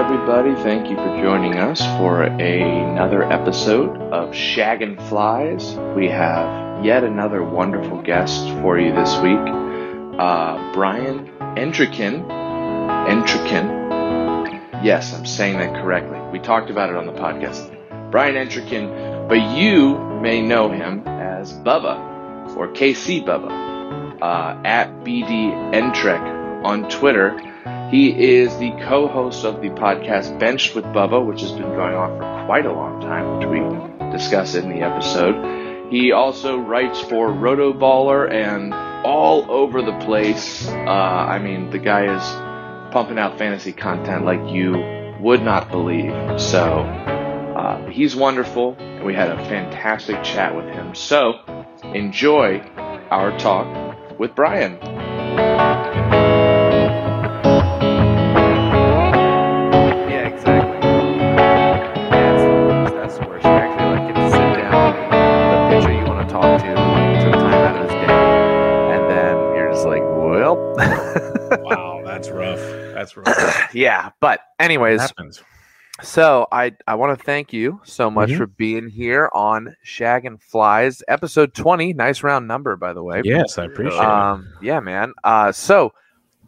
Everybody? Thank you for joining us for another episode of Shaggin' Flies. We have yet another wonderful guest for you this week, uh, Brian Entrekin. Entrekin. Yes, I'm saying that correctly. We talked about it on the podcast. Brian Entrekin, but you may know him as Bubba or KC Bubba uh, at BD on Twitter. He is the co-host of the podcast Benched with Bubba, which has been going on for quite a long time, which we discuss in the episode. He also writes for Rotoballer and all over the place. Uh, I mean, the guy is pumping out fantasy content like you would not believe. So uh, he's wonderful, and we had a fantastic chat with him. So enjoy our talk with Brian. Yeah. But anyways, so I I want to thank you so much Mhm. for being here on Shaggin' Flies, episode twenty. Nice round number, by the way. Yes, I appreciate it. Um, yeah, man. Uh, so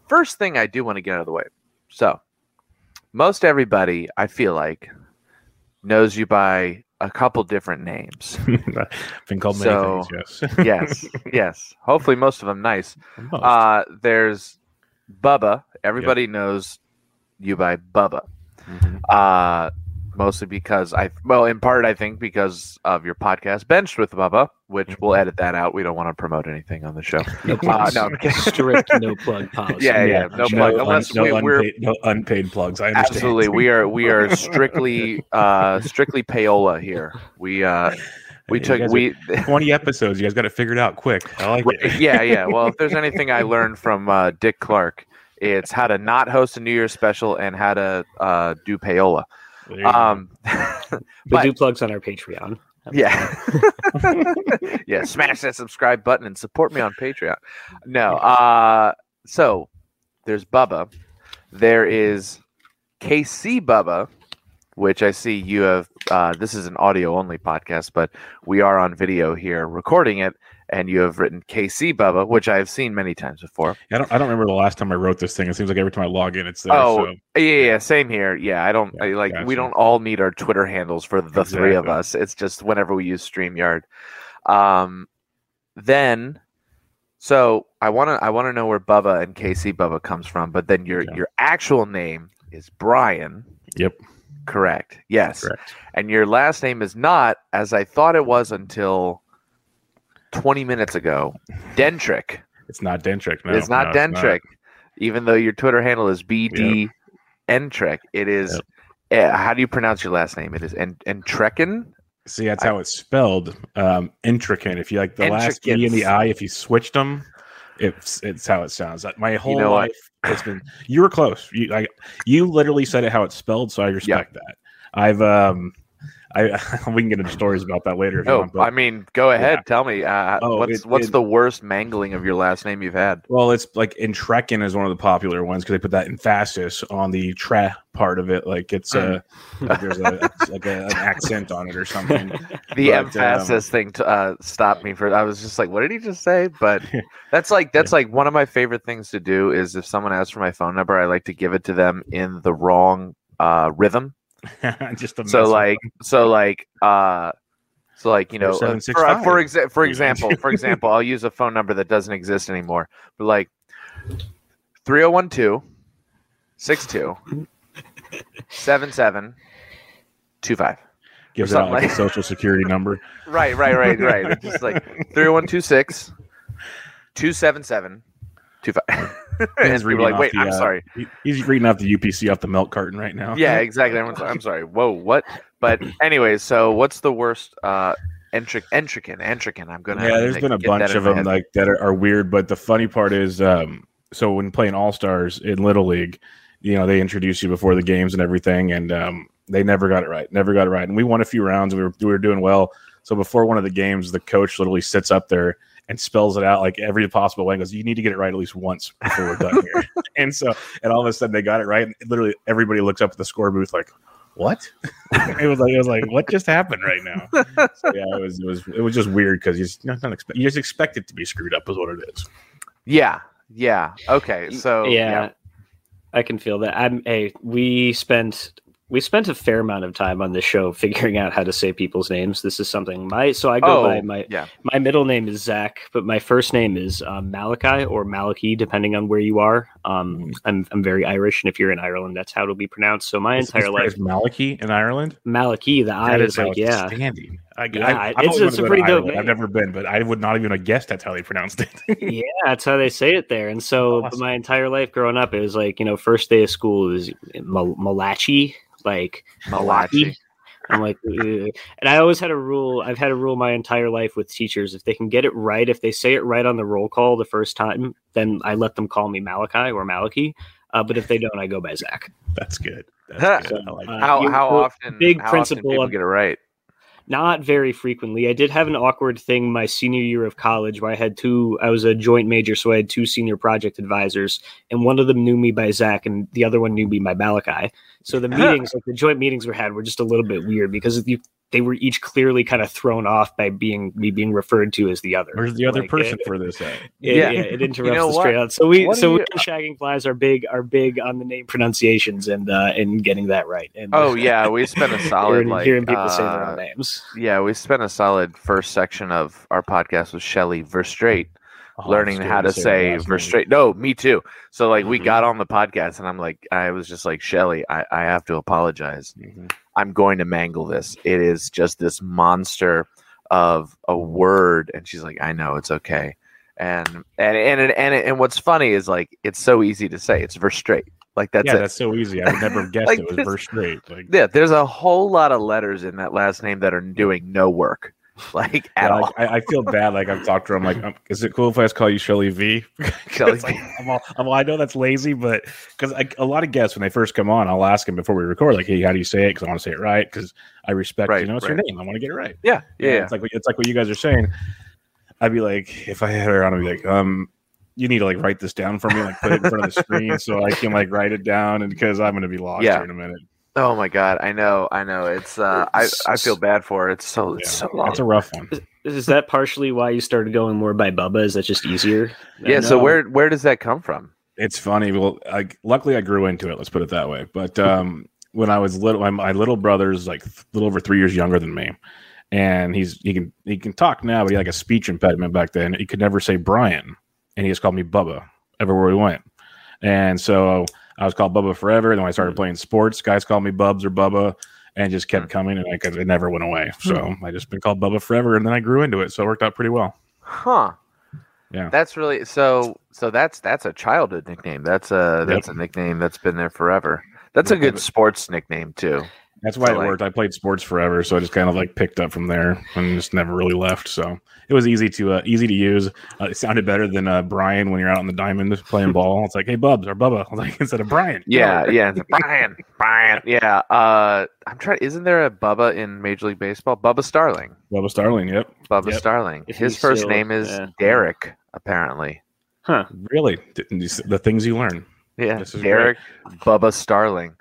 first thing I do want to get out of the way. So most everybody, I feel like, knows you by a couple different names. Been called many so- things. Yes. yes, yes. Hopefully, most of them nice. Uh, there's Bubba. Everybody knows you by Bubba. Mhm. Uh, mostly because I, well, in part, I think because of your podcast, Benched with Bubba, which we'll edit that out. We don't want to promote anything on the show. No Uh, no, Strict no plug policy. Yeah, yeah, no plug. un- Unless no we, we're unpaid, no unpaid plugs. I understand. absolutely, we are we are strictly uh strictly payola here. We uh we took we 20 episodes. You guys got to figure it figured out quick. I like it. yeah yeah. Well, if there's anything I learned from uh, Dick Clark, it's how to not host a New Year's special and how to uh, do payola. There you go. Um, But, But- do plugs on our Patreon. yeah, yeah. Smash that subscribe button and support me on Patreon. No, uh, so there's Bubba. There is KC Bubba, which I see you have. Uh, this is an audio only podcast, but we are on video here recording it, and you have written KC Bubba, which I have seen many times before. I don't. I don't remember the last time I wrote this thing. It seems like every time I log in, it's there. Oh, so. Yeah, yeah, same here. Yeah, I don't Yeah, I, like. We don't all need our Twitter handles for the three of us. It's just whenever we use Streamyard. Um, then, so I want to I want to know where Bubba and KC Bubba comes from, but then your Yeah. your actual name is Brian. Yep. Correct. Yes. Correct. And your last name is not as I thought it was until twenty minutes ago. Dentrick. It's not Dentrick. No, it's not no, Dentrick, even though your Twitter handle is BD Entrek. It is. Yep. uh, how do you pronounce your last name? It is En- Entrekin. See, that's how it's spelled. Um, intricate. If you like the last E and the Intricate. I, if you switched them, it's it's how it sounds. My whole know what? life, it's been. You were close. You like you literally said it how it's spelled, so I respect that. I've um, I we can get into stories about that later. If you No, want, but- I mean, go ahead. Tell me. Uh, Oh, what's it- what's it- the worst mangling of your last name you've had? Well, it's like Entrekin is one of the popular ones because they put that emphasis on the tre part of it. Like it's uh, like there's a like a, an accent on it or something. The But, um, emphasis thing to, uh, stopped me for. I was just like, "What did he just say?" But that's like that's like one of my favorite things to do is if someone asks for my phone number, I like to give it to them in the wrong uh, rhythm. Just So like so like uh so like you know uh, for, uh, for exa- for example for example I'll use a phone number that doesn't exist anymore but like 3012 62 77 25 gives out something like a social security number. right right right right. It's just like 3126 277 25 and people are like wait the, I'm uh, sorry he- He's reading off the UPC off the milk carton right now. yeah exactly Everyone's like, i'm sorry whoa what but anyways so what's the worst uh entric entrican entrican i'm gonna yeah. There's get been a bunch of them head. like that are, are weird, but the funny part is, um, so when playing All Stars in Little League, you know they introduce you before the games and everything, and um, they never got it right, never got it right, and we won a few rounds. We were we were doing well. So before one of the games, the coach literally sits up there and spells it out like every possible way. And goes, "You need to get it right at least once before we're done here." and so, and all of a sudden they got it right, and literally everybody looks up at the score booth like, "What?" it was like it was like, "What just happened right now?" So yeah, it was it was it was just weird because you just, you, don't expect, you just expect it to be screwed up, is what it is. Yeah. Yeah. Okay. So yeah, I can feel that. I'm a. We spent we spent a fair amount of time on this show figuring out how to say people's names. This is something my so I go Oh, by my yeah. my middle name is Zach, but my first name is um, Malachi or Malachi, depending on where you are. Um, I'm I'm very Irish, and if you're in Ireland, that's how it'll be pronounced. So my Is- entire is, life, is Malachy in Ireland. Malachi. the I is like yeah, outstanding. I, Yeah, I, I've it's- it's a to go to pretty dope Ireland. I've never been, but I would not even have guessed that's how they pronounced it. yeah, that's how they say it there. And so Awesome. my entire life growing up, it was like you know, first day of school is Mal- Malachi, like Malachi. I'm like, "Ugh." and I always had a rule. I've had a rule my entire life with teachers: if they can get it right, if they say it right on the roll call the first time, then I let them call me Malachi or Malachi. Uh, but if they don't, I go by Zach. that's good. That's good. I like Uh. How you- how often big how often principle people of- get it right? Not very frequently. I did have an awkward thing my senior year of college where I had two. I was a joint major, so I had two senior project advisors, and one of them knew me by Zach, and the other one knew me by Malachi. So the meetings, like the joint meetings we had, were just a little bit weird because you, they were each clearly kind of thrown off by being me being referred to as the other. Where's the other Like, person it- for this? It, Yeah. yeah. it interrupts know the straight out. So we, What so we and shagging flies are big, are big on the name pronunciations and uh, and getting that right. And Oh yeah, we spent a solid hearing, like hearing people say their uh, own names. yeah, we spent a solid first section of our podcast with Shelly Verougstraete Oh, learning how to say her last No, me too. So like we Mhm. got on the podcast and I'm like I was just like Shelly, I, I have to apologize. Mhm. I'm going to mangle this. It is just this monster of a word, and she's like, I know it's okay. And and and and and, and what's funny is like it's so easy to say. It's Verougstraete. Like that's yeah, it. that's so easy. I would never have guessed Like it was verse straight. Like, yeah, there's a whole lot of letters in that last name that are doing no work, like at yeah, all. I, I feel bad. Like I've talked to her. I'm like, um, is it cool if I just call you Shelly V? Shelly like, I'm all, I'm all, I know that's lazy, but because a lot of guests when they first come on, I'll ask them before we record, like, hey, how do you say it? Because I want to say it right. Because I respect, Right, you know, it's right. your name. I want to get it right. yeah, yeah, Yeah, yeah. It's like it's like what you guys are saying. I'd be like, if I had her on, I'd be like, um, you need to like write this down for me, like put it in front of the screen so I can like write it down, and because I'm gonna be lost Yeah. here in a minute. Oh my god, I know, I know. It's uh, I I feel bad for it. It's so it's Yeah, so long. That's a rough one. Is that partially why you started going more by Bubba? Is that just easier? Yeah. So where where does that come from? It's funny. Well, I, luckily I grew into it. Let's put it that way. But um, when I was little, my, my little brother's like a little over three years younger than me, and he's he can he can talk now, but he had like a speech impediment back then. He could never say Brian, and he just called me Bubba everywhere we went. And so I was called Bubba forever. And then when I started hmm. playing sports, guys called me Bubs or Bubba, and just kept hmm. coming, and I, it never went away. So hmm. I just been called Bubba forever, and then I grew into it, so it worked out pretty well. Huh. Yeah. That's really so so that's that's a childhood nickname. That's a that's a nickname that's been there forever. That's a good sports nickname too. That's why So, it like- worked. I played sports forever, so I just kind of like picked up from there and just never really left. So it was easy to uh, easy to use. Uh, it sounded better than uh, Brian when you're out on the diamond playing ball. It's like, hey, Bubs or Bubba, like instead of Brian. Yeah, yeah. Brian, Brian. Yeah. Uh, I'm trying. Isn't there a Bubba in Major League Baseball? Bubba Starling. Bubba Starling. Yep. Bubba Yep. Starling. If His first still- name is yeah. Derek. Apparently. Huh. Really, the things you learn. Yeah. This is Derek Bubba Starling.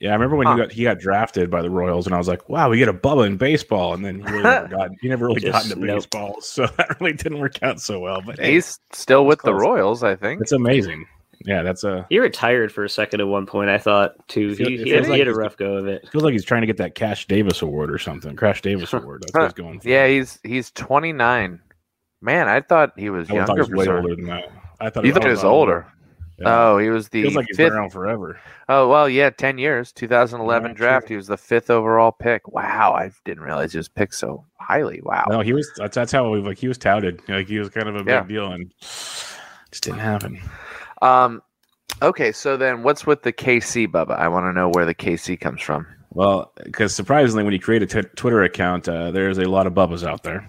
Yeah, I remember when Huh. he got he got drafted by the Royals, and I was like, "Wow, we get a Bubba in baseball." And then he really never got he never really got Just into nope. baseball, so that really didn't work out so well. But hey, He's still with the. Royals, I think. it's amazing. Yeah, that's a He retired for a second at one point. I thought too. Feel- He, he, had, like he had a rough go of it. feels like he's trying to get that Cash Davis award or something. Crash Davis award. That's what he's going for. Yeah, he's he's 29. Man, I thought he was I thought younger. he was way older than that. I thought You thought he was older. Yeah. Oh, he was the feels like he's been around forever. Oh well, yeah, 10 years. 2011 Yeah, draft. true. He was the fifth overall pick. Wow, I didn't realize he was picked so highly. Wow. No, he was. That's, that's how we, like he was touted. Like he was kind of a Yeah. big deal, and just didn't happen. Um, okay, so then what's with the KC, Bubba? I want to know where the KC comes from. Well, because surprisingly, when you create a t- Twitter account, uh, there's a lot of bubbas out there.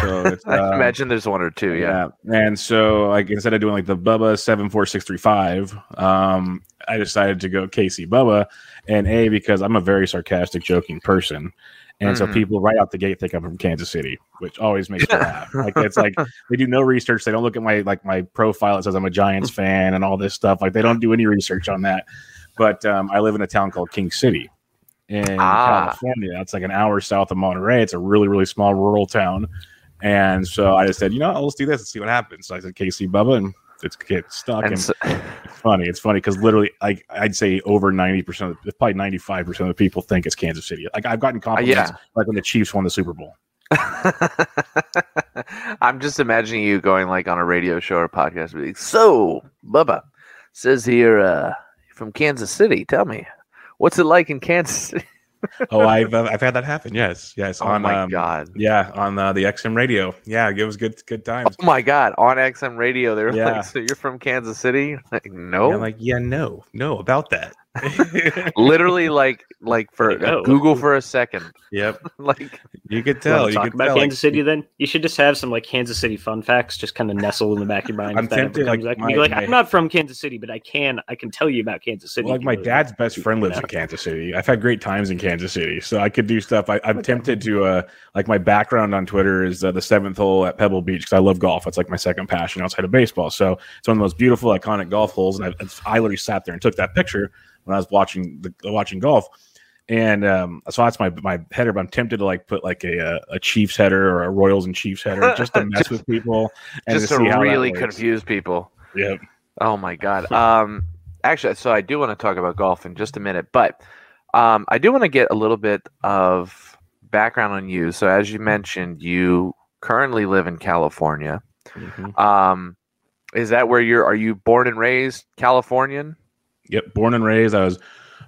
So it's, I uh, imagine there's one or two. Yeah. And so, like, instead of doing like the Bubba seven four six three five, um, I decided to go Casey Bubba, and a because I'm a very sarcastic, joking person, and so Mhm. people right out the gate think I'm from Kansas City, which always makes me laugh. Like it's like they do no research. They don't look at my like my profile. It says I'm a Giants fan and all this stuff. Like they don't do any research on that. But um, I live in a town called King City in Ah. California. It's like an hour south of Monterey. It's a really really small rural town. And so I just said, you know, let's do this and see what happens. So I said, KC Bubba, and it's get stuck. And And so, it's funny. It's funny because literally, like I'd say over ninety percent, of probably ninety five percent of the people think it's Kansas City. Like I've gotten compliments, yeah. like when the Chiefs won the Super Bowl. I'm just imagining you going like on a radio show or podcast. Like, so, Bubba says here uh, from Kansas City. Tell me, what's it like in Kansas City? Oh, I've uh, I've had that happen. Yes, yes. Oh on my um, god! yeah, on uh, the XM radio. Yeah, it was good good times. Oh my god! On XM radio, they were Yeah. like, "So you're from Kansas City?" Like, no, I'm like, yeah, no, no about that. literally, like, like for No. Google for a second, yep, like, you could tell. wanna You talk could about tell. like, Kansas City then? You should just have some like Kansas City fun facts just kind of nestle in the back of your mind. I'm if tempted, comes like, up. You can be my- like, my- I'm not from Kansas City, but I can I can tell you about Kansas City. like my because- dad's best friend lives in Kansas City. I've had great times in Kansas City, so I could do stuff. I, I'm tempted to uh, like my background on Twitter is uh, the seventh hole at Pebble Beach because I love golf. It's like my second passion outside of baseball. So it's one of the most beautiful, iconic golf holes, and I, I literally sat there and took that picture when I was watching the watching golf. And um, so that's my my header. But I'm tempted to like put like a a, a Chiefs header or a Royals and Chiefs header just to mess with people and just to, how really confuse people. Yep. Oh my god. Um actually so I do want to talk about golf in just a minute, but um I do want to get a little bit of background on you. So as you mentioned, you currently live in California. Mhm. Um is that where you're are you born and raised Californian? Yep, born and raised. I was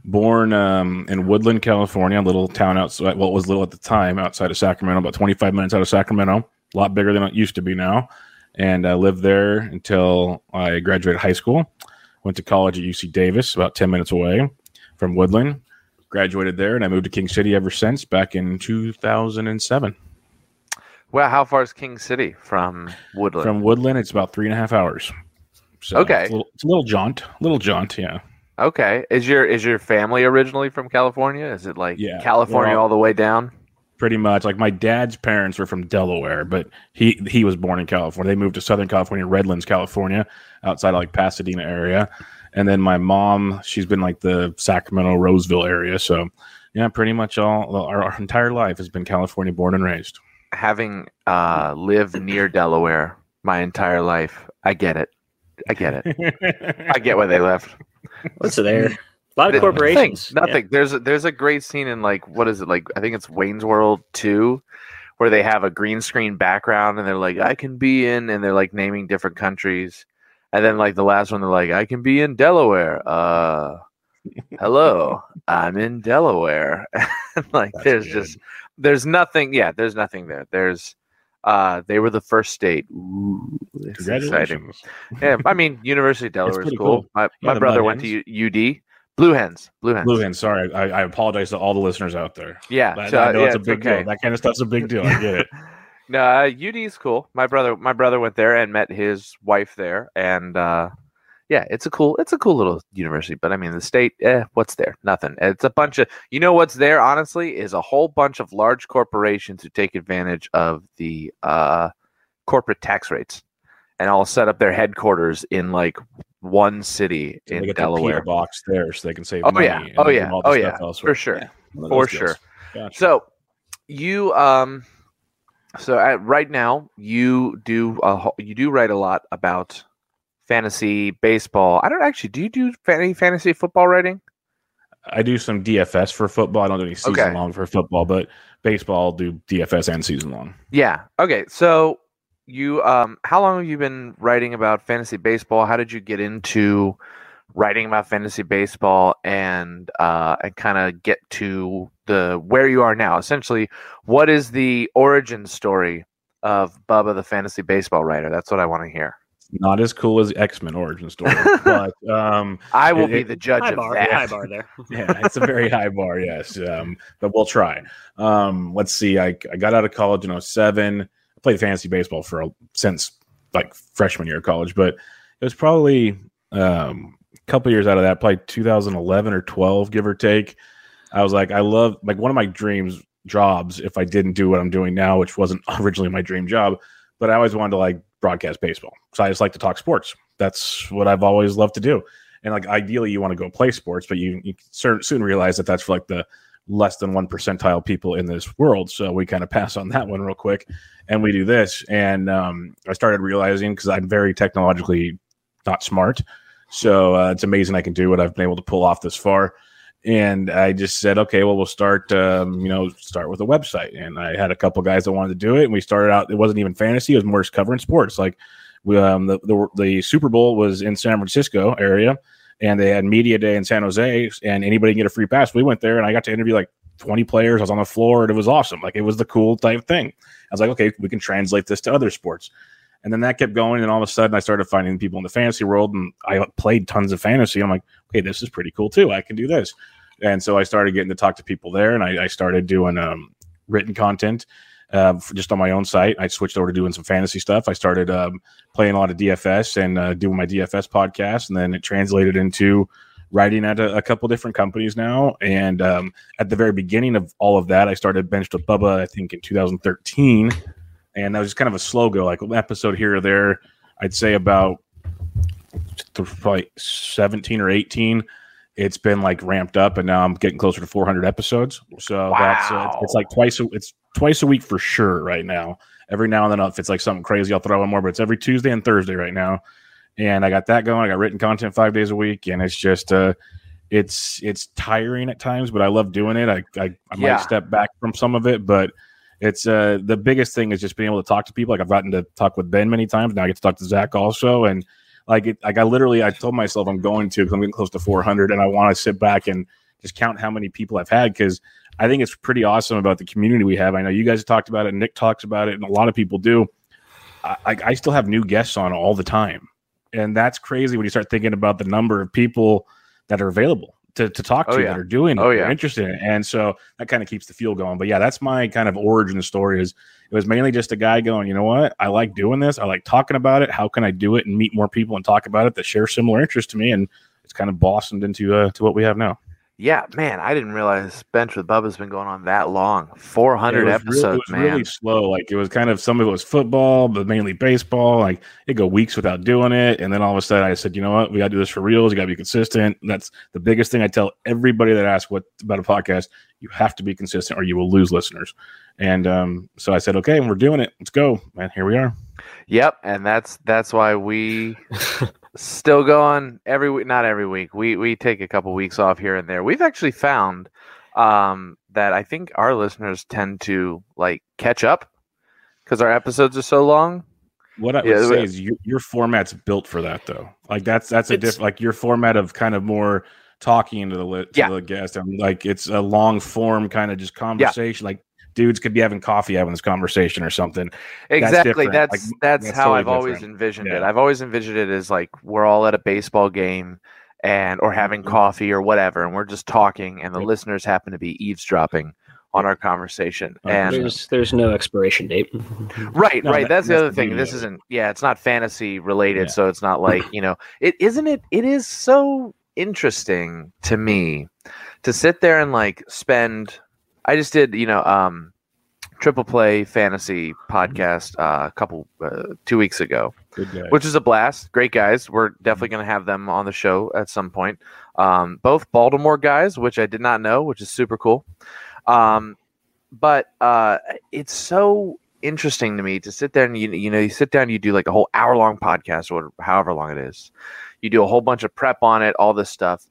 born um, in Woodland, California, a little town outside. Well, it was little at the time, outside of Sacramento, about 25 minutes out of Sacramento. A lot bigger than it used to be now. And I lived there until I graduated high school. Went to college at UC Davis, about 10 minutes away from Woodland. Graduated there, and I moved to King City ever since, back in 2007. Well, how far is King City from Woodland? From Woodland, it's about three and a half hours. So Okay. it's a little, it's a little jaunt, little jaunt, yeah. Okay. Is your is your family originally from California? Is it like Yeah, California well- all the way down? pretty much like my dad's parents were from Delaware, but he he was born in California. They moved to Southern California, Redlands, California, outside of like Pasadena area. And then my mom, she's been like the Sacramento, Roseville area. So yeah, pretty much all our, our entire life has been California born and raised. having uh, lived near Delaware my entire life, I get it. I get it. I get why they left. What's there? A lot of Nothing, corporations. Nothing. There's a, there's a great scene in like what is it like? I think it's Wayne's World two, where they have a green screen background and they're like, I can be in, and they're like naming different countries, and then like the last one, they're like, I can be in Delaware. Uh, hello, I'm in Delaware. like That's there's good. just there's nothing. Yeah, there's nothing there. There's uh, they were the first state. Ooh, it's exciting. Yeah, I mean, University of Delaware is cool. cool. My, Yeah, my brother went to UD, Blue Hens. Blue Hens. Blue Hens. Sorry, I, I apologize to all the listeners out there. Yeah. I, so, I know yeah, it's a big okay. deal. That kind of stuff's a big deal. I get it. No, uh, UD is cool. My brother, my brother went there and met his wife there, and uh, yeah, it's a cool, it's a cool little university. But I mean, the state, eh, what's there? Nothing. It's a bunch of, you know, what's there honestly is a whole bunch of large corporations who take advantage of the uh, corporate tax rates, and all set up their headquarters in like one city So they in Delaware. Box there, so they can save Oh, money. yeah. and Oh, yeah. all Oh, yeah. elsewhere. For sure. Yeah, For sure. Gotcha. So you um so at, right now you do a, you do write a lot about fantasy baseball. I don't actually do you do any fantasy football writing? I do some DFS for football. I don't do any season Okay. long for football, but baseball I'll do DFS and season long. Yeah. Okay. So you um how long have you been writing about fantasy baseball? How did you get into writing about fantasy baseball and uh and kind of get to the where you are now? Essentially, what is the origin story of Bubba the fantasy baseball writer? That's what I want to hear. Not as cool as X Men origin story, but um, I will It- be the judge High of bar, that. high bar there. yeah, it's a very high bar, yes. Um, but we'll try. Um, let's see. I, I got out of college in 07. I played fantasy baseball for a, since like freshman year of college, but it was probably um, a couple years out of that, probably 2011 or 12, give or take. I was like, I love like one of my dreams jobs if I didn't do what I'm doing now, which wasn't originally my dream job, but I always wanted to like broadcast baseball. So I just like to talk sports. That's what I've always loved to do. And like ideally, you want to go play sports, but you, you soon realize that that's for like the less than one percentile people in this world. So we kind of pass on that one real quick, and we do this. And um, I started realizing because I'm very technologically not smart, so uh, it's amazing I can do what I've been able to pull off this far. And I just said, okay, well, we'll start, um, you know, start with a website. And I had a couple guys that wanted to do it, and we started out. It wasn't even fantasy; it was more just covering sports. Like, we, um, the, the the Super Bowl was in San Francisco area, and they had media day in San Jose, and anybody can get a free pass. We went there, and I got to interview like 20 players. I was on the floor, and it was awesome. Like, it was the cool type thing. I was like, okay, we can translate this to other sports. And then that kept going, and all of a sudden, I started finding people in the fantasy world, and I played tons of fantasy. I'm like, okay, this is pretty cool too. I can do this. And so I started getting to talk to people there, and I, I started doing um, written content uh, just on my own site. I switched over to doing some fantasy stuff. I started um, playing a lot of DFS and uh, doing my DFS podcast, and then it translated into writing at a, a couple different companies now. And um, at the very beginning of all of that, I started Benched with Bubba, I think in 2013, and that was just kind of a slow go, like an episode here or there. I'd say about probably 17 or 18 it's been like ramped up and now i'm getting closer to 400 episodes. So that's uh, it's, it's like twice a, it's twice a week for sure right now. Every now and then if it's like something crazy i'll throw in more but it's every tuesday and thursday right now. And i got that going. I got written content five days a week and it's just uh it's it's tiring at times but i love doing it. I i, I Yeah. might step back from some of it but it's uh the biggest thing is just being able to talk to people. Like i've gotten to talk with ben many times. Now i get to talk to zach also. And like it, like I literally I told myself I'm going to because I'm getting close to 400 and I want to sit back and just count how many people I've had because I think it's pretty awesome about the community we have. I know you guys talked about it, Nick talks about it, and a lot of people do. I, I I still have new guests on all the time, and that's crazy when you start thinking about the number of people that are available to, to talk to Oh, yeah. that are doing it, Oh, yeah. are interested in it. And so that kind of keeps the fuel going. But yeah, that's my kind of origin story is it was mainly just a guy going, you know what? I like doing this. I like talking about it. How can I do it and meet more people and talk about it that share similar interests to me? And it's kind of blossomed into uh, to what we have now. Yeah, man, I didn't realize Bench with Bubba's been going on that long. 400 It episodes, really, it was man. really slow. Like it was kind of some of it was football, but mainly baseball. Like it go weeks without doing it, and then all of a sudden I said, you know what, we got to do this for reals. You got to be consistent. That's the biggest thing I tell everybody that asks what about a podcast. You have to be consistent, or you will lose listeners. And um, so I said, okay, and we're doing it. Let's go, and here we are. Yep, and that's that's why we still going every week. Not every week. We we take a couple weeks off here and there. We've actually found um, that I think our listeners tend to like catch up because our episodes are so long. What I Yeah, would say is your, your format's built for that, though. Like that's that's a It's- diff. Like your format of kind of more talking to the li- to Yeah. the guest, and like it's a long form kind of just conversation. Like dudes could be having coffee having this conversation or something. Exactly. different. That's Like, that's, that's how totally I've always different. envisioned it. I've always envisioned it as like we're all at a baseball game and or having Mhm. coffee or whatever, and we're just talking, and the Yep. listeners happen to be eavesdropping on our conversation. Oh, And There's there's no expiration date. right, No, right. that- that's the that's other thing. beauty This of it. isn't. Yeah, it's not fantasy related, Yeah. so it's not like you know. It isn't it. It is so interesting to me to sit there and like spend. I just did you know um, triple play fantasy podcast uh, a couple uh, two weeks ago which is a blast. Great guys. We're definitely going to have them on the show at some point. Um, both Baltimore guys, which I did not know, which is super cool. Um, but uh, it's so interesting to me to sit there and you, you know you sit down, you do like a whole hour long podcast or however long it is. You do a whole bunch of prep on it, all this stuff,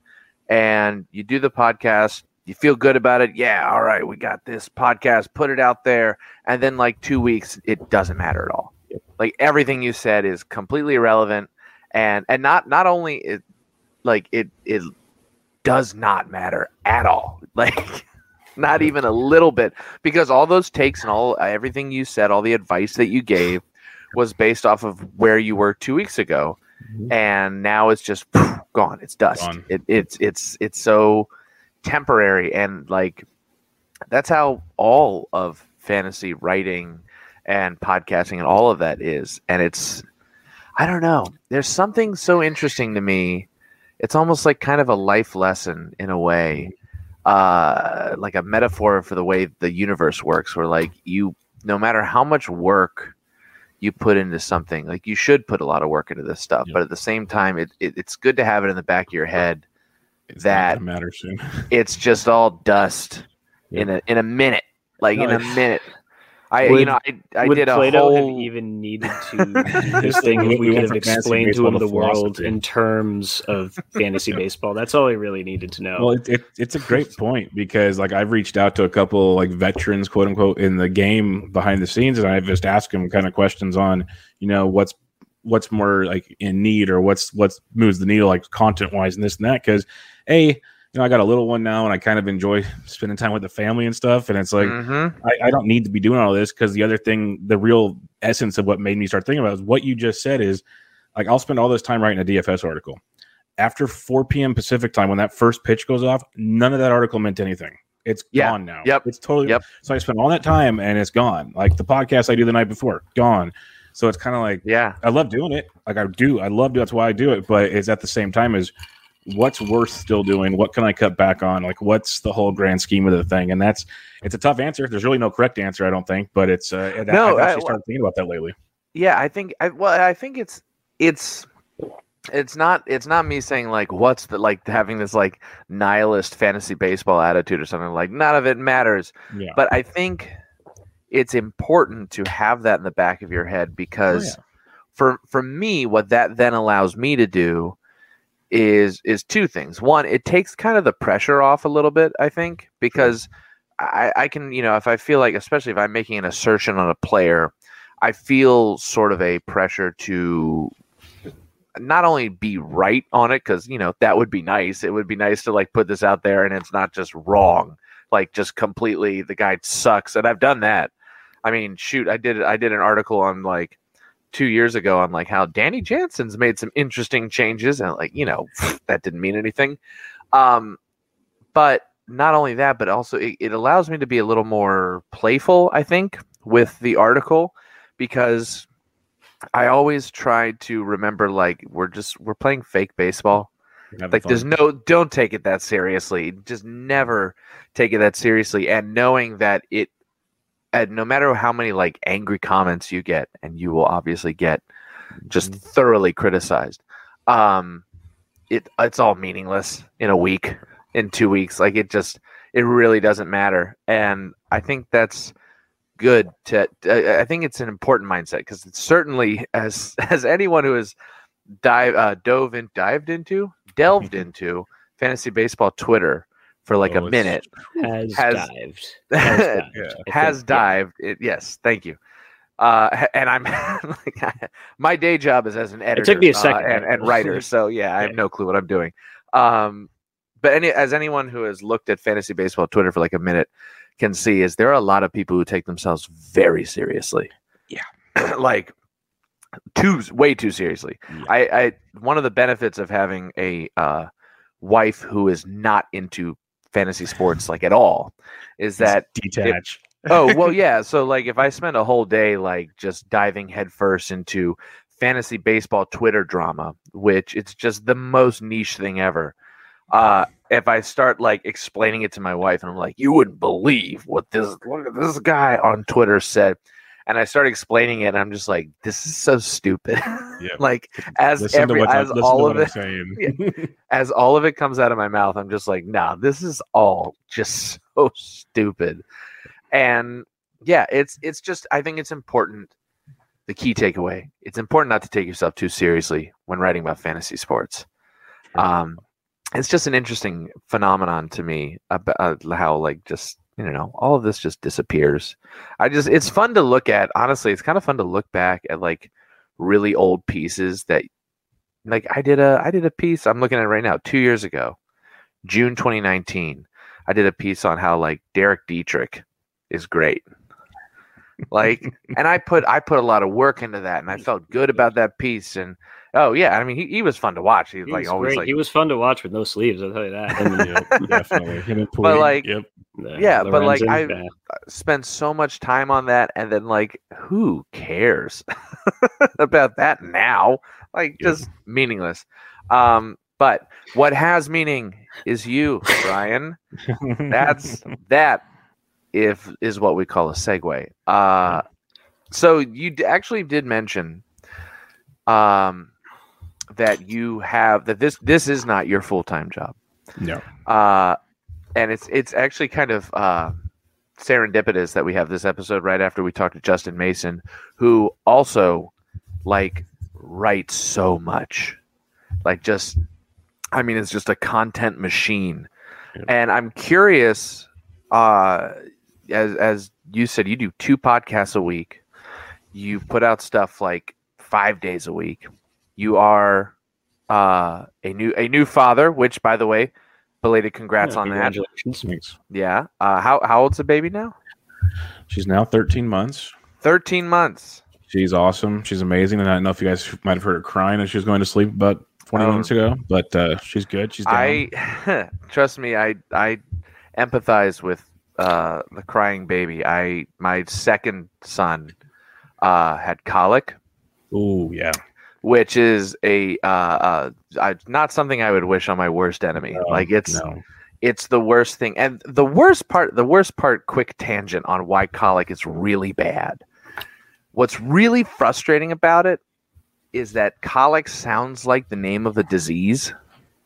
and you do the podcast. You feel good about it. Yeah, all right, we got this podcast. Put it out there, and then like two weeks, it doesn't matter at all. Like everything you said is completely irrelevant. And and not not only it like it it does not matter at all. Like not even a little bit. Because all those takes and all everything you said all the advice that you gave was based off of where you were two weeks ago. Mhm. and now it's just poof, gone. It's dust. Gone. It, it's it's it's so temporary and like that's how all of fantasy writing and podcasting and all of that is and it's i don't know there's something so interesting to me. It's almost like kind of a life lesson in a way uh like a metaphor for the way the universe works where like you no matter how much work you put into something like you should put a lot of work into this stuff but at the same time it, it it's good to have it in the back of your head It's that- matter soon. it's just all dust Yeah. in a in a minute like in a minute I you know I, I Would did a Plato have whole even needed to do this thing We- if we, we could have explained to him to the world in terms of fantasy baseball? That's all he really needed to know. Well, it, it, it's a great point because like I've reached out to a couple like veterans, quote unquote, in the game behind the scenes, and I've just asked them kind of questions on, you know, what's what's more like in need or what's what's moves the needle like content wise and this and that. Because a you know I got a little one now and I kind of enjoy spending time with the family and stuff, and it's like Mhm. I, I don't need to be doing all this because the other thing, the real essence of what made me start thinking about is what you just said is like I'll spend all this time writing a DFS article. After 4 p.m. Pacific time, when that first pitch goes off, none of that article meant anything. It's Yeah. gone now. Yep. It's totally Yep. so I spent all that time and it's gone. Like the podcast I do the night before, gone. So it's kind of like yeah I love doing it. Like I do. I love that's why I do it. But it's at the same time as what's worth still doing? What can I cut back on? Like what's the whole grand scheme of the thing? And that's it's a tough answer. There's really no correct answer, I don't think. But it's uh, No, I've I- actually started thinking about that lately. yeah I think I well I think it's it's it's not it's not me saying like what's the like having this like nihilist fantasy baseball attitude or something like none of it matters Yeah. but I think it's important to have that in the back of your head because Oh, yeah. for for me what that then allows me to do is is two things. One it takes kind of the pressure off a little bit i think because i i can you know if i feel like especially if i'm making an assertion on a player i feel sort of a pressure to not only be right on it because you know that would be nice. It would be nice to like put this out there and it's not just wrong like just completely the guy sucks and i've done that. I mean shoot i did i did an article on like two years ago on like how danny jansen's made some interesting changes and like you know that didn't mean anything. Um but not only that but also it, it allows me to be a little more playful i think with the article because i always try to remember like we're just we're playing fake baseball. Like fun. there's no don't take it that seriously. Just never take it that seriously. And knowing that it and no matter how many like angry comments you get and you will obviously get just thoroughly criticized um it it's all meaningless in a week in two weeks like it just it really doesn't matter and i think that's good to I i think it's an important mindset because it's certainly as as anyone who has dive uh, dove in dived into delved into fantasy baseball twitter for like Oh, a minute has, has- dived. Has dived. Yeah. Has think, yeah. it, yes thank you uh and i'm like my day job is as an editor took me a uh, and, and writer so yeah i have Yeah. no clue what i'm doing um but any as anyone who has looked at fantasy baseball twitter for like a minute can see is there are a lot of people who take themselves very seriously Yeah. like too way too seriously Yeah. I, I one of the benefits of having a uh wife who is not into fantasy sports like at all is that detach. oh well yeah so like if i spend a whole day like just diving headfirst into fantasy baseball twitter drama which it's just the most niche thing ever uh if i start like explaining it to my wife and i'm like you wouldn't believe what this look at this guy on twitter said and i start explaining it and i'm just like this is so stupid Yeah. like as Listen every as listen all of it I'm as all of it comes out of my mouth, I'm just like, nah, this is all just so stupid. And yeah, it's it's just I think it's important. The key takeaway: it's important not to take yourself too seriously when writing about fantasy sports. Um, it's just an interesting phenomenon to me about uh, how like just you know all of this just disappears. I just it's mm-hmm. fun to look at. Honestly, it's kind of fun to look back at like really old pieces that like I did a I did a piece I'm looking at it right now 2 years ago June 2019 I did a piece on how like Derek Dietrich is great like and I put I put a lot of work into that and I felt good about that piece and oh yeah I mean he, he was fun to watch he was He like was always great. like he was fun to watch with no sleeves. I'll tell you that. And, Yep, definitely. Him and But, like, yep. uh, Yeah, but, like, I- uh, spend so much time on that and then like who cares about that now like Yeah. just meaningless um but what has meaning is you brian that's that if is what we call a segue. Uh so you d- actually did mention um that you have that this this is not your full-time job. No. uh, and it's it's actually kind of uh, serendipitous that we have this episode right after we talked to Justin Mason, who also like writes so much, like just, I mean, it's just a content machine, Yeah. and I'm curious, uh, as as you said, you do two podcasts a week, you put out stuff like five days a week, you are. Uh, a new a new father, which by the way, belated congrats yeah, on that. congratulations. Thanks. Yeah. Uh, how how old's the baby now? She's now 13 months. Thirteen months. She's awesome. She's amazing. And I don't know if you guys might have heard her crying as she was going to sleep about 20 Oh. minutes ago, but uh, she's good. She's down. I trust me. I I empathize with uh, the crying baby. I my second son uh, had colic, Oh, yeah. which is a uh, uh, not something I would wish on my worst enemy. No, like it's no. it's the worst thing and the worst part the worst part quick tangent on why colic is really bad what's really frustrating about it is that colic sounds like the name of a disease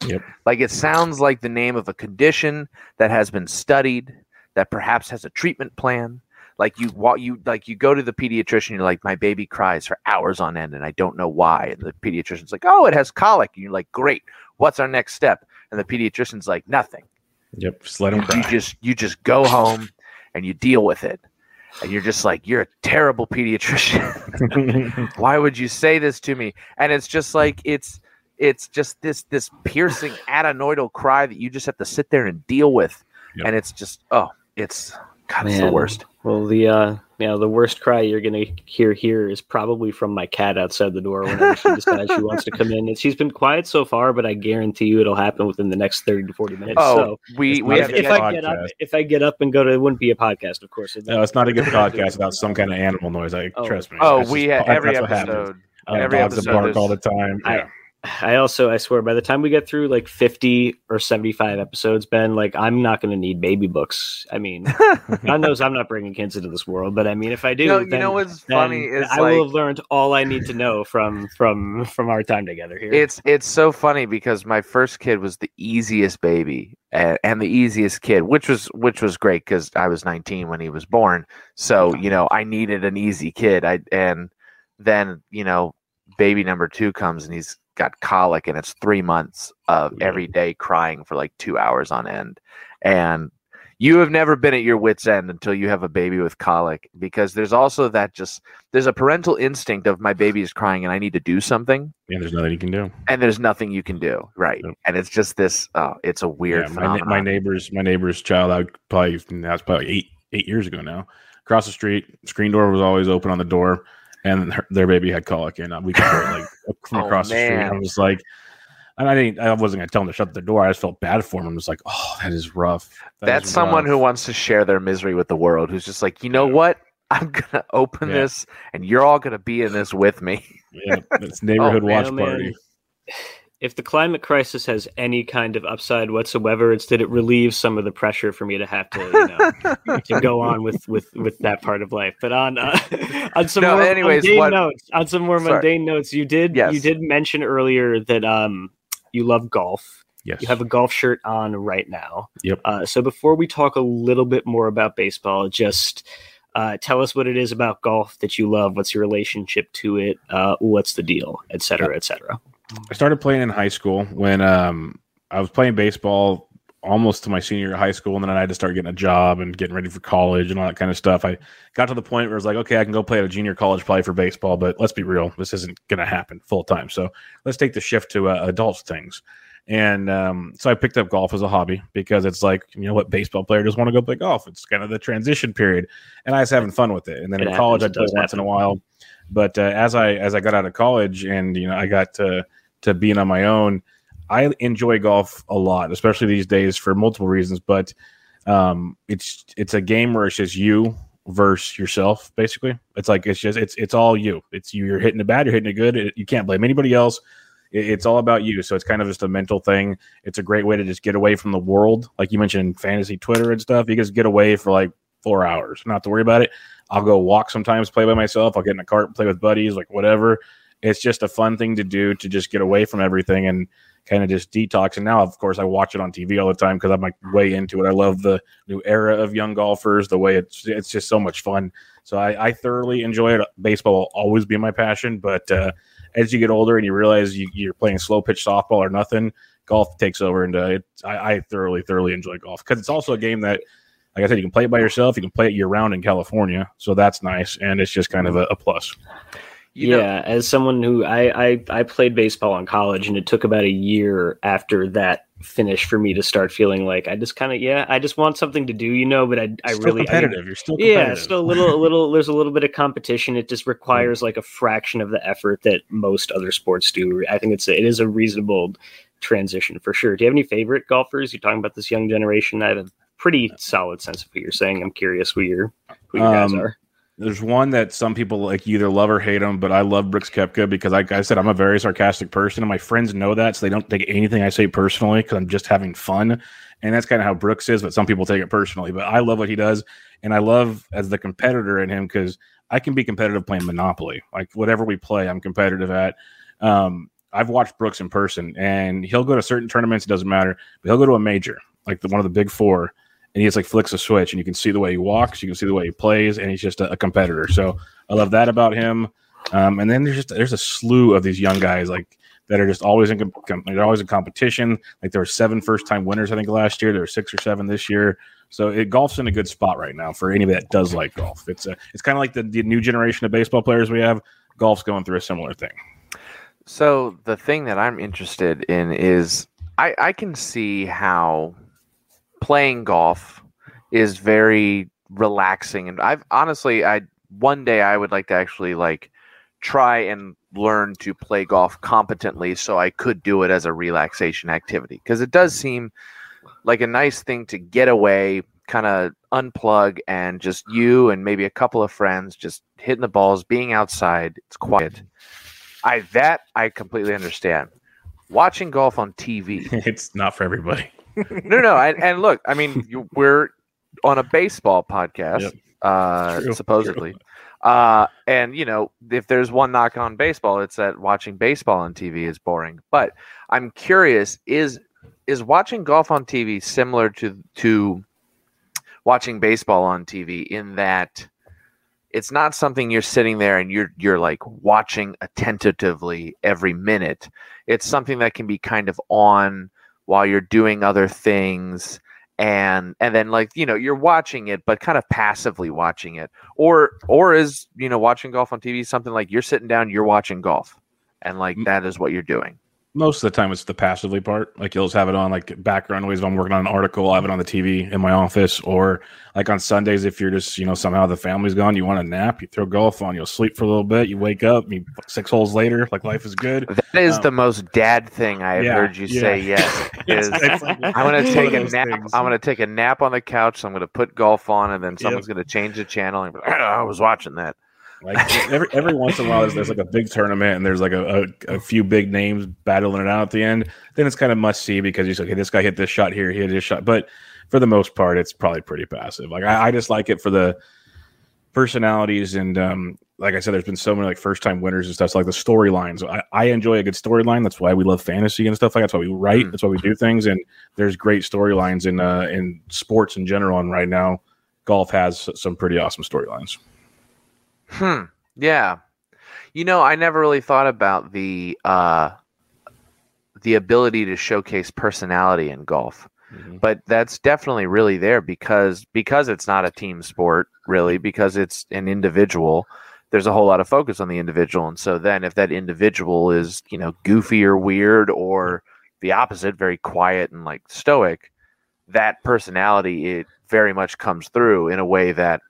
Yep. like it sounds like the name of a condition that has been studied that perhaps has a treatment plan. Like you you like you go to the pediatrician you're like my baby cries for hours on end and i don't know why. And the pediatrician's like oh it has colic. And you're like great. What's our next step? And the pediatrician's like nothing. Yep. Just let him you cry. just you just go home and you deal with it. And you're just like you're a terrible pediatrician. Why would you say this to me? And it's just like it's it's just this this piercing adenoidal cry that you just have to sit there and deal with. Yep. and it's just oh it's god it's the worst Well, the uh, you know, the worst cry you're gonna hear here is probably from my cat outside the door whenever she decides she wants to come in. And she's been quiet so far, but I guarantee you it'll happen within the next thirty to forty minutes. oh so we we have if, to if I get up, podcast. if I get up and go to, it wouldn't be a podcast, of course. no, it's not a good podcast without some kind of animal noise. I Oh. trust me. oh we just- ha- every that's what happens. episode I have every dogs episode bark there's- all the time. I- Yeah. I also, I swear, by the time we get through like 50 or 75 episodes, Ben, like I'm not going to need baby books. I mean, God knows I'm not bringing kids into this world, but I mean, if I do, you know, you then, know what's then funny is I like will have learned all I need to know from from from our time together here. It's it's so funny because my first kid was the easiest baby and, and the easiest kid, which was which was great because I was 19 when he was born. So you know I needed an easy kid. I and then you know baby number two comes and he's got colic and it's three months of every day crying for like two hours on end and you have never been at your wits end until you have a baby with colic because there's also that just there's a parental instinct of my baby is crying and i need to do something And there's nothing you can do. and there's nothing you can do right and it's just this oh it's a weird Yeah, my, my neighbor's my neighbor's child. I would probably that's probably eight eight years ago now. Across the street, screen door was always open on the door, and her, their baby had colic, and uh, we could hear it like from Oh, across the street. man. I was like, And I didn't. I wasn't gonna tell them to shut the door. I just felt bad for him. I was just like, oh, that is rough. That That's is someone rough." who wants to share their misery with the world. Who's just like, you know Yeah. what? I'm gonna open Yeah. this, and you're all gonna be in this with me. Yeah, it's neighborhood Oh, man, watch Oh, man. party. If the climate crisis has any kind of upside whatsoever, it's that it relieves some of the pressure for me to have to, you know, to go on with with with that part of life. But on uh, on some No, more anyways, mundane what- notes, on some more Sorry. mundane notes, you did Yes. you did mention earlier that um you love golf. Yes. You have a golf shirt on right now. Yep. Uh, so before we talk a little bit more about baseball, just uh, tell us what it is about golf that you love. What's your relationship to it? Uh, what's the deal, et cetera, et cetera. I started playing in high school when um, I was playing baseball almost to my senior year of high school, and then I had to start getting a job and getting ready for college and all that kind of stuff. I got to the point where I was like, okay, I can go play at a junior college play for baseball, but let's be real, this isn't going to happen full time. So let's take the shift to uh, adult things. And um, so I picked up golf as a hobby because it's like, you know what, baseball player just want to go play golf. It's kind of the transition period, and I was having fun with it. And then It in college. I'd It play does once in a happen. while. But uh, as I as I got out of college and you know I got to to being on my own, I enjoy golf a lot, especially these days for multiple reasons. But um, it's it's a game where it's just you versus yourself. Basically, it's like it's just it's it's all you. It's you. You're hitting it bad. You're hitting it good. It, you can't blame anybody else. It- it's all about you. So it's kind of just a mental thing. It's a great way to just get away from the world, like you mentioned, fantasy Twitter and stuff. You just get away for like four hours, not to worry about it. I'll go walk sometimes, play by myself. I'll get in a cart, and play with buddies, like whatever. It's just a fun thing to do to just get away from everything and kind of just detox. And now, of course, I watch it on TV all the time because I'm like way into it. I love the new era of young golfers, the way it's it's just so much fun. So I, I thoroughly enjoy it. Baseball will always be my passion, but uh, as you get older and you realize you, you're playing slow pitch softball or nothing, golf takes over. And uh, I, I thoroughly, thoroughly enjoy golf because it's also a game that, like I said, you can play it by yourself. You can play it year round in California, so that's nice, and it's just kind of a, a plus. You know- yeah, as someone who I, I I played baseball in college, and it took about a year after that finish for me to start feeling like I just kind of yeah, I just want something to do, you know. But I I Still really I- competitive. you're still competitive. yeah, still a little a little. There's a little bit of competition. It just requires like a fraction of the effort that most other sports do. I think it's a, it is a reasonable transition for sure. Do you have any favorite golfers? You're talking about this young generation. I have a pretty solid sense of what you're saying. I'm curious who your who you guys Um, are. There's one that some people like either love or hate him, but I love Brooks Koepka because, like I said, I'm a very sarcastic person, and my friends know that, so they don't take anything I say personally because I'm just having fun, and that's kind of how Brooks is. But some people take it personally, but I love what he does, and I love as the competitor in him because I can be competitive playing Monopoly, like whatever we play, I'm competitive at. Um, I've watched Brooks in person, and he'll go to certain tournaments. It doesn't matter, but he'll go to a major, like the, one of the big four, and he just like flicks a switch and you can see the way he walks, you can see the way he plays, and he's just a, a competitor. So I love that about him. Um, and then there's just there's a slew of these young guys like that are just always in com- they're always in competition. Like there were seven first time winners I think last year. There were six or seven this year. So it, golf's in a good spot right now for anybody that does like golf. It's a, it's kind of like the, the new generation of baseball players we have. Golf's going through a similar thing. So the thing that I'm interested in is I, I can see how playing golf is very relaxing and I've honestly I one day I would like to actually like try and learn to play golf competently so I could do it as a relaxation activity because it does seem like a nice thing to get away kind of unplug and just you and maybe a couple of friends just hitting the balls being outside it's quiet I that I completely understand. Watching golf on TV. it's not for everybody. no, no, and, and look, I mean, you, we're on a baseball podcast, Yep. uh, True, supposedly. Uh, and you know, if there's one knock on baseball, it's that watching baseball on TV is boring. But I'm curious: is is watching golf on TV similar to to watching baseball on TV in that it's not something you're sitting there and you're you're like watching attentively every minute. It's something that can be kind of on while you're doing other things and and then like you know you're watching it but kind of passively watching it. Or or is you know watching golf on tv something like you're sitting down you're watching golf and like that is what you're doing most of the time it's the passively part. Like you'll just have it on like background noise if I'm working on an article, I'll have it on the TV in my office, or like on Sundays if you're just you know somehow the family's gone, you want a nap, you throw golf on, you'll sleep for a little bit, you wake up, you six holes later, like life is good. That is Um, the most dad thing I have yeah, heard you yeah. say. Yes, is like- I'm gonna take a nap. things. I'm gonna take a nap on the couch. So I'm gonna put golf on, and then someone's gonna change the channel. And be like, "Oh, I was watching that. Like every every once in a while, there's, there's like a big tournament and there's like a, a, a few big names battling it out at the end. Then it's kind of must see because you say, okay, this guy hit this shot here, he hit this shot. But for the most part, it's probably pretty passive. Like I, I just like it for the personalities and um, like I said, there's been so many like first time winners and stuff. So like the storylines. I, I enjoy a good storyline. That's why we love fantasy and stuff like that. That's why we write. Mm. That's why we do things. And there's great storylines in uh, in sports in general. And right now, golf has some pretty awesome storylines. Hmm. Yeah. You know, I never really thought about the uh, the ability to showcase personality in golf. but that's definitely really there because because it's not a team sport really because it's an individual there's a whole lot of focus on the individual and so then if that individual is you know goofy or weird or the opposite very quiet and like stoic that personality it very much comes through in a way that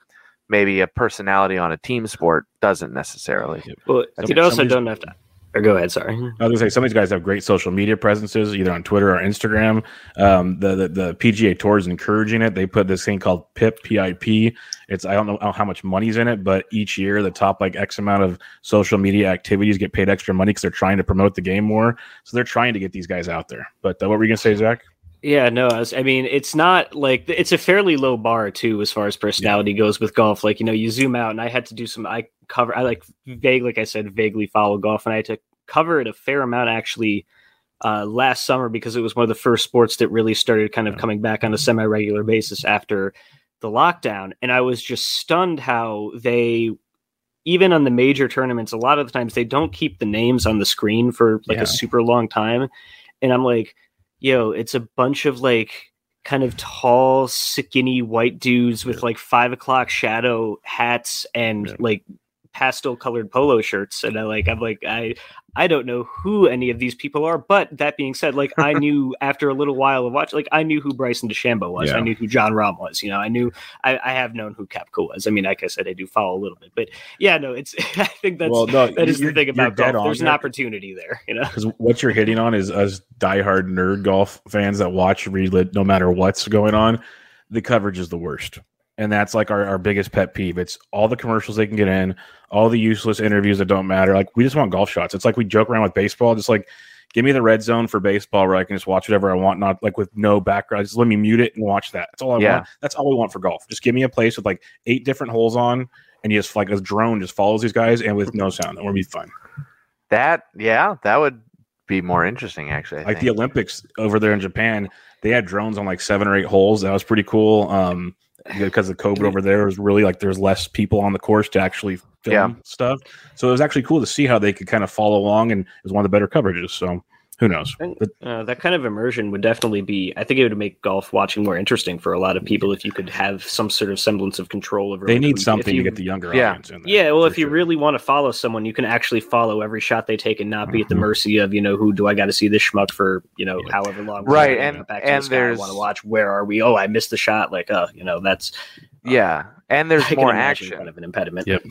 maybe a personality on a team sport doesn't necessarily Well, Some- you also don't have to. Or go ahead. Sorry. I was gonna say some of these guys have great social media presences, either on Twitter or Instagram. Um, the, the the PGA Tour is encouraging it. They put this thing called PIP PIP. It's I don't know how much money's in it, but each year the top like X amount of social media activities get paid extra money because they're trying to promote the game more. So they're trying to get these guys out there. But uh, what were you gonna say, Zach? Yeah, no, I, was, I mean, it's not like it's a fairly low bar too as far as personality goes with golf. Like, you know, you zoom out, and I had to do some. I cover. I like vague, like I said, vaguely follow golf, and I had to cover it a fair amount actually uh, last summer because it was one of the first sports that really started kind of coming back on a semi-regular basis after the lockdown, and I was just stunned how they. Even on the major tournaments, a lot of the times they don't keep the names on the screen for like Yeah. a super long time. And I'm like, yo, it's a bunch of like kind of tall, skinny white dudes with like five o'clock shadow hats and Yeah. like pastel colored polo shirts. And I like, I'm like, I, I don't know who any of these people are. But that being said, like I knew after a little while of watching, like I knew who Bryson DeChambeau was. Yeah. I knew who Jon Rahm was. You know, I knew, I, I have known who Koepka was. I mean, like I said, I do follow a little bit, but yeah, no, it's, I think that's, Well, no, that is the thing about golf. There's an opportunity there, you know? Because what you're hitting on is us diehard nerd golf fans that watch read no matter what's going on. The coverage is the worst. And that's like our, our biggest pet peeve. It's all the commercials they can get in, all the useless interviews that don't matter. Like we just want golf shots. It's like we joke around with baseball, just like give me the red zone for baseball where I can just watch whatever I want, not like with no background. Just let me mute it and watch that. That's all I Yeah. want. That's all we want for golf. Just give me a place with like eight different holes on, and you just like a drone just follows these guys and with no sound, and we'll be fine. that yeah that would be more interesting actually I like the. Olympics over there in Japan, they had drones on like seven or eight holes. That was pretty cool. Um, because the COVID over there is really like there's less people on the course to actually film Yeah. stuff. So it was actually cool to see how they could kind of follow along, and it was one of the better coverages. So who knows? But uh, that kind of immersion would definitely be. I think it would make golf watching more interesting for a lot of people if you could have some sort of semblance of control over. they need something you- to get the younger Yeah. audience in there. Yeah, well, for if you sure. really want to follow someone, you can actually follow every shot they take and not be at the Mhm. mercy of you know who do I got to see this schmuck for you know Yeah. however long. Right, You know, and- back to and the sky, I there's- want to watch. Where are we? Oh, I missed the shot. Like, uh, you know, that's yeah and there's I more imagine action kind of an impediment. Yep.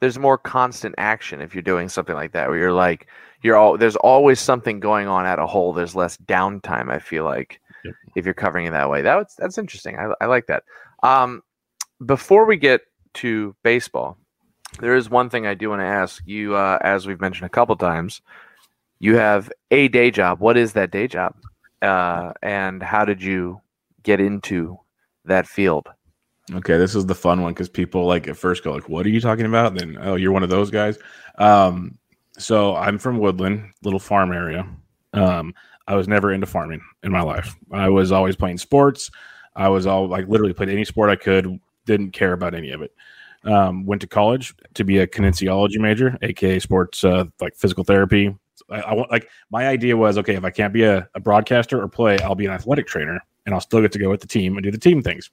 there's more constant action if you're doing something like that where you're like you're all there's always something going on at a hole there's less downtime i feel like Yep. if you're covering it that way that's that's interesting i, I like that um, before we get to baseball there is one thing i do want to ask you uh, as we've mentioned a couple times you have a day job what is that day job uh, and how did you get into that field Okay, this is the fun one because people like at first go like, "What are you talking about?" then, oh, you're one of those guys. Um, so I'm from Woodland, little farm area. Um, I was never into farming in my life. I was always playing sports. I was all like literally played any sport I could. Didn't care about any of it. Um, went to college to be a kinesiology major, aka sports uh, like physical therapy. I, want like my idea was okay if I can't be a, a broadcaster or play, I'll be an athletic trainer and I'll still get to go with the team and do the team things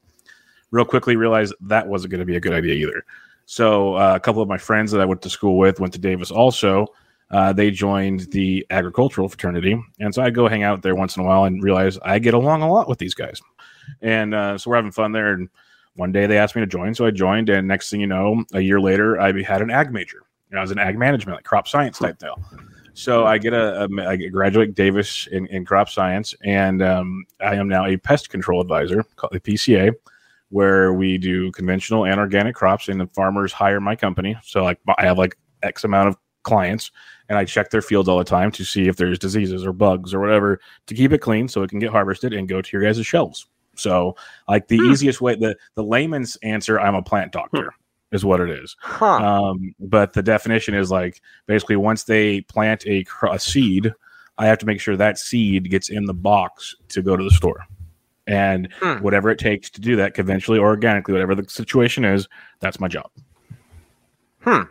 real quickly realized that wasn't going to be a good idea either. So uh, a couple of my friends that I went to school with went to Davis also. uh, they joined the agricultural fraternity, and so I go hang out there once in a while and realize I get along a lot with these guys, and uh, so we're having fun there. And one day they asked me to join, so I joined, and next thing you know, a year later, I had an ag major. I was an ag management, like crop science type deal. So I get a, graduate Davis in, in crop science, and um, I am now a pest control advisor called the PCA, where we do conventional and organic crops, and the farmers hire my company. So like I have like X amount of clients, and I check their fields all the time to see if there's diseases or bugs or whatever to keep it clean so it can get harvested and go to your guys' shelves. So like the hmm. easiest way, the the layman's answer, I'm a plant doctor. Hmm is what it is. Huh. Um, but the definition is like basically once they plant a, a, seed, I have to make sure that seed gets in the box to go to the store. And hmm. whatever it takes to do that, conventionally or organically, whatever the situation is, that's my job. Hmm.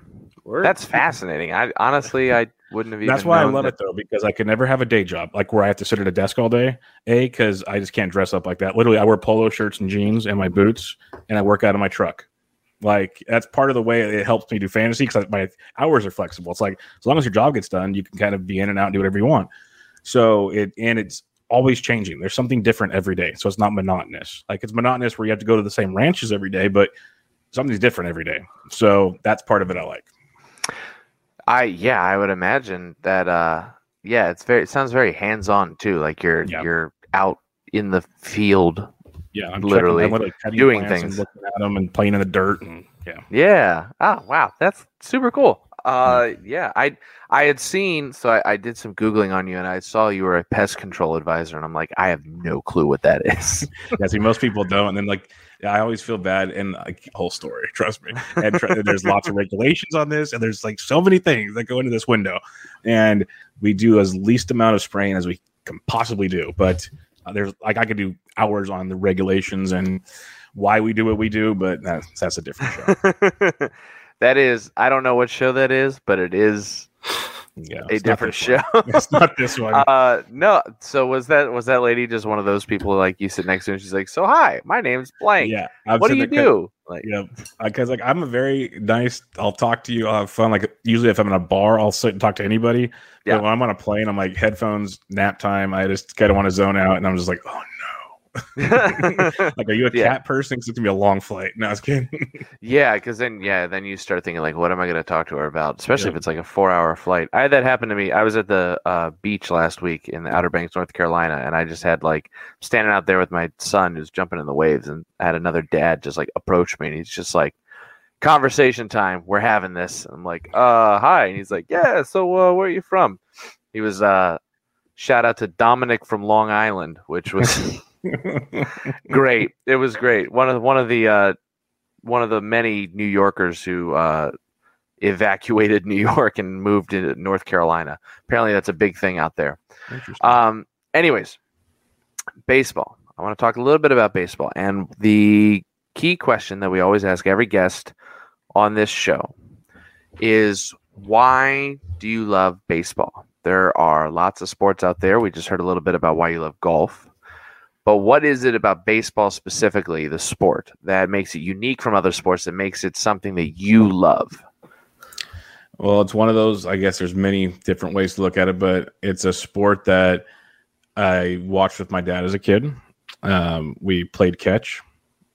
Word. That's fascinating. I honestly, I wouldn't have. That's why I love that. it though, because I could never have a day job like where I have to sit at a desk all day. A, because I just can't dress up like that. Literally, I wear polo shirts and jeans and my boots, and I work out of my truck. Like that's part of the way it helps me do fantasy because my hours are flexible. It's like as long as your job gets done, you can kind of be in and out and do whatever you want. So it and it's always changing. There's something different every day, so it's not monotonous. Like it's monotonous where you have to go to the same ranches every day, but something's different every day. So that's part of it I like. I yeah, I would imagine that. uh Yeah, it's very. It sounds very hands on too. Like you're yeah. you're out in the field yeah, I'm literally doing things, looking at them, and playing in the dirt, and yeah, yeah. Oh wow, that's super cool. Uh, yeah, I I had seen, so I, I, did some googling on you, and I saw you were a pest control advisor, and I'm like, I have no clue what that is. yeah, see, most people don't, and then like. I always feel bad and like whole story, trust me. And tr- there's lots of regulations on this, and there's like so many things that go into this window. And we do as least amount of spraying as we can possibly do. But uh, there's like I could do hours on the regulations and why we do what we do, but that's, that's a different show. that is, I don't know what show that is, but it is yeah, a different show. it's not this one. Uh, no. So was that was that lady just one of those people like you sit next to and she's like, "So hi, my name's blank. Yeah. I've what do you do?" Like, yeah, because like I'm a very nice. I'll talk to you. I'll have fun. Like usually, if I'm in a bar, I'll sit and talk to anybody. Yeah. But when I'm on a plane, I'm like headphones, nap time. I just kind of want to zone out, and I'm just like, oh like, are you a yeah. cat person? Because it's gonna be a long flight. No, I was kidding. yeah, because then yeah, then you start thinking like, what am I gonna talk to her about? Especially yeah. if it's like a four-hour flight. I had that happen to me. I was at the uh, beach last week in the Outer Banks, North Carolina, and I just had like standing out there with my son who's jumping in the waves, and I had another dad just like approach me, and he's just like. Conversation time. We're having this. I'm like, uh, hi. And he's like, yeah. So, uh, where are you from? He was, uh, shout out to Dominic from Long Island, which was great. It was great. One of one of the uh, one of the many New Yorkers who uh, evacuated New York and moved to North Carolina. Apparently, that's a big thing out there. Um, anyways, baseball. I want to talk a little bit about baseball and the key question that we always ask every guest on this show is why do you love baseball? There are lots of sports out there. We just heard a little bit about why you love golf. But what is it about baseball specifically, the sport, that makes it unique from other sports, that makes it something that you love? Well, it's one of those, I guess there's many different ways to look at it, but it's a sport that I watched with my dad as a kid. Um, we played catch.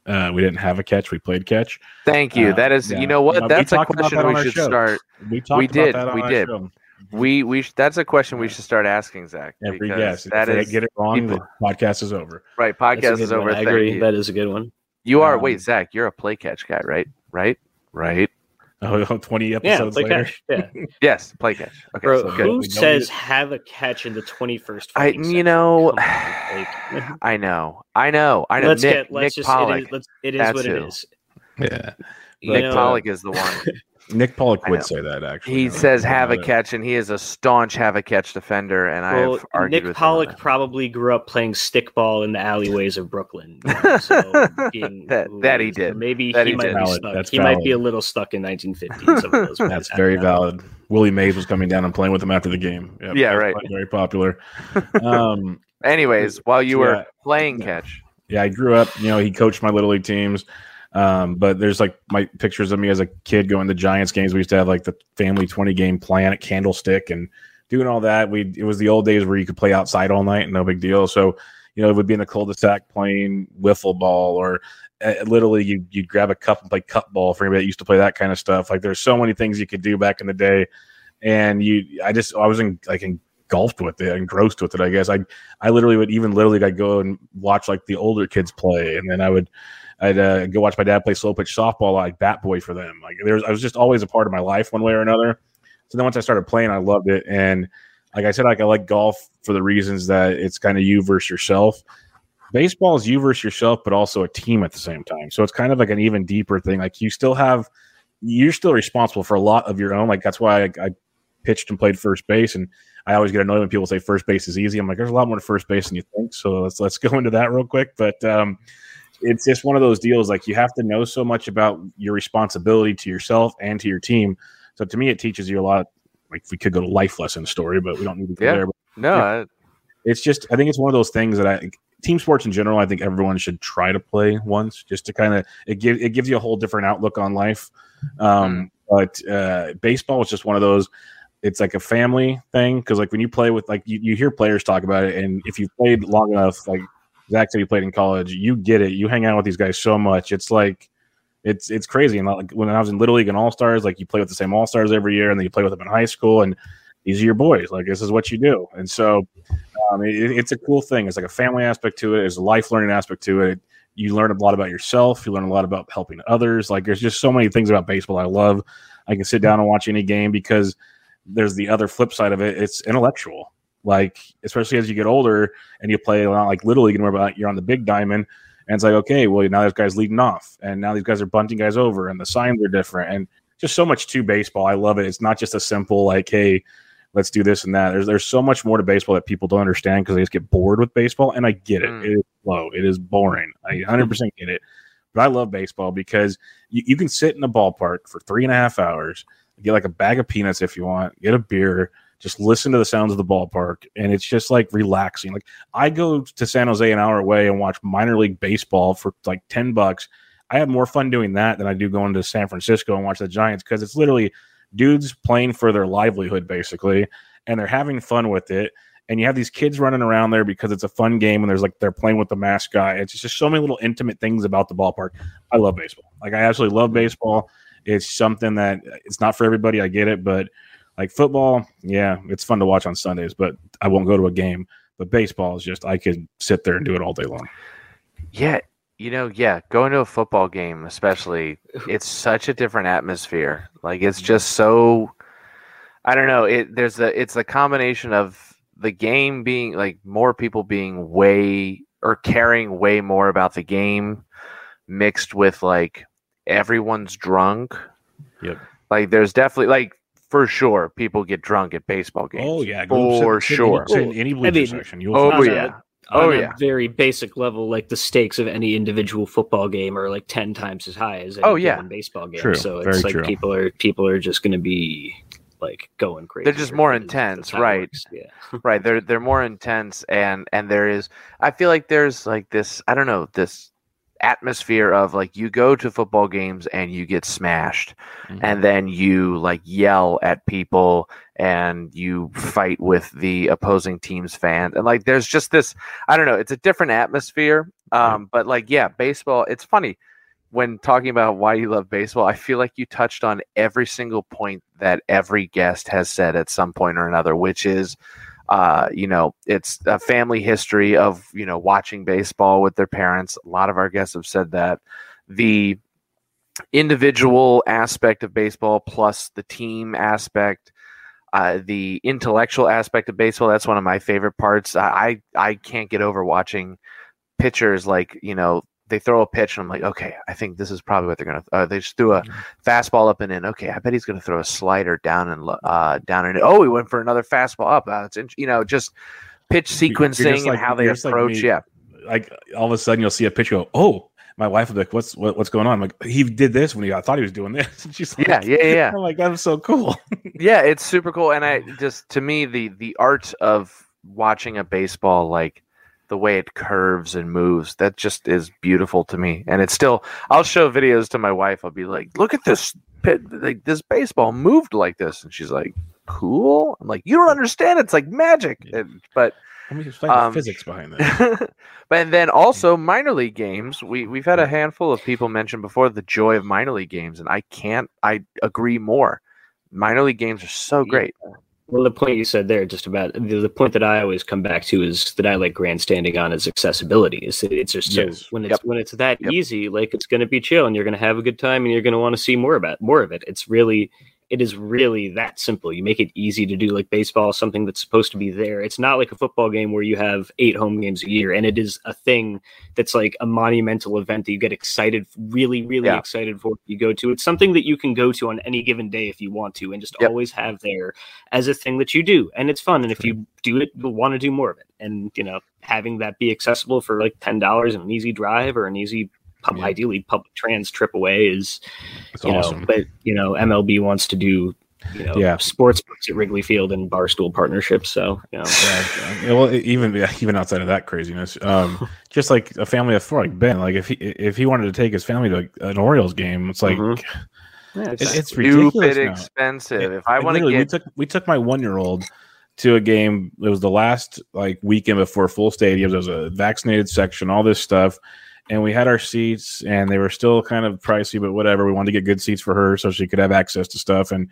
Uh, we didn't have a catch. We played catch. Thank you. Uh, that is, yeah. you know what? That's a question we should show. start. We, we did. we did. Show. We we sh- that's a question we should start asking Zach. Every guest. That if is, get it wrong. People, the podcast is over. Right, podcast is over. I agree. That is a good one. You are. Um, wait, Zach, you're a play catch guy, right? Right. Right. Oh, 20 episodes yeah, later. Catch. Yeah. yes, play catch. Okay, Bro, so who says have a catch in the 21st? I, you know, I know, I know, I know. Let's Nick, get, let's Nick just, Pollack. It is, it is what who. it is. Yeah. Nick know, Pollack is the one. Nick Pollack would say that actually. He says have a catch, and he is a staunch have a catch defender. And well, I have argued Nick Pollack probably grew up playing stickball in the alleyways of Brooklyn. So being, that, that he did. Maybe that he, he might did. be stuck. That's he valid. might be a little stuck in 1950. That's very valid. Willie Mays was coming down and playing with him after the game. Yep, yeah, right. Very popular. Um, Anyways, while you were playing catch, yeah, I grew up. You know, he coached my little league teams. Um, but there's like my pictures of me as a kid going to Giants games. We used to have like the family 20 game plan at Candlestick and doing all that. We it was the old days where you could play outside all night, and no big deal. So you know, it would be in the cul-de-sac playing wiffle ball or uh, literally you you'd grab a cup and play cup ball for anybody that used to play that kind of stuff. Like there's so many things you could do back in the day, and you I just I was in like engulfed with it, engrossed with it. I guess I I literally would even literally I'd go and watch like the older kids play, and then I would. I'd uh, go watch my dad play slow pitch softball, like bat boy for them. Like there's, I was just always a part of my life one way or another. So then once I started playing, I loved it. And like I said, like I like golf for the reasons that it's kind of you versus yourself baseball is you versus yourself, but also a team at the same time. So it's kind of like an even deeper thing. Like you still have, you're still responsible for a lot of your own. Like that's why I, I pitched and played first base, and I always get annoyed when people say first base is easy. I'm like, there's a lot more to first base than you think. So let's let's go into that real quick. But um, it's just one of those deals. Like you have to know so much about your responsibility to yourself and to your team. So to me, it teaches you a lot. Like we could go to life lesson story, but we don't need to go Yeah. there. But No, Yeah. I- it's just I think it's one of those things that I team sports in general. I think everyone should try to play once, just to kind of it gives it gives you a whole different outlook on life. Um, But uh, baseball is just one of those. It's like a family thing because like when you play with like you, you hear players talk about it, and if you've played long enough, like Zach said, he played in college, you get it. You hang out with these guys so much. It's like it's it's crazy. And like when I was in Little League and All Stars, like you play with the same All Stars every year, and then you play with them in high school, and these are your boys. Like this is what you do. And so um, it, it's a cool thing. It's like a family aspect to it. There's a life learning aspect to it. You learn a lot about yourself. You learn a lot about helping others. Like there's just so many things about baseball I love. I can sit down and watch any game because there's the other flip side of it. It's intellectual. Like especially as you get older and you play a lot like little league and where you're on the big diamond. And it's like, okay, well, now this guy's leading off, and now these guys are bunting guys over, and the signs are different, and just so much to baseball. I love it. It's not just a simple like, hey, let's do this and that. There's there's so much more to baseball that people don't understand because they just get bored with baseball, and I get it. Mm. It is slow. It is boring. I 100 percent get it. But I love baseball because you, you can sit in a ballpark for three and a half hours, get like a bag of peanuts if you want, get a beer, just listen to the sounds of the ballpark, and it's just like relaxing. Like I go to San Jose an hour away and watch minor league baseball for like ten bucks. I have more fun doing that than I do going to San Francisco and watch the Giants because it's literally dudes playing for their livelihood basically, and they're having fun with it. And you have these kids running around there because it's a fun game, and there's like they're playing with the mascot. It's just so many little intimate things about the ballpark. I love baseball. Like I absolutely love baseball. It's something that it's not for everybody. I get it, but like football, yeah, it's fun to watch on Sundays, but I won't go to a game. But baseball is just I could sit there and do it all day long. yeah, you know, yeah, going to a football game, especially, it's such a different atmosphere. Like it's mm-hmm. just so. I don't know. It there's a it's a combination of the game being like more people being way or caring way more about the game, mixed with like everyone's drunk. Yep. Like there's definitely like for sure people get drunk at baseball oh, games. Oh yeah, for sit- sit sure. in, in any oh, bleacher mean, section. You'll Oh on yeah. on Oh a yeah. very basic level, like the stakes of any individual football game are like ten times as high as any Oh, yeah. baseball game. True, So very it's like true. people are people are just going to be like going crazy. They're just more intense, that's how it right. works. Yeah. right they're they're more intense and and there is i feel like there's like this i don't know this atmosphere of like you go to football games and you get smashed Mhm. and then you like yell at people and you fight with the opposing team's fans and like there's just this i don't know it's a different atmosphere um but like yeah baseball it's funny when talking about why you love baseball i feel like you touched on every single point that every guest has said at some point or another which is uh, you know, it's a family history of, you know, watching baseball with their parents. A lot of our guests have said that. The individual aspect of baseball plus the team aspect, uh, the intellectual aspect of baseball, that's one of my favorite parts. I, I, can't get over watching pitchers like, you know, they throw a pitch and I'm like, okay, I think this is probably what they're gonna. Uh, they just threw a fastball up and in. Okay, I bet he's gonna throw a slider down and uh, down and in. Oh, he went for another fastball up. Uh, it's in, you know just pitch sequencing like- and how they like approach. me. yeah, like all of a sudden you'll see a picture go, oh, my wife will be like, what's what, what's going on? I'm like, he did this when he I thought he was doing this. And she's like, yeah, yeah, yeah. I'm like, that was so cool. yeah. It's super cool, and I just to me the the art of watching a baseball like the way it curves and moves. That just is beautiful to me. And it's still, I'll show videos to my wife. I'll be like, look at this pit, like this baseball moved like this. And she's like, cool. I'm like, you don't understand. It's like magic. And, but, Let me explain Um, the physics behind that. but then also minor league games. We we've had a handful of people mention before the joy of minor league games, and I can't. I agree more. Minor league games are so great. Well, the point you said there, just about the, the point that I always come back to is that I like grandstanding on is accessibility. Is that it's just so Yes. when it's Yep. when it's that Yep. easy, like it's going to be chill and you're going to have a good time and you're going to want to see more about more of it. It's really it is really that simple. You make it easy to do like baseball, something that's supposed to be there. It's not like a football game where you have eight home games a year, and it is a thing that's like a monumental event that you get excited, really, really Yeah. excited for. You go to. It's something that you can go to on any given day if you want to, and just Yep. always have there as a thing that you do, and it's fun. And if you do it, you'll want to do more of it. And you know, having that be accessible for like ten dollars and an easy drive or an easy, pub, Yeah. ideally public trans trip away is It's you awesome. know, but you know, MLB wants to do you know Yeah. sports books at Wrigley Field and Barstool partnerships. So you know, Yeah, well, e- even yeah, even outside of that craziness, um, just like a family of four, like Ben, like if he if he wanted to take his family to like, an Orioles game, it's like Mhm. yeah, it- it's- it's ridiculous. Stupid expensive. It- if I want to literally, get we took we took my one year old to a game. It was the last like weekend before full stadiums. There was a vaccinated section, all this stuff, and we had our seats, and they were still kind of pricey, but whatever. We wanted to get good seats for her so she could have access to stuff, and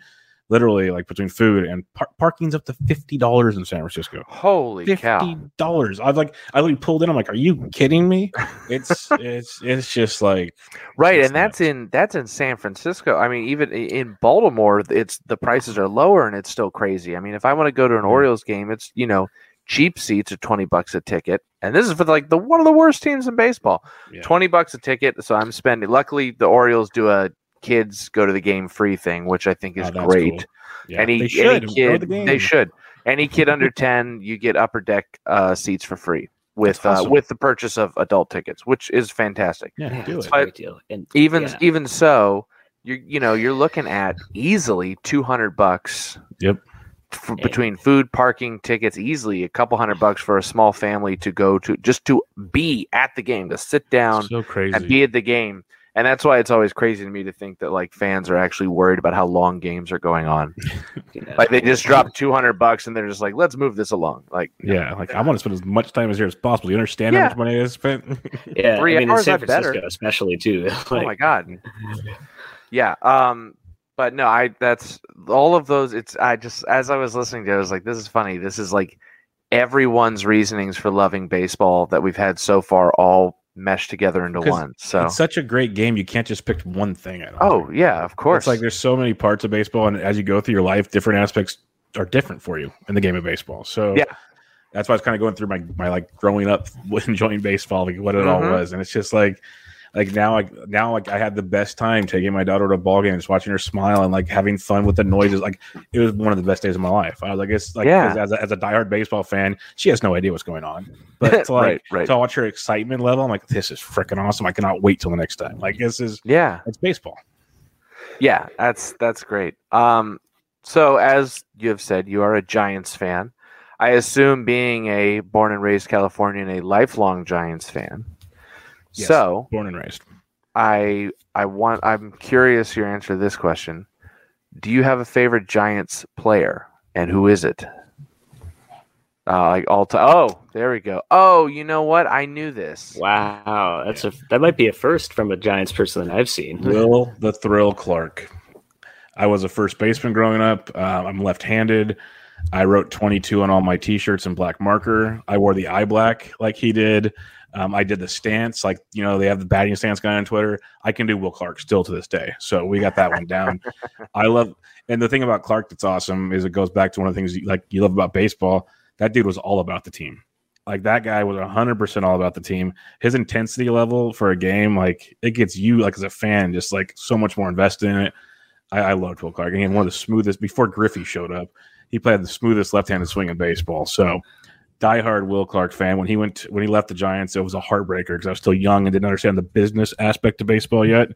literally like between food and par- parking's up to fifty dollars in San Francisco. holy Fifty cow. dollars. I've like I literally pulled in. I'm like, are you kidding me? It's it's it's just like Right, and that's in that's in San Francisco. I mean, even in Baltimore, it's the prices are lower and it's still crazy. I mean, if I want to go to an. Orioles game, it's you know cheap seats are twenty bucks a ticket, and this is for like the one of the worst teams in baseball. Yeah. Twenty bucks a ticket, so I'm spending. Luckily, the Orioles do a kids go to the game free thing, which I think is oh, great. cool. Yeah, Any they any should go to kid, the they should. Any kid under ten, you get upper deck uh, seats for free with That's uh, with the purchase of adult tickets, which is fantastic Yeah, yeah, do it. great deal. And even yeah. even so you you know you're looking at easily 200 bucks Yep. For, Yeah. between food parking tickets easily a couple hundred bucks for a small family to go to just to be at the game to sit down So crazy. and be at the game and that's why it's always crazy to me to think that like fans are actually worried about how long games are going on like they just dropped 200 bucks and they're just like let's move this along like Yeah, like I want to spend as much time as here as possible. You understand how much money I spent? yeah, three I mean, in hours, San I better. Francisco, especially too. oh my god yeah um but no i that's all of those it's i just as i was listening to it i was like this is funny this is like everyone's reasonings for loving baseball that we've had so far all meshed together into one so It's such a great game. You can't just pick one thing. Oh think. yeah of course It's like there's so many parts of baseball, and as you go through your life, different aspects are different for you in the game of baseball. So Yeah. that's why I was kind of going through my my like growing up enjoying baseball, like what it all Mhm. was, and it's just like like now like now like I had the best time taking my daughter to ball games, watching her smile and like having fun with the noises. Like it was one of the best days of my life. I was like, it's like Yeah. as, a, as a diehard baseball fan, she has no idea what's going on, but to like Right, right. to watch her excitement level, I'm like, this is freaking awesome. I cannot wait till the next time. Like this is yeah it's baseball. yeah that's that's great um so as you have said you are a giants fan i assume being a born and raised californian a lifelong giants fan Yes. so Born and raised. I I want I'm curious your answer to this question. Do you have a favorite Giants player and who is it? Uh, like all time. Oh, there we go. Oh, you know what? I knew this. Wow, that's a that might be a first from a Giants person that I've seen. Will the Thrill Clark. I was a first baseman growing up. Uh, I'm left-handed. I wrote 22 on all my T-shirts in black marker. I wore the eye black like he did. Um, I did the stance, like you know they have the batting stance guy on Twitter. I can do Will Clark still to this day, so we got that one down. I love, and the thing about Clark that's awesome is it goes back to one of the things you, like you love about baseball. That dude was all about the team. Like that guy was 100% all about the team. His intensity level for a game, like it gets you, like as a fan, just like so much more invested in it. I, I loved Will Clark. And he had one of the smoothest, before Griffey showed up, he played the smoothest left handed swing in baseball. So, diehard Will Clark fan. When he went, when he left the Giants, it was a heartbreaker because I was still young and didn't understand the business aspect of baseball yet.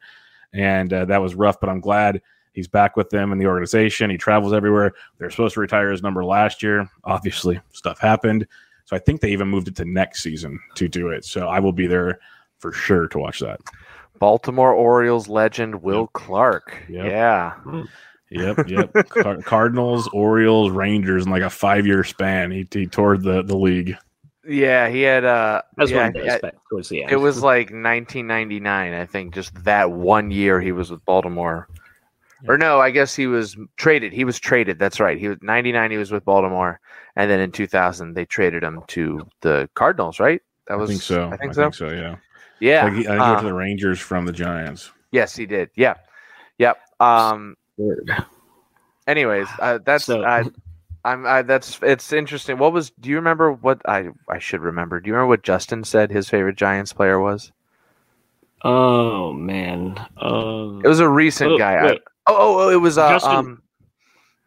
And uh, that was rough, but I'm glad he's back with them in the organization. He travels everywhere. They're supposed to retire his number last year. Obviously, stuff happened. So I think they even moved it to next season to do it. So I will be there for sure to watch that. Baltimore Orioles legend Will Clark. Yep. Yeah. Yep, yep. Car- Cardinals, Orioles, Rangers in like a five year span. He, he toured the, the league. Yeah, he had uh That's yeah, one day, yeah, towards the end. it was like 1999, I think, just that one year he was with Baltimore. Or no, I guess he was traded. He was traded. That's right. He was 99 he was with Baltimore and then in 2000 they traded him to the Cardinals, right? That was I think so. I think so. yeah. Yeah. Like he, I think he uh, went to the Rangers from the Giants. yes, he did. Yeah. Yep. Um Word. anyways, uh, that's So- I, I'm I, that's it's interesting. What was do you remember what I I should remember. Do you remember what Justin said his favorite Giants player was? Oh man. Um, It was a recent oh, guy. I- oh, oh, oh, it was uh, Justin- um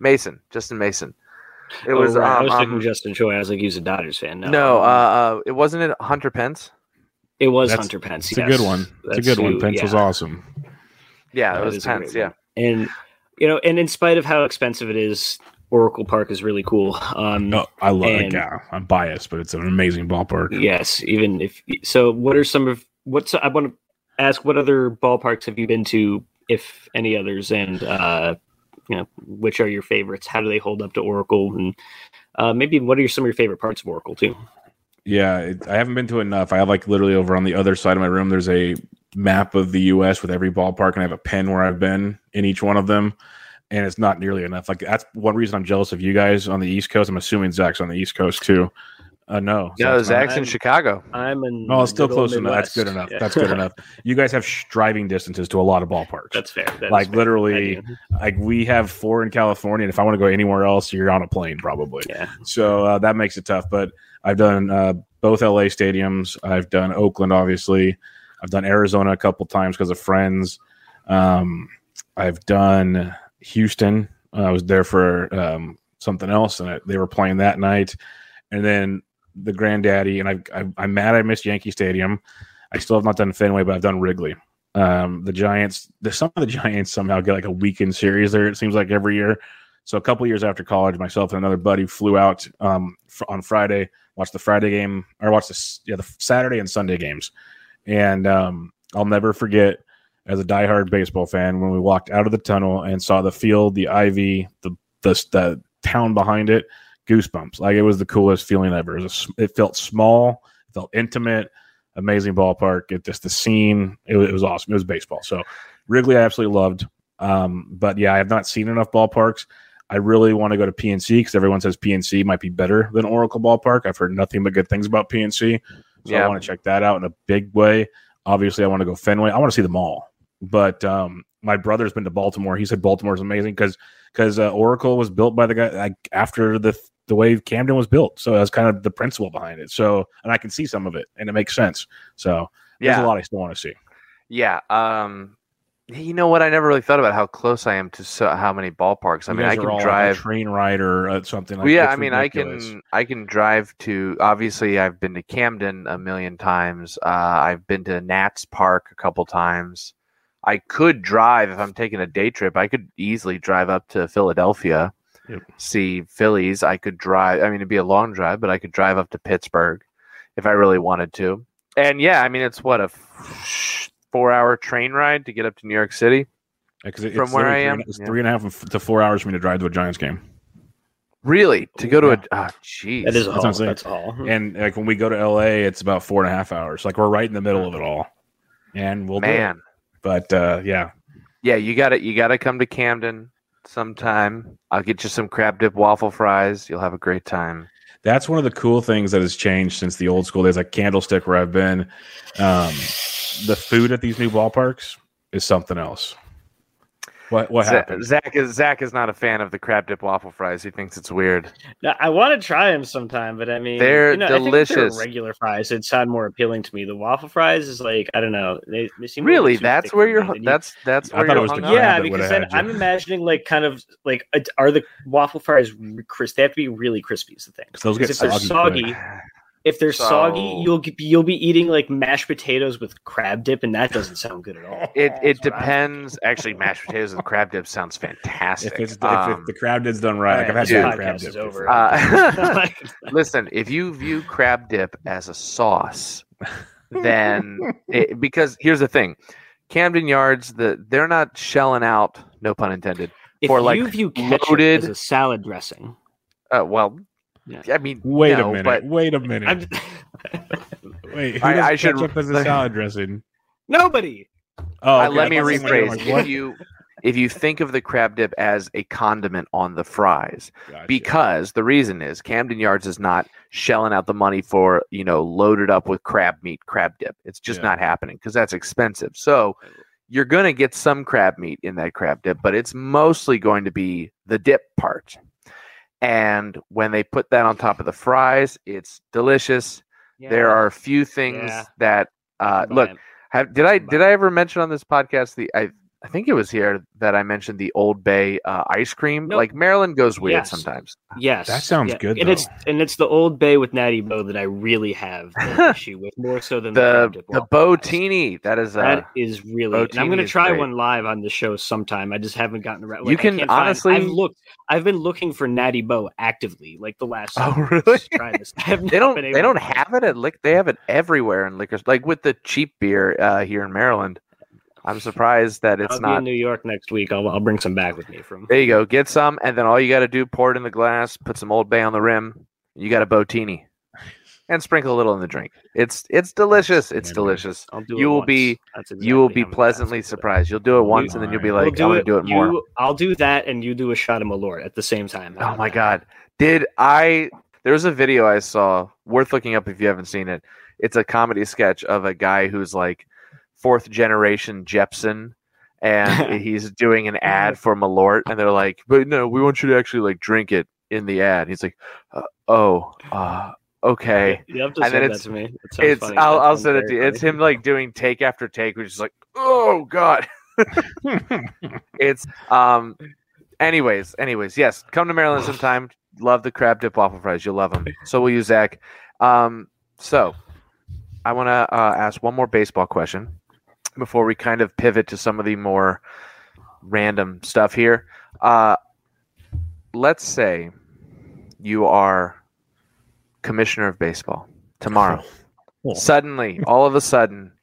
Mason, Justin Mason. It oh, was right. I um, was thinking um, Justin Choi. I was like, he's a Dodgers fan. No, no, uh, um, uh, it wasn't it Hunter Pence. it was That's- Hunter Pence. It's a good one. It's a That's good one. who- Pence was awesome. Yeah, That it was is a great Pence. Yeah, one. and you know, and in spite of how expensive it is, Oracle Park is really cool. Um, No, I love it. Yeah, I'm biased, but it's an amazing ballpark. Yes, even if so, what are some of what's I want to ask? What other ballparks have you been to, if any others, and uh, you know, which are your favorites? How do they hold up to Oracle? And uh, maybe what are some of your favorite parts of Oracle too? Yeah, it, I haven't been to enough. I have like literally over on the other side of my room. There's a map of the U.S. with every ballpark, and I have a pen where I've been in each one of them, and it's not nearly enough. Like that's one reason I'm jealous of you guys on the East Coast. I'm assuming Zach's on the East Coast too. Uh, no, no, Zach's not. Zach's in I'm- Chicago. I'm in. No, it's still middle close enough. That's good enough. Yeah. That's good enough. You guys have sh- driving distances to a lot of ballparks. That's fair. That is like fair. literally, I like we have four in California, and if I want to go anywhere else, you're on a plane probably. Yeah. So uh, that makes it tough. But I've done uh, both LA stadiums. I've done Oakland, obviously. I've done Arizona a couple times because of friends. Um, I've done Houston. I was there for um, something else, and I, they were playing that night. And then the Granddaddy, and I, I, I'm mad I missed Yankee Stadium. I still have not done Fenway, but I've done Wrigley. Um, the Giants, the, some of the Giants somehow get like a weekend series there. It seems like every year. So a couple years after college, myself and another buddy flew out um, on Friday, watched the Friday game, or watched the yeah the Saturday and Sunday games, and um, I'll never forget as a diehard baseball fan when we walked out of the tunnel and saw the field, the ivy, the the, the town behind it, goosebumps. Like it was the coolest feeling ever. It, a it felt small, it felt intimate, amazing ballpark. It just the scene, it, it was awesome. It was baseball. So Wrigley, I absolutely loved. Um, but yeah, I have not seen enough ballparks. I really want to go to PNC because everyone says PNC might be better than Oracle Ballpark. I've heard nothing but good things about PNC, so Yeah. I want to check that out in a big way. Obviously, I want to go Fenway. I want to see them all. But um, my brother's been to Baltimore. He said Baltimore's amazing because because uh, Oracle was built by the guy like after the the way Camden was built. So that's kind of the principle behind it. So and I can see some of it and it makes sense. So there's Yeah, a lot I still want to see. yeah. Um, you know what? I never really thought about how close I am to so, how many ballparks. I You mean, I can all on a drive. train ride or uh, something. Like Well, yeah, I mean, ridiculous. I can I can drive to. Obviously, I've been to Camden a million times. Uh, I've been to Nats Park a couple times. I could drive if I'm taking a day trip. I could easily drive up to Philadelphia, Yep. see Phillies. I could drive. I mean, it'd be a long drive, but I could drive up to Pittsburgh if I really wanted to. And yeah, I mean, it's what a four-hour train ride to get up to New York City. Yeah, 'cause it- From where I am, and- It's yeah. three and a half to four hours for me to drive to a Giants game. Really, to go to Yeah. a oh, jeez, That is a That's what I'm haul. saying. That's a haul. And like when we go to LA, it's about four and a half hours. Like we're right in the middle of it all, and we'll do it. man. But uh, yeah, Yeah, you got to You got to come to Camden sometime. I'll get you some crab dip waffle fries. You'll have a great time. that's one of the cool things that has changed since the old school days, like Candlestick, where I've been. Um, the food at these new ballparks is something else. What what Za- happened? Zach is Zach is not a fan of the crab dip waffle fries. He thinks it's weird. Now, I want to try them sometime, but I mean, They're you know, I think they were delicious. regular fries, it'd sound more appealing to me. The waffle fries is like I don't know. They, they seem Really, that's where you're. me. That's that's I where thought it you're was the yeah, because then. I'm imagining like kind of like are the waffle fries crisp? They have to be really crispy. Is the thing. 'Cause those get if they're soggy. Quick. soggy, if they're soggy, you'll g- you'll be eating like mashed potatoes with crab dip, and that doesn't sound good at all. It it That's what I'm depends. Actually, mashed potatoes with crab dip sounds fantastic. If it's Um, if the crab dip's done right, like I've had Alright, Yeah. some crab dip over. before. Uh, Listen, if you view crab dip as a sauce, then it, because here's the thing, Camden Yards, the they're not shelling out, no pun intended. if for, like, you view ketchup loaded- as a salad dressing, Uh, well, Yeah. I mean, Wait no, a minute. but Wait a minute. I'm, Wait, who I- does I should- ketchup as a salad dressing? nobody. Oh, okay, let me rephrase. like, If you if you think of the crab dip as a condiment on the fries, Gotcha. because the reason is Camden Yards is not shelling out the money for you know loaded up with crab meat crab dip. It's just Yeah. not happening because that's expensive. So you're going to get some crab meat in that crab dip, but it's mostly going to be the dip part. And when they put that on top of the fries, it's delicious. There are a few things Yeah. that uh, look. Have, did I did I ever mention on this podcast the I I think it was here that I mentioned the Old Bay uh, ice cream. Nope. Like Maryland goes weird Yes. sometimes. Yes, That sounds good, And it's and it's the Old Bay with Natty Bo that I really have the issue with more so than the, The crab the. Botini that is uh, That is really. And I'm going to try great. one live on the show sometime. I just haven't gotten around. You like, I can can't find- honestly- I've looked. I've been looking for Natty Bo actively, like the last. Oh, seven weeks really? to Try this. I have they don't been they don't to have it at lic they have it everywhere in liquor like with the cheap beer uh, here in Maryland. I'm surprised that it's I'll be not in New York next week. I'll, I'll bring some back with me from. There you go. Get some, and then all you got to do, pour it in the glass, put some Old Bay on the rim. You got a Botini, and sprinkle a little in the drink. It's it's delicious. It's delicious. I'll do. You it will once. be- That's you will be how many times pleasantly do it. surprised. You'll do it once, and then you'll be like, We'll "I'm gonna do it more." You, I'll do that, and you do a shot of Malort at the same time. Oh my god! Did I? There was a video I saw worth looking up if you haven't seen it. It's a comedy sketch of a guy who's like fourth generation Jeppson, and he's doing an ad for Malort, and they're like, "But no, we want you to actually like drink it in the ad." He's like, uh, "Oh, uh, okay." You have to And send that it's- to me. Sounds It's funny. I'll, I'll send it to you. It's him like doing take after take, which is like, "Oh god." it's um anyways anyways yes come to maryland sometime love the crab dip waffle fries you'll love them so will you zach um so i want to uh, ask one more baseball question before we kind of pivot to some of the more random stuff here. Uh let's say you are commissioner of baseball tomorrow. Oh. suddenly all of a sudden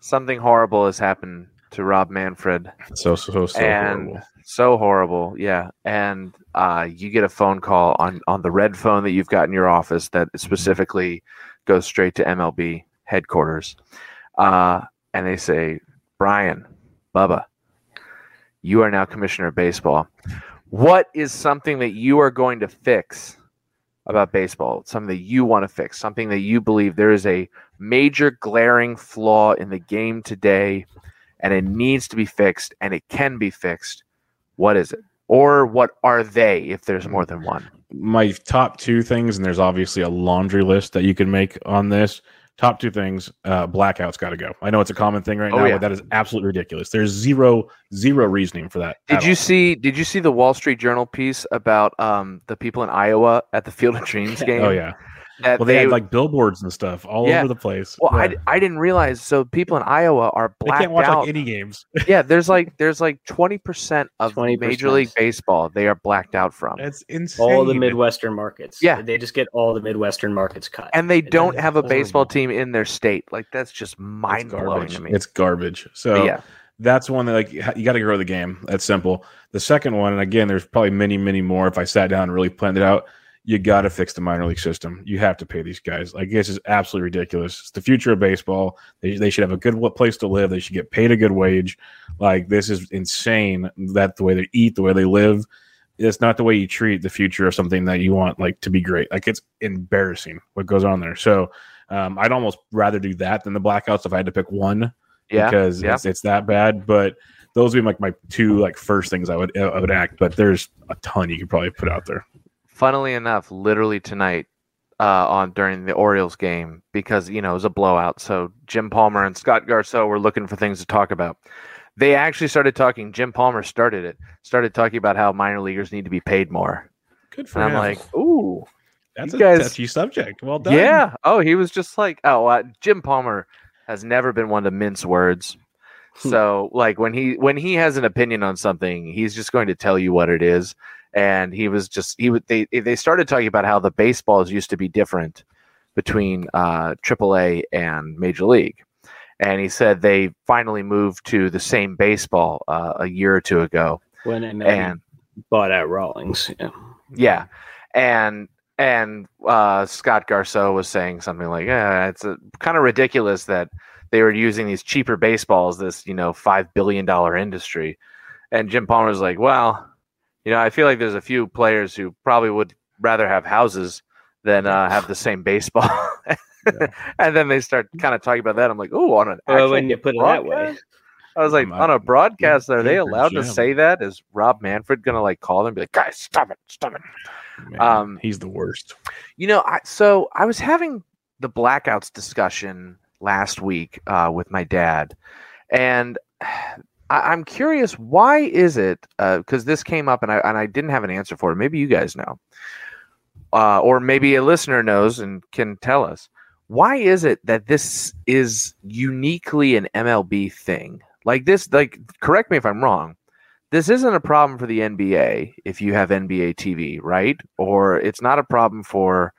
something horrible has happened to rob manfred. So so so and horrible. so horrible yeah. And uh, you get a phone call on on the red phone that you've got in your office that specifically goes straight to mlb headquarters. Uh, and they say brian bubba you are now commissioner of baseball what is something that you are going to fix about baseball something that you want to fix something that you believe there is a major glaring flaw in the game today and it needs to be fixed and it can be fixed, what is it? Or what are they if there's more than one? my top two things, and there's obviously a laundry list that you can make on this. Top two things, uh, blackouts got to go. I know it's a common thing right Oh, now, yeah. but that is absolutely ridiculous. There's zero zero reasoning for that. Did you all. see did you see the Wall Street Journal piece about um, the people in Iowa at the Field of Dreams game? Oh yeah. That Well, they, had like billboards and stuff all Yeah. over the place. well, Yeah. I, I didn't realize. So people in Iowa are they blacked can't watch out. like any games. yeah, there's like there's like twenty percent of 20%. Major League Baseball they are blacked out from, That's insane. all the Midwestern markets. Yeah. they just get all the Midwestern markets cut. and they don't have a baseball team in their state. Like that's just mind blowing to me. It's garbage. So But yeah, that's one that like you got to grow the game. That's simple. The second one, and again, there's probably many, many more. If I sat down and really planned it out, you got to fix the minor league system. You have to pay these guys. Like this is absolutely ridiculous. It's the future of baseball. They, they should have a good place to live. They should get paid a good wage. Like this is insane. That the way they eat, the way they live, it's not the way you treat the future of something that you want like to be great. Like it's embarrassing what goes on there. So um, I'd almost rather do that than the blackouts if I had to pick one yeah, because yeah. it's, it's that bad. But those would be like my two like first things I would I would act. But there's a ton you could probably put out there. Funnily enough, literally tonight, uh, on during the Orioles game, because you know it was a blowout. So Jim Palmer and Scott Garceau were looking for things to talk about. They actually started talking. Jim Palmer started it. Started talking about how minor leaguers need to be paid more. Good for And I'm like, ooh, That's a guys- touchy subject. Well done. Yeah. Oh, he was just like, oh, uh, Jim Palmer has never been one to mince words. Hmm. So, like when he when he has an opinion on something, he's just going to tell you what it is. And he was just he would they they started talking about how the baseballs used to be different between uh, AAA and Major League. And he said they finally moved to the same baseball uh, a year or two ago. when And bought out Rawlings. Yeah. yeah, and and uh, Scott Garceau was saying something like, "Yeah, it's kind of ridiculous that they were using these cheaper baseballs, this you know five billion dollar industry." And Jim Palmer was like, "Well, you know, I feel like there's a few players who probably would rather have houses than uh, have the same baseball." and then they start kind of talking about that. I'm like, "Oh, on an Well, when you put it that way. I was like, on a broadcast, are they allowed to say that? Is Rob Manfred gonna like call them and be like, guys, stop it, stop it? Man, Um, he's the worst. You know, I, so I was having the blackouts discussion last week uh, with my dad, and I, I'm curious why is it? Because this came up and I and I didn't have an answer for it. Maybe you guys know, uh, or maybe a listener knows and can tell us. Why is it that this is uniquely an MLB thing? Like this, like correct me if I'm wrong. This isn't a problem for the NBA if you have NBA TV, right? Or it's not a problem for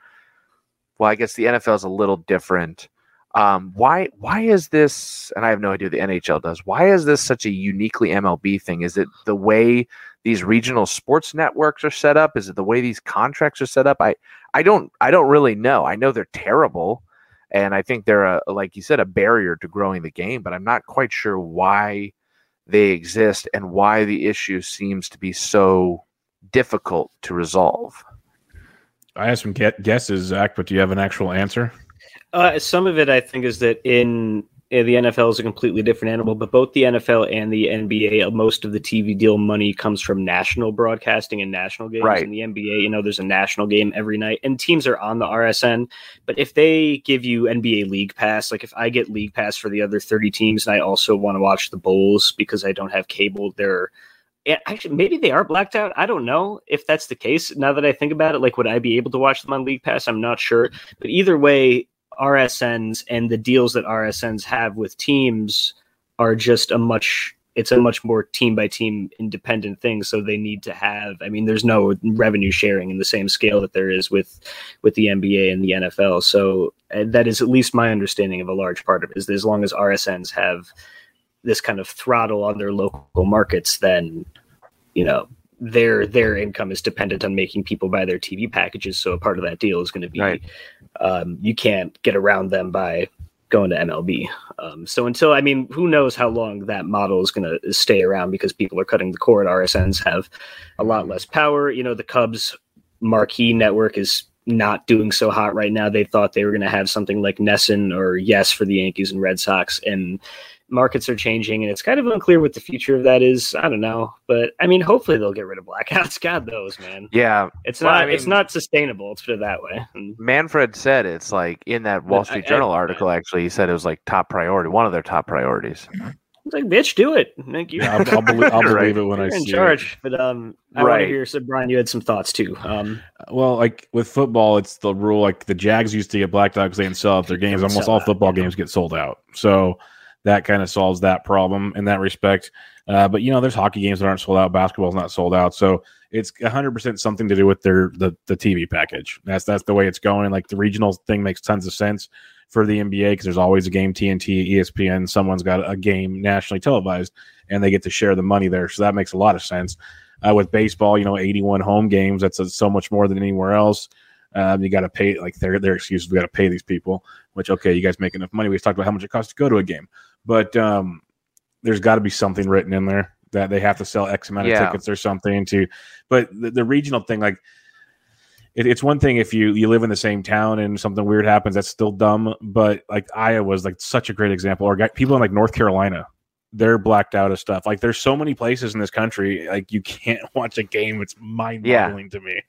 well, I guess the NFL is a little different. Um, why why is this? And I have no idea the NHL does. Why is this such a uniquely MLB thing? Is it the way these regional sports networks are set up? Is it the way these contracts are set up? I I don't I don't really know. I know they're terrible, and I think they're a like you said a barrier to growing the game. But I'm not quite sure why they exist and why the issue seems to be so difficult to resolve. I have some guesses, Zach, but do you have an actual answer? Uh, some of it, I think, is that in, the NFL is a completely different animal, but both the NFL and the NBA, uh, most of the TV deal money comes from national broadcasting and national games. Right. In the NBA, you know, there's a national game every night, and teams are on the RSN. But if they give you NBA League Pass, like if I get League Pass for the other 30 teams, and I also want to watch the Bulls because I don't have cable, they're actually, maybe they are blacked out. I don't know if that's the case. Now that I think about it, like, would I be able to watch them on League Pass? I'm not sure. But either way, RSNs and the deals that RSNs have with teams are just a much it's a much more team by team independent thing. So they need to have i mean there's no revenue sharing in the same scale that there is with with the nba and the nfl so uh, that is at least my understanding of a large part of it is that as long as rsns have this kind of throttle on their local markets then you know their their income is dependent on making people buy their tv packages so a part of that deal is going to be Right. um, you can't get around them by going to MLB. Um, so until I mean, who knows how long that model is going to stay around because people are cutting the cord. RSNs have a lot less power. You know, the Cubs marquee network is not doing so hot right now. They thought they were going to have something like NESN or Yes for the Yankees and Red Sox, and markets are changing, and it's kind of unclear what the future of that is. I don't know, but I mean, hopefully they'll get rid of blackouts. God knows, man. Yeah, It's Well, not. I it's not sustainable. Let's put it that way. And Manfred said it's like in that Wall Street I- Journal I- article. Actually, he said it was like top priority, one of their top priorities. It's like, bitch, do it. Thank you. Yeah, I'll, I'll, believe, I'll believe it when I You're in see charge. But um, I want Right. to hear. So, Brian, you had some thoughts too. Um. Well, like with football, it's the rule. Like the Jags used to get blacked out because they didn't sell out their games. Almost all out, football yeah. games get sold out. So that kind of solves that problem in that respect. Uh, but you know, there's hockey games that aren't sold out. Basketball's not sold out. So it's 100 percent something to do with their the the TV package. That's that's the way it's going. Like the regional thing makes tons of sense for the NBA because there's always a game TNT, ESPN. Someone's got a game nationally televised, and they get to share the money there. So that makes a lot of sense. Uh, with baseball, you know, 81 home games. That's uh so much more than anywhere else. Um, you got to pay like their their excuses. We got to pay these people. Which okay, you guys make enough money. We just talked about how much it costs to go to a game, but um, there's got to be something written in there that they have to sell X amount of Yeah. tickets or something to. But the, the regional thing, like it, it's one thing if you you live in the same town and something weird happens, that's still dumb. But like Iowa is like such a great example, or people in like North Carolina, they're blacked out of stuff. Like there's so many places in this country, like you can't watch a game. It's mind boggling to me.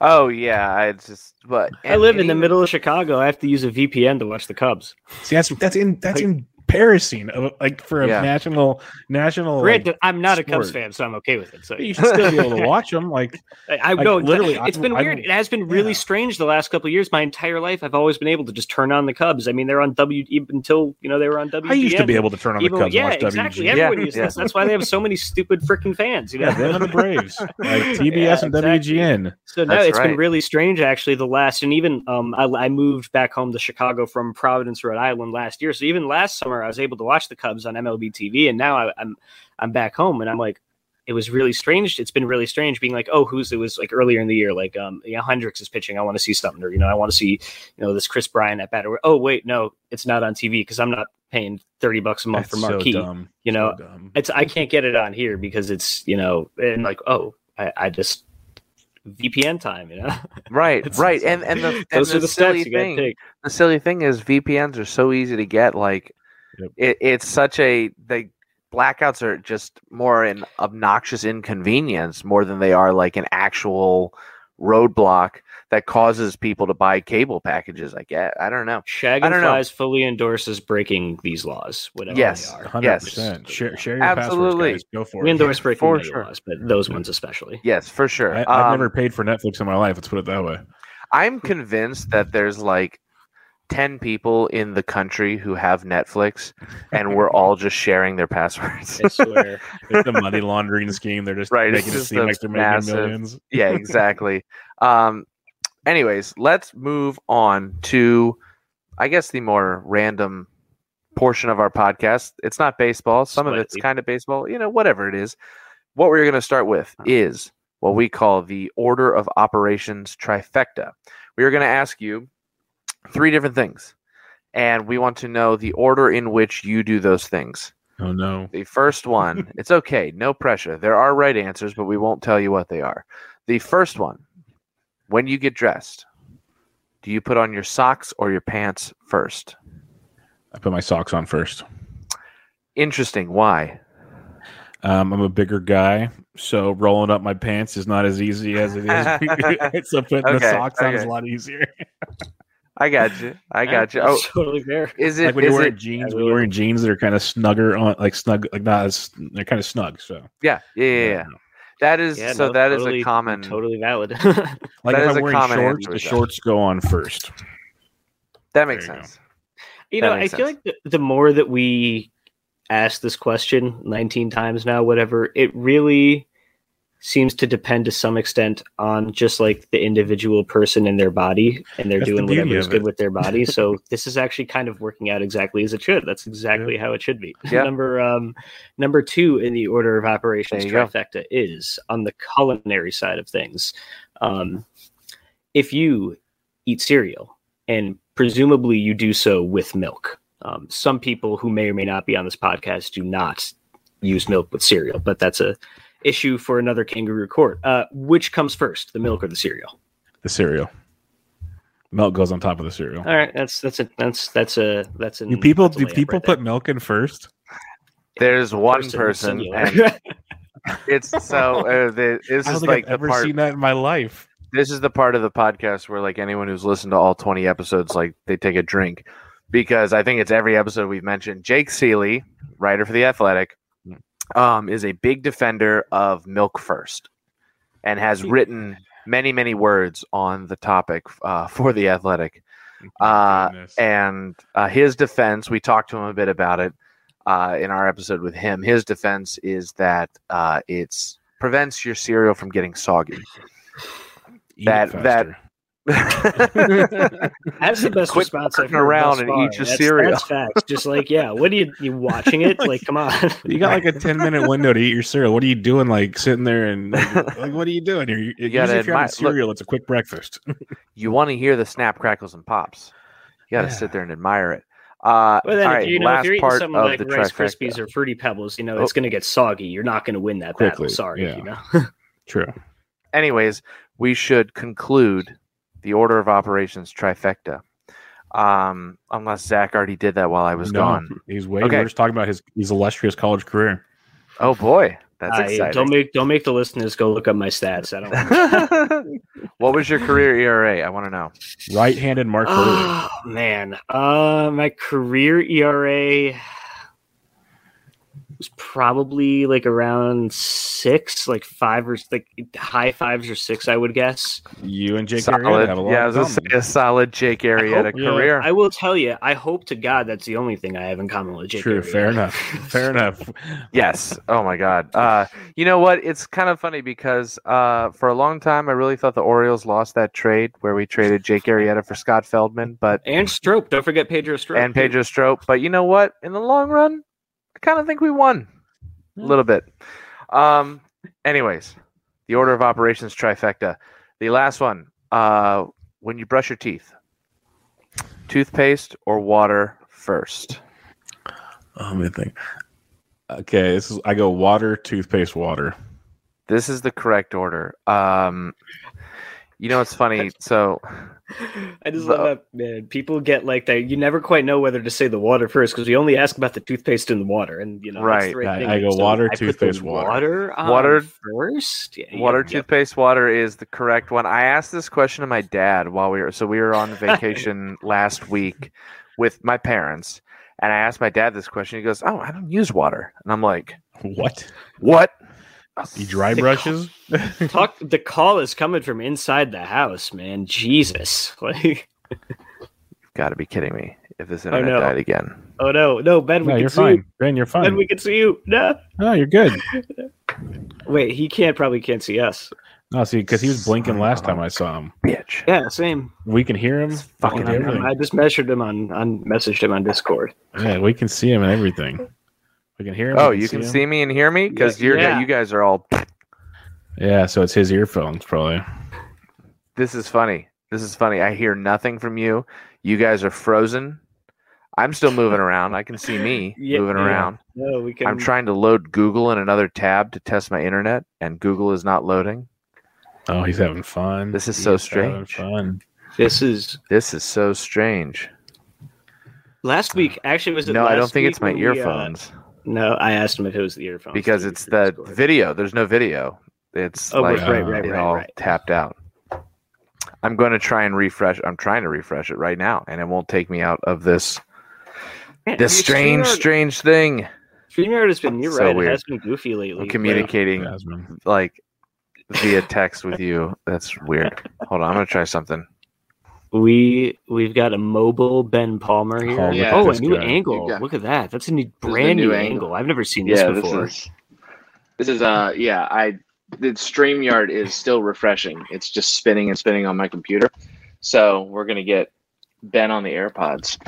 Oh yeah, I just but I live in the middle of Chicago. I have to use a VPN to watch the Cubs. See, that's that's in that's in embarrassing. uh, Like for a Yeah. national national. like, I'm not a Cubs fan, so I'm okay with it. So you should still be able to watch them. Like I, I Like, know literally, literally. It's I- been I weird. don't- It has been really yeah. strange the last couple of years. My entire life, I've always been able to just turn on the Cubs. I mean, they're on W until you know they were on WGN. I used to be able to turn on the Cubs yeah, and watch exactly. WG. Everyone Yeah, used yeah. That's why they have so many stupid freaking fans. You know, Yeah, them and the Braves, like TBS Yeah, and exactly. WGN. So no, That's it's been really strange actually. The last and even um, I, I moved back home to Chicago from Providence, Rhode Island last year. So even last summer, I was able to watch the Cubs on MLB TV, and now I, I'm I'm back home, and I'm like, it was really strange. It's been really strange being like, oh, who's it was like earlier in the year, like um, yeah, Hendricks is pitching. I want to see something, or you know, I want to see you know this Kris Bryant at bat. Or oh wait, no, it's not on TV because I'm not paying thirty bucks a month That's for marquee. so dumb. you know, So dumb. it's I can't get it on here because it's you know and like oh I, I just VPN time you know Right, It's- right, and and the, and those the are the silly steps you thing, take. the silly thing is VPNs are so easy to get. Like, Yep. it, it's such a they blackouts are just more an obnoxious inconvenience more than they are like an actual roadblock that causes people to buy cable packages. I get. I don't know. Shag I and don't know. Fully endorses breaking these laws whatever Yes, they are. Hundred Yes. percent. Share, share your Absolutely. passwords, guys. Go for We it. endorse breaking For sure. laws, but those ones especially. Yes, for sure. I, I've Um, never paid for Netflix in my life. Let's put it that way. I'm convinced that there's like 10 people in the country who have Netflix and we're all just sharing their passwords. I swear. It's a money laundering scheme. They're just Right, making it just seem like they're making massive- millions. yeah, exactly. Um anyways, let's move on to I guess the more random portion of our podcast. It's not baseball. Some of it's kind of baseball, you know, whatever it is. What we're going to start with is what we call the order of operations trifecta. We are going to ask you three different things, and we want to know the order in which you do those things. Oh no. The first one, it's okay, no pressure. There are right answers, but we won't tell you what they are. The first one, when you get dressed, do you put on your socks or your pants first? I put my socks on first. Interesting. Why? Um, I'm a bigger guy, so rolling up my pants is not as easy as it is. so putting the Okay, socks on is a lot easier. I got you. I got you. Oh, totally fair. is it? like when you're is wearing it? jeans, when you're wearing jeans that are kind of snugger on, like snug, like not as they're kind of snug. So Yeah, yeah, yeah. yeah. That is Yeah, so. no, that is totally- a common. totally valid. like That if is a I'm wearing common shorts, the shorts go on first. That makes There you go. sense. You know, I makes feel like the, the more that we ask this question 19 times now, whatever, it really seems to depend to some extent on just like the individual person and their body, and they're That's doing beauty whatever is good with their body. So this is actually kind of working out exactly as it should. That's exactly how it should be. Yeah. number um, number two in the order of operations There you go. trifecta is on the culinary side of things. Um, if you eat cereal and presumably you do so with milk. Um, some people who may or may not be on this podcast do not use milk with cereal, but that's a issue for another kangaroo court. Uh, which comes first, the milk or the cereal? The cereal. Milk goes on top of the cereal. All right, that's that's a that's that's a that's a. Do people do people right there. put milk in first? There's one Person, person, and it's so. Uh, the, this I don't is like I've the ever part. seen that in my life. this is the part of the podcast where like anyone who's listened to all 20 episodes like they take a drink because i think it's every episode we've mentioned jake seeley writer for the athletic um, is a big defender of milk first and has written many many words on the topic uh, for the athletic. Uh, and uh, his defense we talked to him a bit about it uh, in our episode with him. His defense is that uh, it's prevents your cereal from getting soggy. Eat it that- that-. That's the best Quit response I've fucking heard around thus and eat your That's- cereal. That's facts. Just like yeah, what are you you watching it? Like come on. You got like a ten minute window to eat your cereal. What are you doing? Like sitting there and like, like, what are you doing here? You, you gotta if you're having admire- look- cereal, it's a quick breakfast. you want to hear the snap crackles and pops you got to Yeah. sit there and admire it uh Well, then, all if, right you know, last if you're eating something like Rice trifecta. Krispies or Fruity Pebbles, you know Oh. it's going to get soggy. You're not going to win that battle. Sorry, yeah. you know. True. anyways we should conclude the order of operations trifecta um unless zach already did that while i was no, gone he's way. Okay. We're just talking about his his illustrious college career. oh boy That's yeah, exciting. don't make don't make the listeners go look up my stats. I don't. what was your career ERA? I want to know. Right-handed Mark Buehrle. oh man, uh, my career ERA was probably like around six, like five or like high fives or six, I would guess. You and Jake solid. Arrieta have a lot yeah, I of was gonna say a solid Jake Arrieta hope- yeah. career. I will tell you, I hope to God that's the only thing I have in common with Jake. True, Arrieta. fair enough. Fair enough. Yes. Oh my God. Uh, you know what? It's kind of funny because uh, for a long time I really thought the Orioles lost that trade where we traded Jake Arrieta for Scott Feldman, but And Strop, don't forget Pedro Strop. and Pedro Strop. But you know what? In the long run, I kind of think we won a little bit. Um. Anyways, the order of operations trifecta. The last one. Uh, when you brush your teeth, toothpaste or water first. Oh, let me think. Okay, this is I go water, toothpaste, water. This is the correct order. Um, you know, it's funny. So, I just The- love that man. People get like that. You never quite know whether to say the water first because we only ask about the toothpaste in the water, and you know, that's Right. the right I- thing. I go water, I toothpaste, water. water, Water- first. Yeah, water, yeah, yeah. toothpaste, water is the correct one. I asked this question to my dad while we were so we were on vacation last week with my parents, and I asked my dad this question. He goes, "Oh, I don't use water," and I'm like, What? "What?" You dry The brushes? Talk. The call is coming from inside the house, man. Jesus. Like, Got to be kidding me! If this Oh, internet no. died again, oh no, no, Ben, we no, can you're see fine. you. Ben, you're Ben, fine. we can see you. No. No, you're good. Wait, he can't probably can't see us. No, see, because he was blinking last time I saw him. bitch. Yeah, same. We can hear him. fucking we I, everything. I just measured him on, on messaged him on Discord. Yeah, we can see him and everything. We can hear him. Oh, we you can him. see me and hear me because Yeah, you're yeah. you guys are all. Yeah, so it's his earphones, probably. This is funny. This is funny. I hear nothing from you. You guys are frozen. I'm still moving around. I can see me Yeah, moving yeah. around. No, we can. I'm trying to load Google in another tab to test my internet, and Google is not loading. Oh, he's having fun. This is so He's having strange. Fun. This is This is so strange. last week. Actually, was it? No, I don't think it's my when we, uh, earphones no, I asked him if it was the earphones because it's the Discord. video. There's no video. It's Oh, like right, right, it right, all right. tapped out. I'm going to try and refresh. I'm trying to refresh it right now, and it won't take me out of this Man, this strange, StreamYard- strange thing. StreamYard has been. You're So right. weird. It has been goofy lately. I'm communicating Jasmine. like via text with you. That's weird. Hold on, I'm gonna try something. We we've got a mobile Ben Palmer here. Oh, yeah. oh, a new guy. angle. Yeah. Look at that. That's a new, the brand new new angle. angle. I've never seen this yeah, before. this is this is uh yeah, I the StreamYard is still refreshing. It's just spinning and spinning on my computer. So we're gonna get Ben on the AirPods.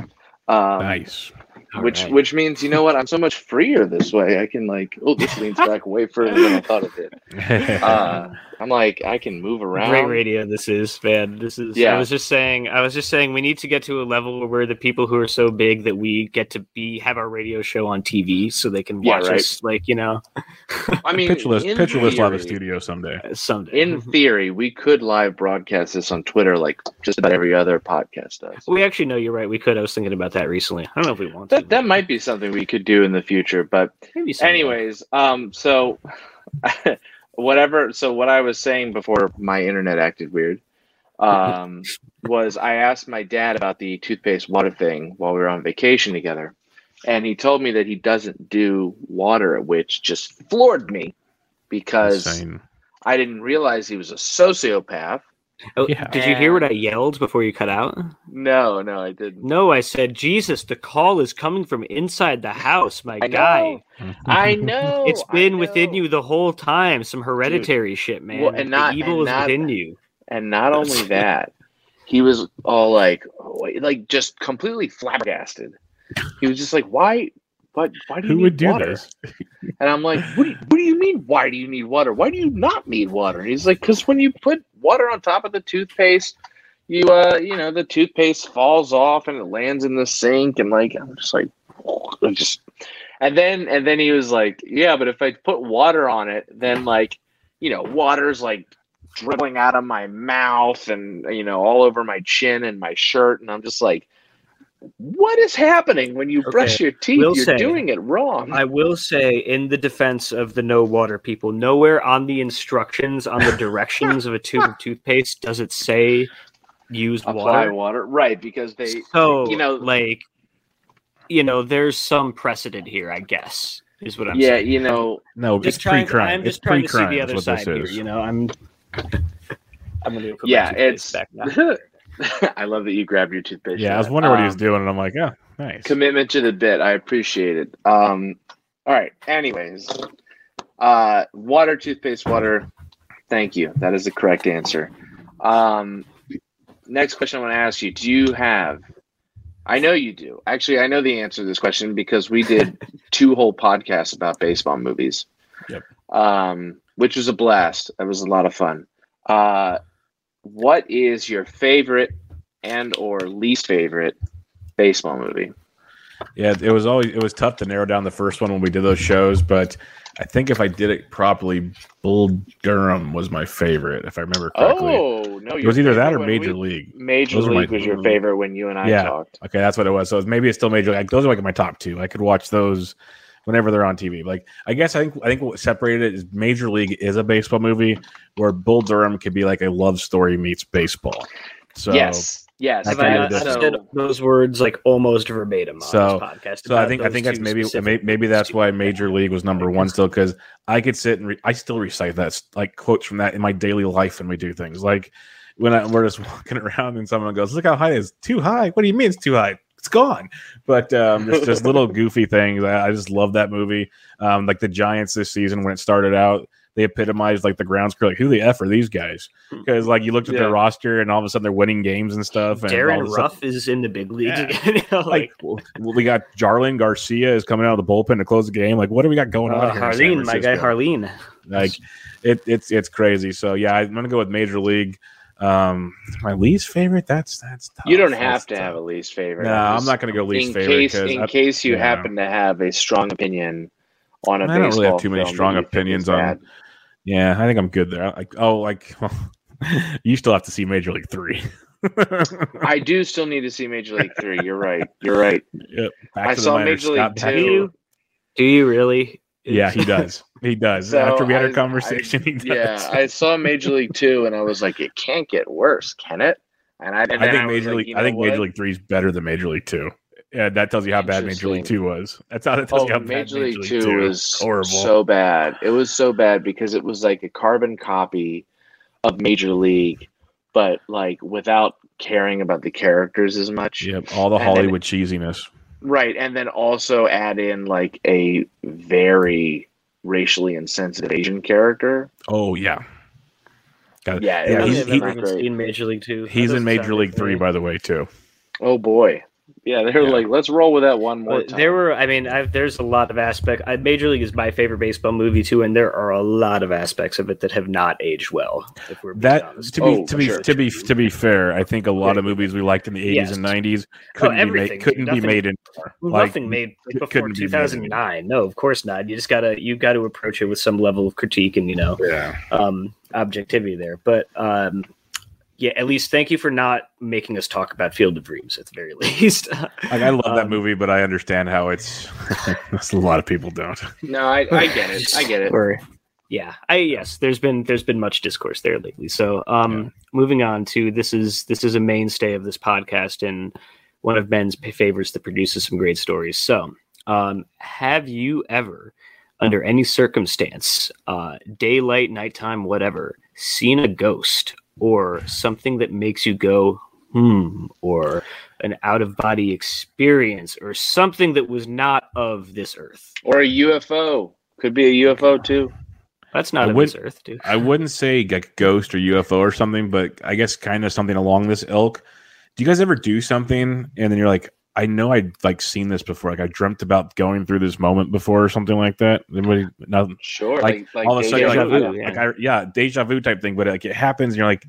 Um, Nice. All which right. which means you know what? I'm so much freer this way. I can like oh this leans back way further than I thought it did. Uh, I'm like I can move around. Great radio this is, man. This is Yeah. I was just saying I was just saying we need to get to a level where the people who are so big that we get to be have our radio show on TV so they can Yeah, watch right. us like, you know, I mean, Pitcher List, in Pitcher List live a studio someday. someday. In theory, we could live broadcast this on Twitter like just about every other podcast does. we actually know you're right. We could. I was thinking about that recently. I don't know if we want to. That that might be something we could do in the future, but Maybe anyways, um, so whatever. So what I was saying before my internet acted weird, um, was I asked my dad about the toothpaste water thing while we were on vacation together, and he told me that he doesn't do water, which just floored me because Insane. I didn't realize he was a sociopath. Oh, Yeah. Did you hear what I yelled before you cut out? No, no, I didn't. No, I said, Jesus, the call is coming from inside the house, my I guy. know. I know. It's been within you the whole time. Some hereditary shit, man. Well, and the not- evil and is not- within you. And not only that, he was all like, like just completely flabbergasted. He was just like, "Why? Why do you Who need would do water?" this? And I'm like, what do, you, "What do you mean? Why do you need water? Why do you not need water?" And he's like, "Because when you put water on top of the toothpaste, you uh, you know, the toothpaste falls off and it lands in the sink." And like, I'm just like, I just. And then and then he was like, "Yeah, but if I put water on it, then like, you know, water's like." dribbling out of my mouth and you know all over my chin and my shirt and i'm just like What is happening when you brush your teeth? we'll You're say- doing it wrong. I will say, in the defense of the no water people, nowhere on the instructions on the directions of a tube of toothpaste does it say use Apply water. water, right? Because they, So, you know, like, you know, there's some precedent here, I guess, is what I'm yeah, saying. you know, No, Just it's trying, pre-crime. I'm it's trying to see pre-crime. the other side this here. is. You know, I'm. I'm gonna put my yeah, toothpaste it's. back now. I love that you grabbed your toothpaste. Yeah, I was wondering what he was Um, doing, and I'm like, oh, nice. commitment to the bit. I appreciate it. Um, all right. Anyways, uh, water, toothpaste, water. Thank you. That is the correct answer. Um, next question I want to ask you: Do you have? I know you do. Actually, I know the answer to this question because we did two whole podcasts about baseball movies. Yep. Um, which was a blast. That was a lot of fun. Uh, what is your favorite and or least favorite baseball movie? Yeah, it was always it was tough to narrow down the first one when we did those shows, but I think if I did it properly, Bull Durham was my favorite, if I remember correctly. Oh no! it was either that or Major we- League. Major Those are my- League was your favorite when you and I Yeah. talked. Okay, that's what it was. So maybe it's still Major League. Those are like my top two. I could watch those whenever they're on TV. Like I guess I think I think what separated it is Major League is a baseball movie where Bull Durham could be like a love story meets baseball. So yes, yes. I Have can I do not said those words like almost verbatim on So- this podcast? So I think I think that's maybe maybe, maybe that's why Major League was number one still because I could sit and re- I still recite that like quotes from that in my daily life when we do things like when I, we're just walking around and someone goes look how high it is too high what do you mean it's too high it's gone but um it's just little goofy things I, I just love that movie um like the Giants this season when it started out they epitomized like the grounds crew like who the f are these guys because like you looked at Yeah. their roster and all of a sudden they're winning games and stuff and Darin of a sudden- Ruf is in the big leagues Yeah. again. you know, like like, well, we got Jarlin Garcia is coming out of the bullpen to close the game. Like, what do we got going on uh, here? Jarlin, my guy Francisco? Jarlin. Like, it, it's it's crazy. So yeah, I'm gonna go with Major League. Um, my least favorite. That's that's tough. You don't That's have to tough. have a least favorite. No, I'm not gonna go least in favorite case 'cause in I- case you yeah. happen to have a strong opinion on a I don't really have too many strong that you think is opinions on- Yeah, I think I'm good there. Like, oh, like you still have to see Major League Three. I do still need to see Major League Three. You're right. You're right. Yep. Back I to saw minors, Major League Scott Beck. Do you? Do you really? Yeah, he does. He does. So After we had our conversation, I- he does. Yeah, I saw Major League Two, and I was like, it can't get worse, can it? And I, and I think Major like, League. you I think know Major? League Three is better than Major League Two. Yeah, that tells you how bad Major League Two was. That's how that tells Oh, you how bad Major League, Two was horrible. so bad. It was so bad because it was like a carbon copy of Major League, but like without caring about the characters as much. Yep, all the And then- Hollywood cheesiness. Right, and then also add in like a very racially insensitive Asian character. Oh yeah, Got it. Yeah, yeah. was- I He's, have he- never not even great. seen Major League Two. He's in Major League Three, by the way, too. Oh boy, yeah, they were Yeah. like, let's roll with that one more time. there were, I mean, I've, there's a lot of aspect. I, Major League is my favorite baseball movie too, and there are a lot of aspects of it that have not aged well. If we're That honest. to be Oh, to be sure. to be to be fair, I think a lot of movies we liked in the 80s Yes. and 90s couldn't be made, couldn't Nothing- be made anymore. Like, nothing made like, before couldn't be 2009. No, of course not. You just gotta you got to approach it with some level of critique and you know Yeah. um, objectivity there. But um, yeah, at least thank you for not making us talk about Field of Dreams at the very least. Like I love that Um, movie, but I understand how it's a lot of people don't. no, I, I get it. I get it. Or yeah, I yes, there's been there's been much discourse there lately. So um moving on to this is this is a mainstay of this podcast and one of Ben's p- favorites that produces some great stories. So um have you ever under any circumstance, uh daylight, nighttime, whatever, seen a ghost or something that makes you go hmm or an out of body experience or something that was not of this earth. Or a UFO could be a UFO too. That's not I of would- this earth, dude. I wouldn't say like ghost or UFO or something, but I guess kind of something along this ilk. Do you guys ever do something and then you're like, I know I'd like seen this before. Like I dreamt about going through this moment before or something like that. Anybody? Nothing. Sure, Like, like, like all of a sudden, like, vu, yeah. like I, yeah, deja vu type thing. But like it happens, and you're like,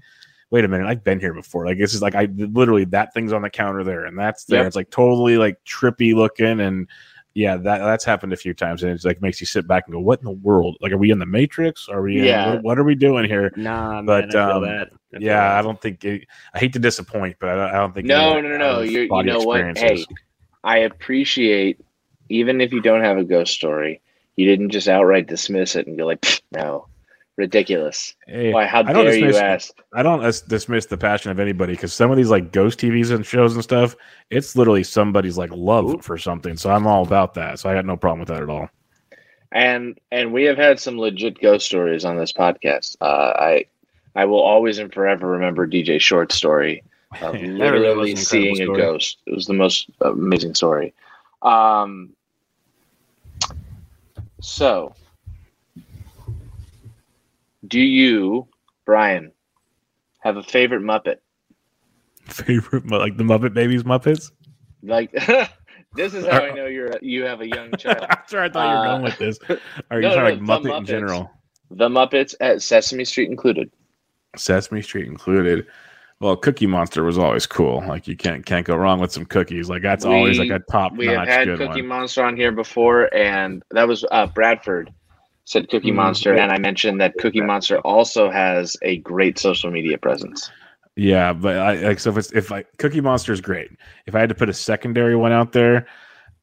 wait a minute, I've been here before. Like this is like I literally that thing's on the counter there, and that's there. Yep. It's like totally like trippy looking, and yeah, that that's happened a few times, and it's like makes you sit back and go, "What in the world? Like, are we in the Matrix? Are we? in- Yeah. what, what are we doing here?" Nah, man, But, I feel um, that. I feel Yeah, I don't think. It, I hate to disappoint, but I don't, I don't think. No, no, no, no. You're, you know what? Hey, I appreciate even if you don't have a ghost story, you didn't just outright dismiss it and go like, no, ridiculous. Hey, Why? How dare you dismiss- ask? I don't dis- dismiss the passion of anybody because some of these like ghost TVs and shows and stuff, it's literally somebody's like love Ooh. for something. So I'm all about that. So I got no problem with that at all. And and we have had some legit ghost stories on this podcast. Uh, I I will always and forever remember DJ Short's story of That really was literally seeing a ghost. It was the most amazing story. Um, so, do you, Brian, have a favorite Muppet? Favorite like the Muppet Babies Muppets. Like, this is how I know you're you have a young child. I'm sure I thought you were Uh, going with this. Are you no, talking no, like Muppet in general? The Muppets at Sesame Street included. Sesame Street included. Well, Cookie Monster was always cool. Like you can't can't go wrong with some cookies. Like that's We- always like a top We have had Cookie one. Monster on here before, and that was uh, Bradford said Cookie Mm, Monster, and I mentioned that Cookie Monster also has a great social media presence. Yeah, but I like so if it's if I Cookie Monster is great. If I had to put a secondary one out there,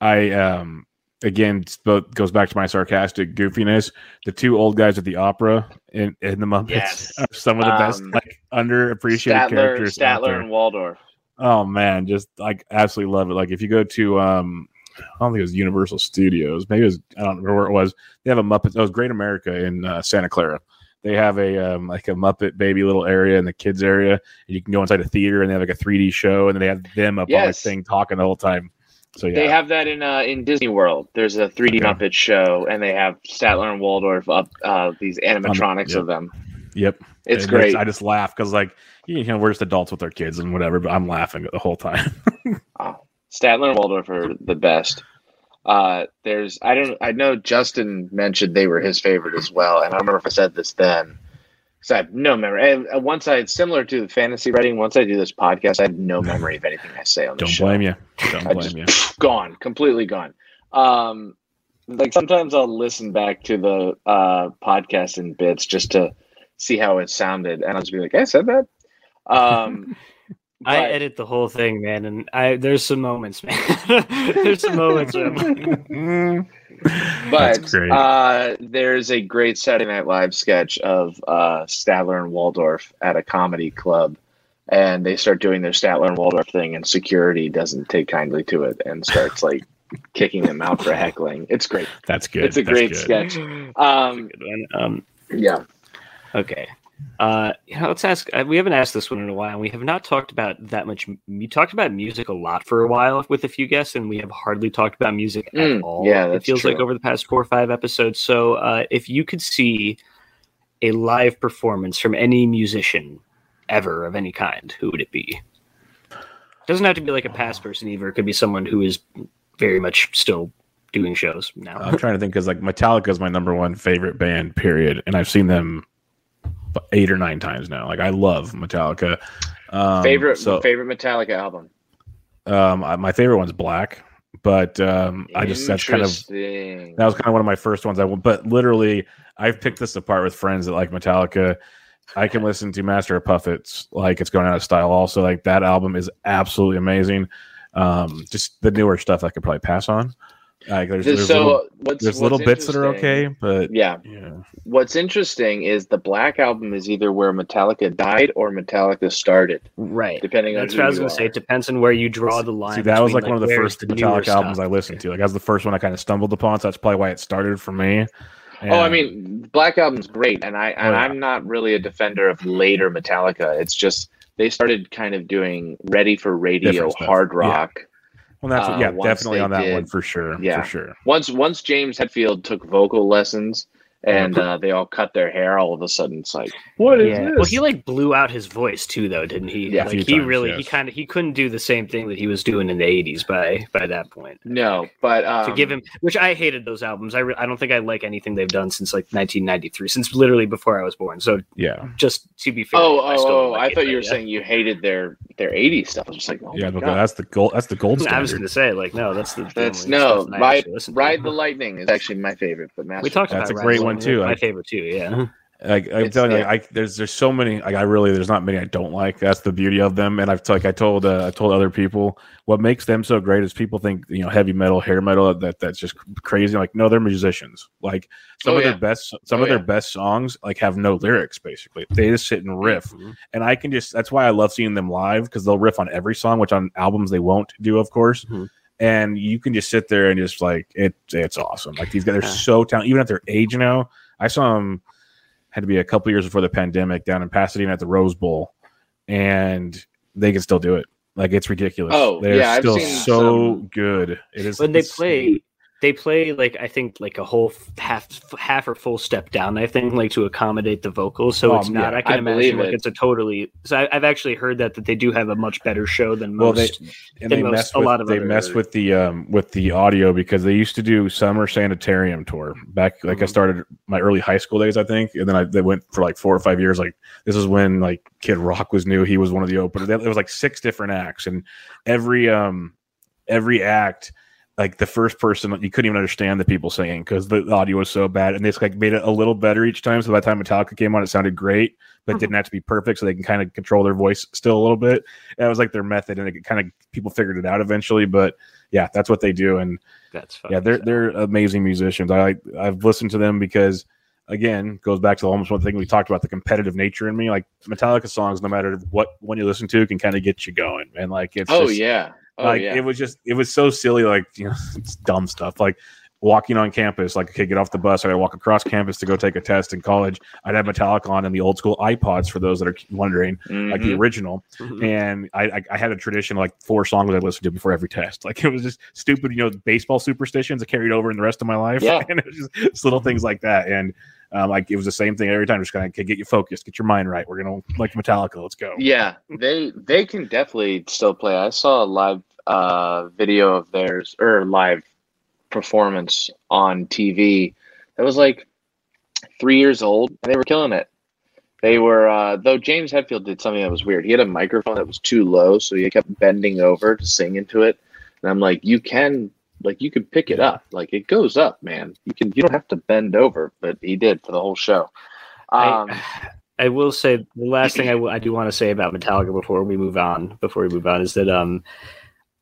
I um again both goes back to my sarcastic goofiness. The two old guys at the opera in, in the Muppets Yes. are some of the best Um, like underappreciated Statler, characters. Statler, and Waldorf. Oh man, just like absolutely love it. Like if you go to um I don't think it was Universal Studios, maybe it was I don't remember where it was. They have a Muppet. Oh, it was Great America in uh, Santa Clara. They have a um, like a Muppet baby little area in the kids area. And you can go inside a theater and they have like a 3D show, and then they have them up on the thing talking the whole time. So yeah, They have that in uh, in Disney World. There's a 3D Okay. Muppet show, and they have Statler and Waldorf up uh, these animatronics yep. of them. yep, It's And great. I just laugh because like you know we're just adults with our kids and whatever, but I'm laughing the whole time. Oh, Statler and Waldorf are the best. Uh, there's I don't I know Justin mentioned they were his favorite as well, and I don't remember if I said this then. Because I have no memory. And uh, once I similar to the fantasy writing, once I do this podcast, I have no memory of anything I say on the show. Don't blame you. Don't I blame just- you. gone, completely gone. Um, like sometimes I'll listen back to the uh, podcast in bits just to see how it sounded, and I'll just be like, "I said that." Um, I edit the whole thing, man, and I there's some moments, man. there's some moments where I'm like, But Uh, there's a great Saturday Night Live sketch of uh, Statler and Waldorf at a comedy club, and they start doing their Statler and Waldorf thing, and security doesn't take kindly to it and starts like kicking them out for heckling. It's great. That's good. It's a That's great good. sketch. Um, good one. Um, yeah. Okay. Uh, you know, let's ask. Uh, we haven't asked this one in a while. and We have not talked about that much. We talked about music a lot for a while with a few guests, and we have hardly talked about music at Mm, all. yeah, it that's feels like over the past four or five episodes. So, uh, if you could see a live performance from any musician ever of any kind, who would it be? It doesn't have to be like a past person either. It could be someone who is very much still doing shows now. I'm trying to think because like Metallica is my number one favorite band, period, and I've seen them eight or nine times now. Like I love Metallica. Um, favorite so favorite Metallica album. um, I- my favorite one's Black, but um, I just that's kind of that was kind of one of my first ones. I but literally I've picked this apart with friends that like Metallica. I can listen to Master of Puppets like it's going out of style. Also, like that album is absolutely amazing. Um, just the newer stuff I could probably pass on. Like there's, there's so little, what's there's what's little bits that are okay, but Yeah. yeah. What's interesting is the Black album is either where Metallica died or Metallica started, right. depending on That's who what I was going to say. It depends on where you draw the line. See, that was between, like one of the first the Metallica albums stuff. I listened to. Like that was the first one I kind of stumbled upon, so that's probably why it started for me. Oh, I mean, Black Album's great, and I and Oh, yeah. I'm not really a defender of later Metallica. It's just they started kind of doing ready for radio Different stuff. hard Yeah. Rock. well, that's uh, yeah, definitely on that did- one for sure. Yeah. for sure. Once once James Hetfield took vocal lessons and uh, they all cut their hair, all of a sudden it's like, what is Yeah. this? Well, he like blew out his voice too, though, didn't he? Yeah. Like he times, really, he kind of, he couldn't do the same thing that he was doing in the '80s by by that point. no, but um, to give him, which I hated those albums. I, re- I don't think I like anything they've done since like 1993, since literally before I was born. So Yeah, just to be fair, Oh, I oh, still oh! like I thought but you were yeah. saying you hated their their '80s stuff. I was just like, oh yeah, my God. that's the gold. That's the gold Standard. I was going to say like no, that's the the That's no stuff that I ride. actually listen to. Ride the Lightning is actually my favorite, but Master We talked about That's about a great Ride the one, too. My favorite too. Yeah. Like I'm It's- telling you, yeah. I there's there's so many. Like I really there's not many I don't like. That's the beauty of them. And I've like I told uh, I told other people what makes them so great is people think you know heavy metal, hair metal that that's just crazy. Like no, they're musicians. Like some Oh, of yeah. their best some Oh, of their yeah. best songs like have no lyrics basically. They just sit and riff. Mhm. And I can just that's why I love seeing them live because they'll riff on every song, which on albums they won't do, of course. Mhm. And you can just sit there and just like it. It's awesome. Like these guys are so talented, even at their age now. I saw them had to be a couple years before the pandemic down in Pasadena at the Rose Bowl, and they can still do it. Like it's ridiculous. Oh, they're yeah, I've still seen so some- good. It is when they insane. play they play like i think like a whole half half or full step down i think like to accommodate the vocals so it's Um, not yeah, i can I imagine like it. it's a totally so I, i've actually heard that that they do have a much better show than Well, most they and than they most- mess a with lot of they mess with the um with the audio because they used to do summer sanitarium tour back like I Mhm. started my early high school days I think and then I they went for like four or five years like this is when like Kid Rock was new he was one of the openers there was like six different acts and every um every act like the first person you couldn't even understand the people singing because the audio was so bad and they just like made it a little better each time. So by the time Metallica came on it sounded great but Mm-hmm. didn't have to be perfect so they can kind of control their voice still a little bit. That was like their method and it kind of people figured it out eventually but yeah that's what they do and that's yeah they're they're amazing musicians. I i've listened to them because again goes back to almost one thing we talked about the competitive nature in me. Like metallica songs no matter what one you listen to can kind of get you going and like it's Oh just, yeah. Oh like yeah. it was just it was so silly like you know it's dumb stuff like walking on campus like okay get off the bus or i walk across campus to go take a test in college i'd have metallica on and the old school ipods for those that are wondering like the Mhm. original Mhm. and I, I I had a tradition of like four songs I listened to before every test. Like it was just stupid, you know, baseball superstitions that carried over in the rest of my life. Yeah. and it was just, just little things like that. And um, like it was the same thing every time. Just kind of get you focused, get your mind right. We're gonna like Metallica. Let's go. Yeah, they they can definitely still play. I saw a live uh, video of theirs or live performance on TV that was like three years old, and they were killing it. They were uh, though James Hetfield did something that was weird. He had a microphone that was too low, so he kept bending over to sing into it. And I'm like, you can like you can pick it up, like it goes up, man. You can you don't have to bend over, but he did for the whole show. Um, I, I will say the last thing I, w- I do want to say about Metallica before we move on before we move on is that um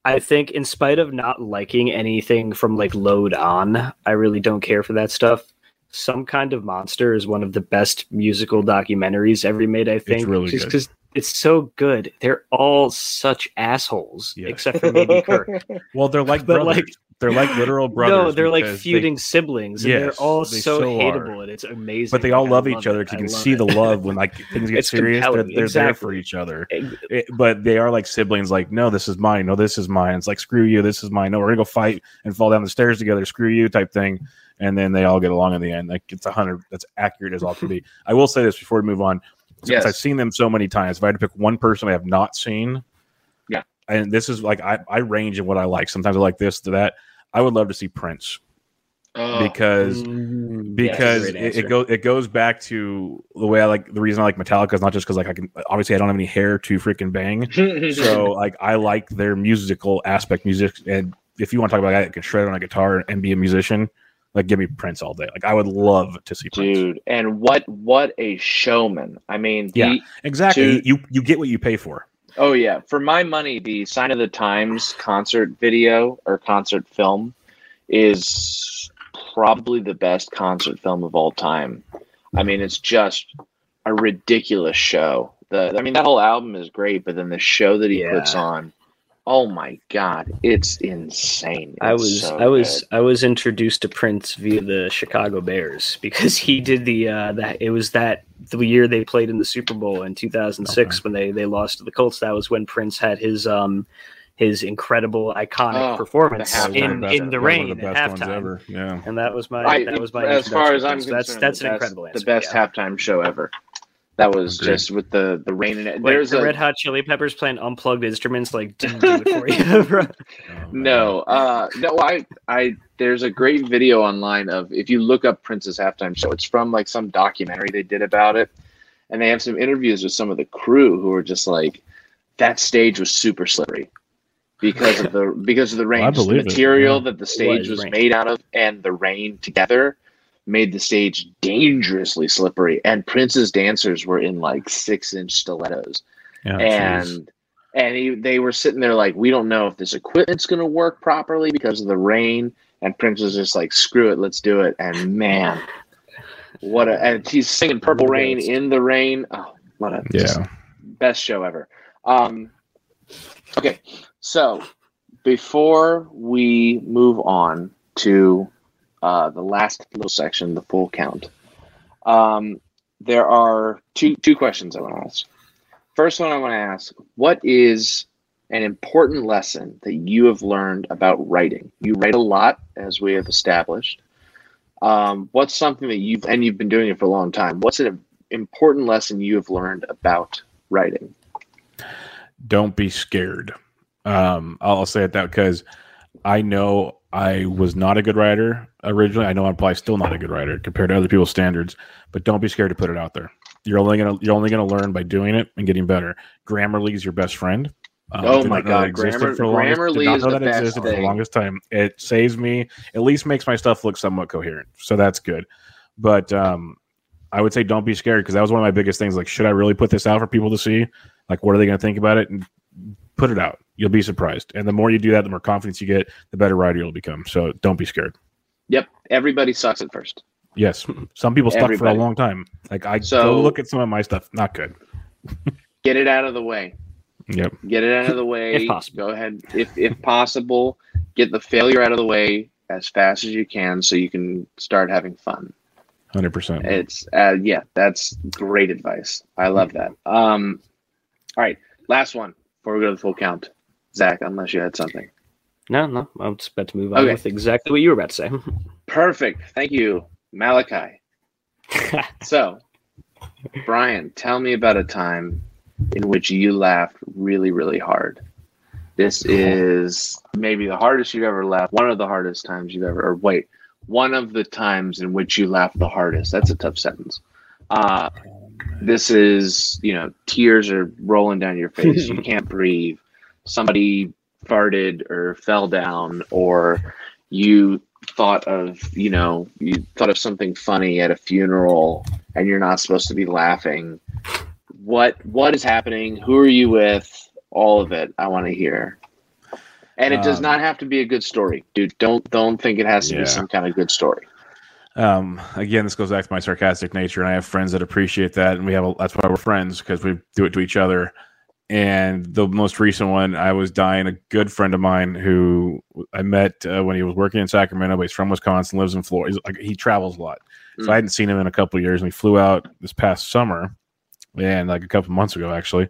I think in spite of not liking anything from like Load On, I really don't care for that stuff. Some kind of monster is one of the best musical documentaries ever made. I think it's really just good. because it's so good. They're all such assholes, Yeah. except for maybe Kirk. Well, they're like But, brothers. like- they're like literal brothers. no, they're like because they- feuding siblings, and they're all they so, so are. hateable, and it's amazing. but they all I love each other it. because you I can see it. the love when like things get It's serious. They're, they're there for each other. It, eh, but they are like siblings. Like, no, this is mine. No, this is mine. It's like, screw you. This is mine. No, we're gonna go fight and fall down the stairs together. Screw you, type thing. And then they all get along in the end. Like, it's a hundred. That's accurate as all can be. I will say this before we move on. Since Yes. I've seen them so many times, if I had to pick one person I have not seen. And this is like I, I range in what I like. Sometimes I like this to that. I would love to see Prince oh, because Mm, because yes, it, it goes it goes back to the way I like the reason I like Metallica is not just because like I can obviously I don't have any hair to freaking bang so like I like their musical aspect music and if you want to talk about a guy that can shred on a guitar and be a musician like give me Prince all day like I would love to see Prince dude, and what what a showman! I mean, Yeah. he, exactly To- you you get what you pay for Oh yeah, for my money, the Sign of the Times concert video or concert film is probably the best concert film of all time. I mean, it's just a ridiculous show. The I mean, that whole album is great, but then the show that he Yeah. puts on, oh my god, it's insane. I was so I was good. I was introduced to Prince via the Chicago Bears because he did the uh that it was that the year they played in the Super Bowl in 2006 when they they lost to the Colts that was when Prince had his um his incredible iconic Oh, performance the in best- in the rain the at halftime ever yeah and that was my I- that was my as far as I'm Prince. concerned, that's that's an best, incredible answer the best yeah. halftime show ever. That was Agreed. just with the the rain in it. Wait, There's the a Red Hot Chili Peppers playing unplugged instruments like didn't do it for you, bro. Oh, No, uh, no, I, I, there's a great video online of if you look up Prince's halftime show, it's from like some documentary they did about it, and they have some interviews with some of the crew who are just like, that stage was super slippery because of the because of the rain. I Just the believe it, material that the stage was was made out of and the rain together made the stage dangerously slippery. And Prince's dancers were in like six inch stilettos. Yeah, and and he, they were sitting there like, we don't know if this equipment's going to work properly because of the rain. And Prince was just like, screw it, let's do it. And man, what a and he's singing Purple Rain in the rain. Oh, what a yeah. best show ever. Um, okay, so before we move on to uh, the last little section, the full count, um, there are two two questions I want to ask. First one I want to ask: What is an important lesson that you have learned about writing? You write a lot, as we have established. Um, what's something that you've and you've been doing it for a long time? What's an important lesson you have learned about writing? don't be scared. Um, I'll, say it that because I know I was not a good writer originally. I know I'm probably still not a good writer compared to other people's standards. But don't be scared to put it out there. You're only gonna you're only gonna learn by doing it and getting better. Grammarly is your best friend. Um, Oh my God, Grammar- for the longest- Grammarly is know the that best existed for the thing. longest time. It saves me. At least makes my stuff look somewhat coherent. So that's good. But um, I would say don't be scared because that was one of my biggest things. Like, should I really put this out for people to see? Like, what are they going to think about it? And put it out. You'll be surprised. And the more you do that, the more confidence you get, the better writer you'll become. So don't be scared. Yep, everybody sucks at first. Yes, some people stuck for a long time. Like I So- go look at some of my stuff. Not good. Get it out of the way. Yep. Get it out of the way. If possible. Go ahead. If if possible, get the failure out of the way as fast as you can so you can start having fun. Hundred percent. It's uh yeah, that's great advice. I love that. Um all right, last one before we go to the full count. Zach, unless you had something. No, no, I was about to move on Okay. with exactly what you were about to say. Perfect. Thank you, Malachi. So, Brian, tell me about a time in which you laughed really, really hard. This is maybe the hardest you've ever laughed. One of the hardest times you've ever, or wait, one of the times in which you laughed the hardest. That's a tough sentence. Uh, this is, you know, tears are rolling down your face. you can't breathe. Somebody farted or fell down, or you thought of, you know, you thought of something funny at a funeral and you're not supposed to be laughing. What what is happening? Who are you with? All of it. I want to hear. And it does Um, not have to be a good story, dude. Don't don't think it has to Yeah. be some kind of good story. Um, again, this goes back to my sarcastic nature, and I have friends that appreciate that, and we have a, that's why we're friends because we do it to each other. And the most recent one, I was dying. A good friend of mine who I met uh, when he was working in Sacramento, but he's from Wisconsin, lives in Florida. He's, like, he travels a lot, so Mm. I hadn't seen him in a couple of years. And we flew out this past summer, and like a couple months ago, actually.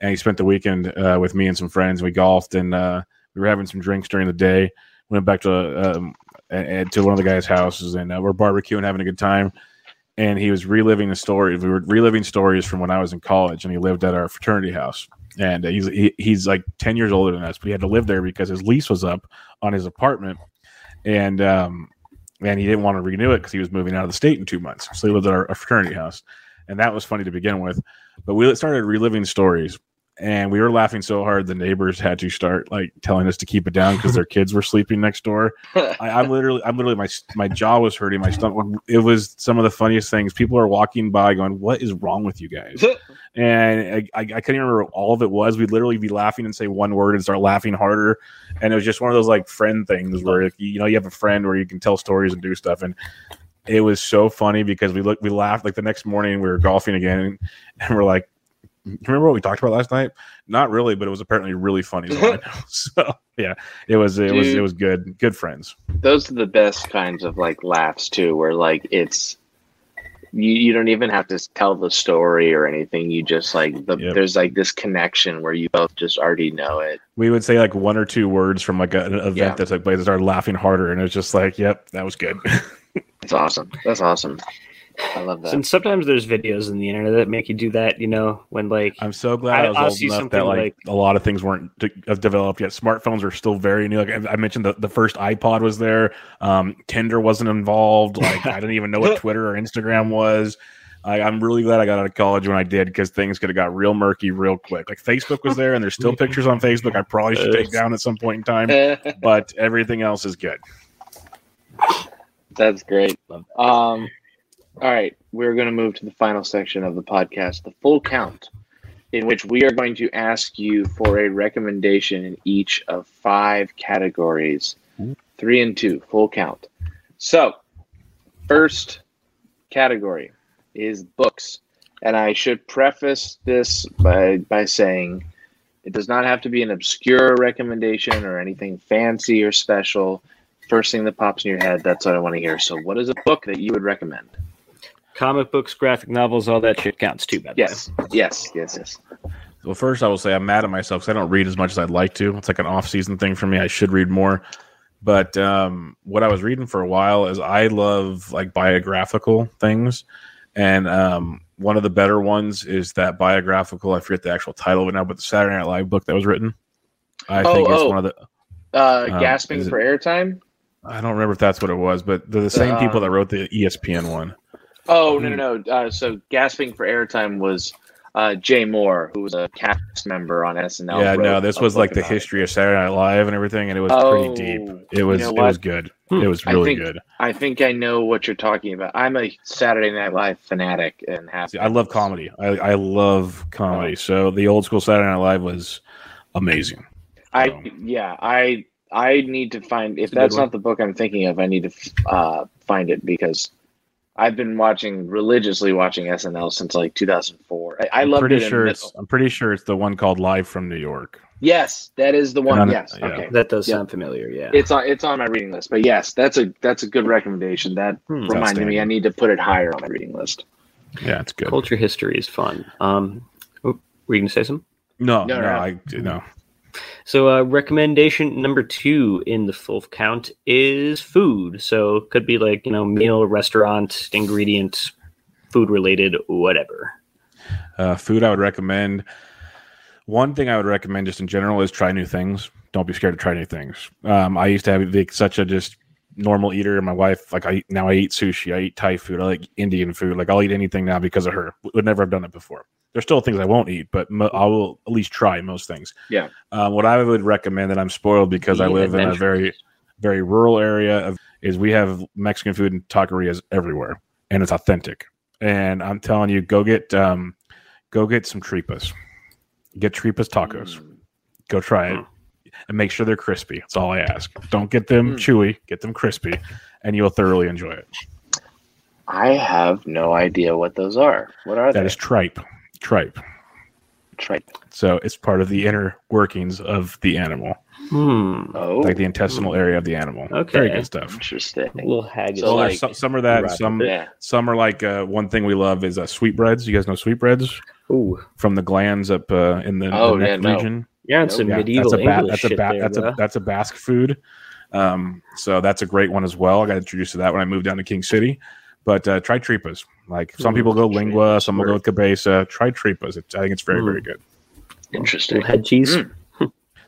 And he spent the weekend uh, with me and some friends. We golfed, and uh, we were having some drinks during the day. Went back to um, and, and to one of the guys' houses, and uh, we're barbecuing, having a good time. And he was reliving the stories. We were reliving stories from when I was in college, and he lived at our fraternity house. And uh, he's he, he's like ten years older than us, but he had to live there because his lease was up on his apartment, and um, and he didn't want to renew it because he was moving out of the state in two months. So he lived at our, our fraternity house, and that was funny to begin with. But we started reliving stories, and we were laughing so hard the neighbors had to start like telling us to keep it down because their kids were sleeping next door. I, I'm literally, I'm literally, my my jaw was hurting, my stomach. It was some of the funniest things. People are walking by, going, "What is wrong with you guys?" And I, I, I couldn't remember what all of it was. We'd literally be laughing and say one word and start laughing harder. And it was just one of those like friend things where you know you have a friend where you can tell stories and do stuff. And it was so funny because we looked, we laughed like the next morning we were golfing again, and, we're like, "You remember what we talked about last night?" Not really, but it was apparently really funny. is all I know. so yeah, it was it was it was good. Good friends. Those are the best kinds of like laughs too, where like it's you, you don't even have to tell the story or anything. You just like the Yep. there's like this connection where you both just already know it. We would say like one or two words from like a, an event Yeah. that took place and started laughing harder, and it's just like, "Yep, that was good." That's awesome. That's awesome. I love that. And sometimes there's videos in the internet that make you do that. You know, when like I'm so glad I, I- was I'll old enough that like, like- a lot of things weren't de- developed yet. Smartphones are still very new. Like I, I mentioned, the, the first iPod was there. Um, Tinder wasn't involved. Like I didn't even know what Twitter or Instagram was. I, I'm really glad I got out of college when I did because things could have got real murky real quick. Like Facebook was there, and there's still pictures on Facebook. I probably should take down at some point in time, but everything else is good. That's great. Um, all right, we're going to move to the final section of the podcast, the full count, in which we are going to ask you for a recommendation in each of five categories three and two, full count. So, first category is books. And I should preface this by, by saying it does not have to be an obscure recommendation or anything fancy or special. First thing that pops in your head, that's what I want to hear. So, what is a book that you would recommend? Comic books, graphic novels, all that shit counts too. By the Yes, yes, yes, yes. Well, first I will say I'm mad at myself because I don't read as much as I'd like to. It's like an off-season thing for me. I should read more. But um, what I was reading for a while is I love like biographical things, and um, one of the better ones is that biographical. I forget the actual title of it now, but the Saturday Night Live book that was written. I Oh, think it's oh. one of the. Uh, Um, gasping is it- for airtime? I don't remember if that's what it was, but they're the same people that wrote the ESPN one. Oh, no, no, no. Uh, so, gasping for airtime was uh, Jay Mohr, who was a cast member on SNL. yeah, no, this was like the about it. history of Saturday Night Live and everything, and it was Oh, pretty deep. It was know it was good. Hmm. It was I really think- good. I think I know what you're talking about. I'm a Saturday Night Live fanatic and have. I love comedy. I, I love Oh. comedy. So the old school Saturday Night Live was amazing. I So- yeah, I I need to find if It's a good that's not the book I'm thinking of. I need to uh, find it because I've been watching religiously watching SNL since like 2004. I, I I'm loved pretty it. in sure mid- I'm pretty sure it's the one called Live from New York. yes, that is the one. And I- yes, yeah. okay. That does Yeah. sound familiar. Yeah. It's on it's on my reading list. But yes, that's a that's a good recommendation. That Hmm. reminded me I need to put it higher on my reading list. Yeah, it's good. Culture history is fun. Um, oh, were you gonna say something? No, No, no, no. I no. So, uh, recommendation number two in the full count is food. So, could be like, you know, meal, restaurant, ingredient, food related, whatever. Uh, food I would recommend. One thing I would recommend just in general is try new things. Don't be scared to try new things. Um, I used to have such a just normal eater. and My wife, like I now I eat sushi. I eat Thai food. I like Indian food. Like I'll eat anything now because of her. Would never have done it before. There's still things I won't eat, but mo- I will at least try most things. Yeah. Um, what I would recommend that I'm spoiled because I Be live in a very, very rural area of is we have Mexican food and taquerias everywhere, and it's authentic. And I'm telling you, go get um, go get some tripas. Get tripas tacos. Mm. Go try it, and make sure they're crispy. That's all I ask. Don't get them Mm. chewy. Get them crispy, and you'll thoroughly enjoy it. I have no idea what those are. What are That they? is tripe. Tripe. Tripe. So it's part of the inner workings of the animal, Hmm. Oh, like the intestinal area of the animal. Okay. Very good stuff. interesting. A little haggis. So, like- there's some, some are that. Some Yeah. some are like uh, one thing we love is uh, sweetbreads. You guys know sweetbreads Ooh. from the glands up uh, in the, Oh, the yeah, neck no. Region. You're on some Yeah, medieval that's a ba- English that's a ba- there, that's bro. a that's a Basque food. Um, so that's a great one as well. I got introduced to that when I moved down to King City. But uh, try tripas. Like some Mm, people go lingua, some will go word. with cabeza. Try tripas. It's, I think it's very Mm. very good. Interesting. Little head cheese. Mm.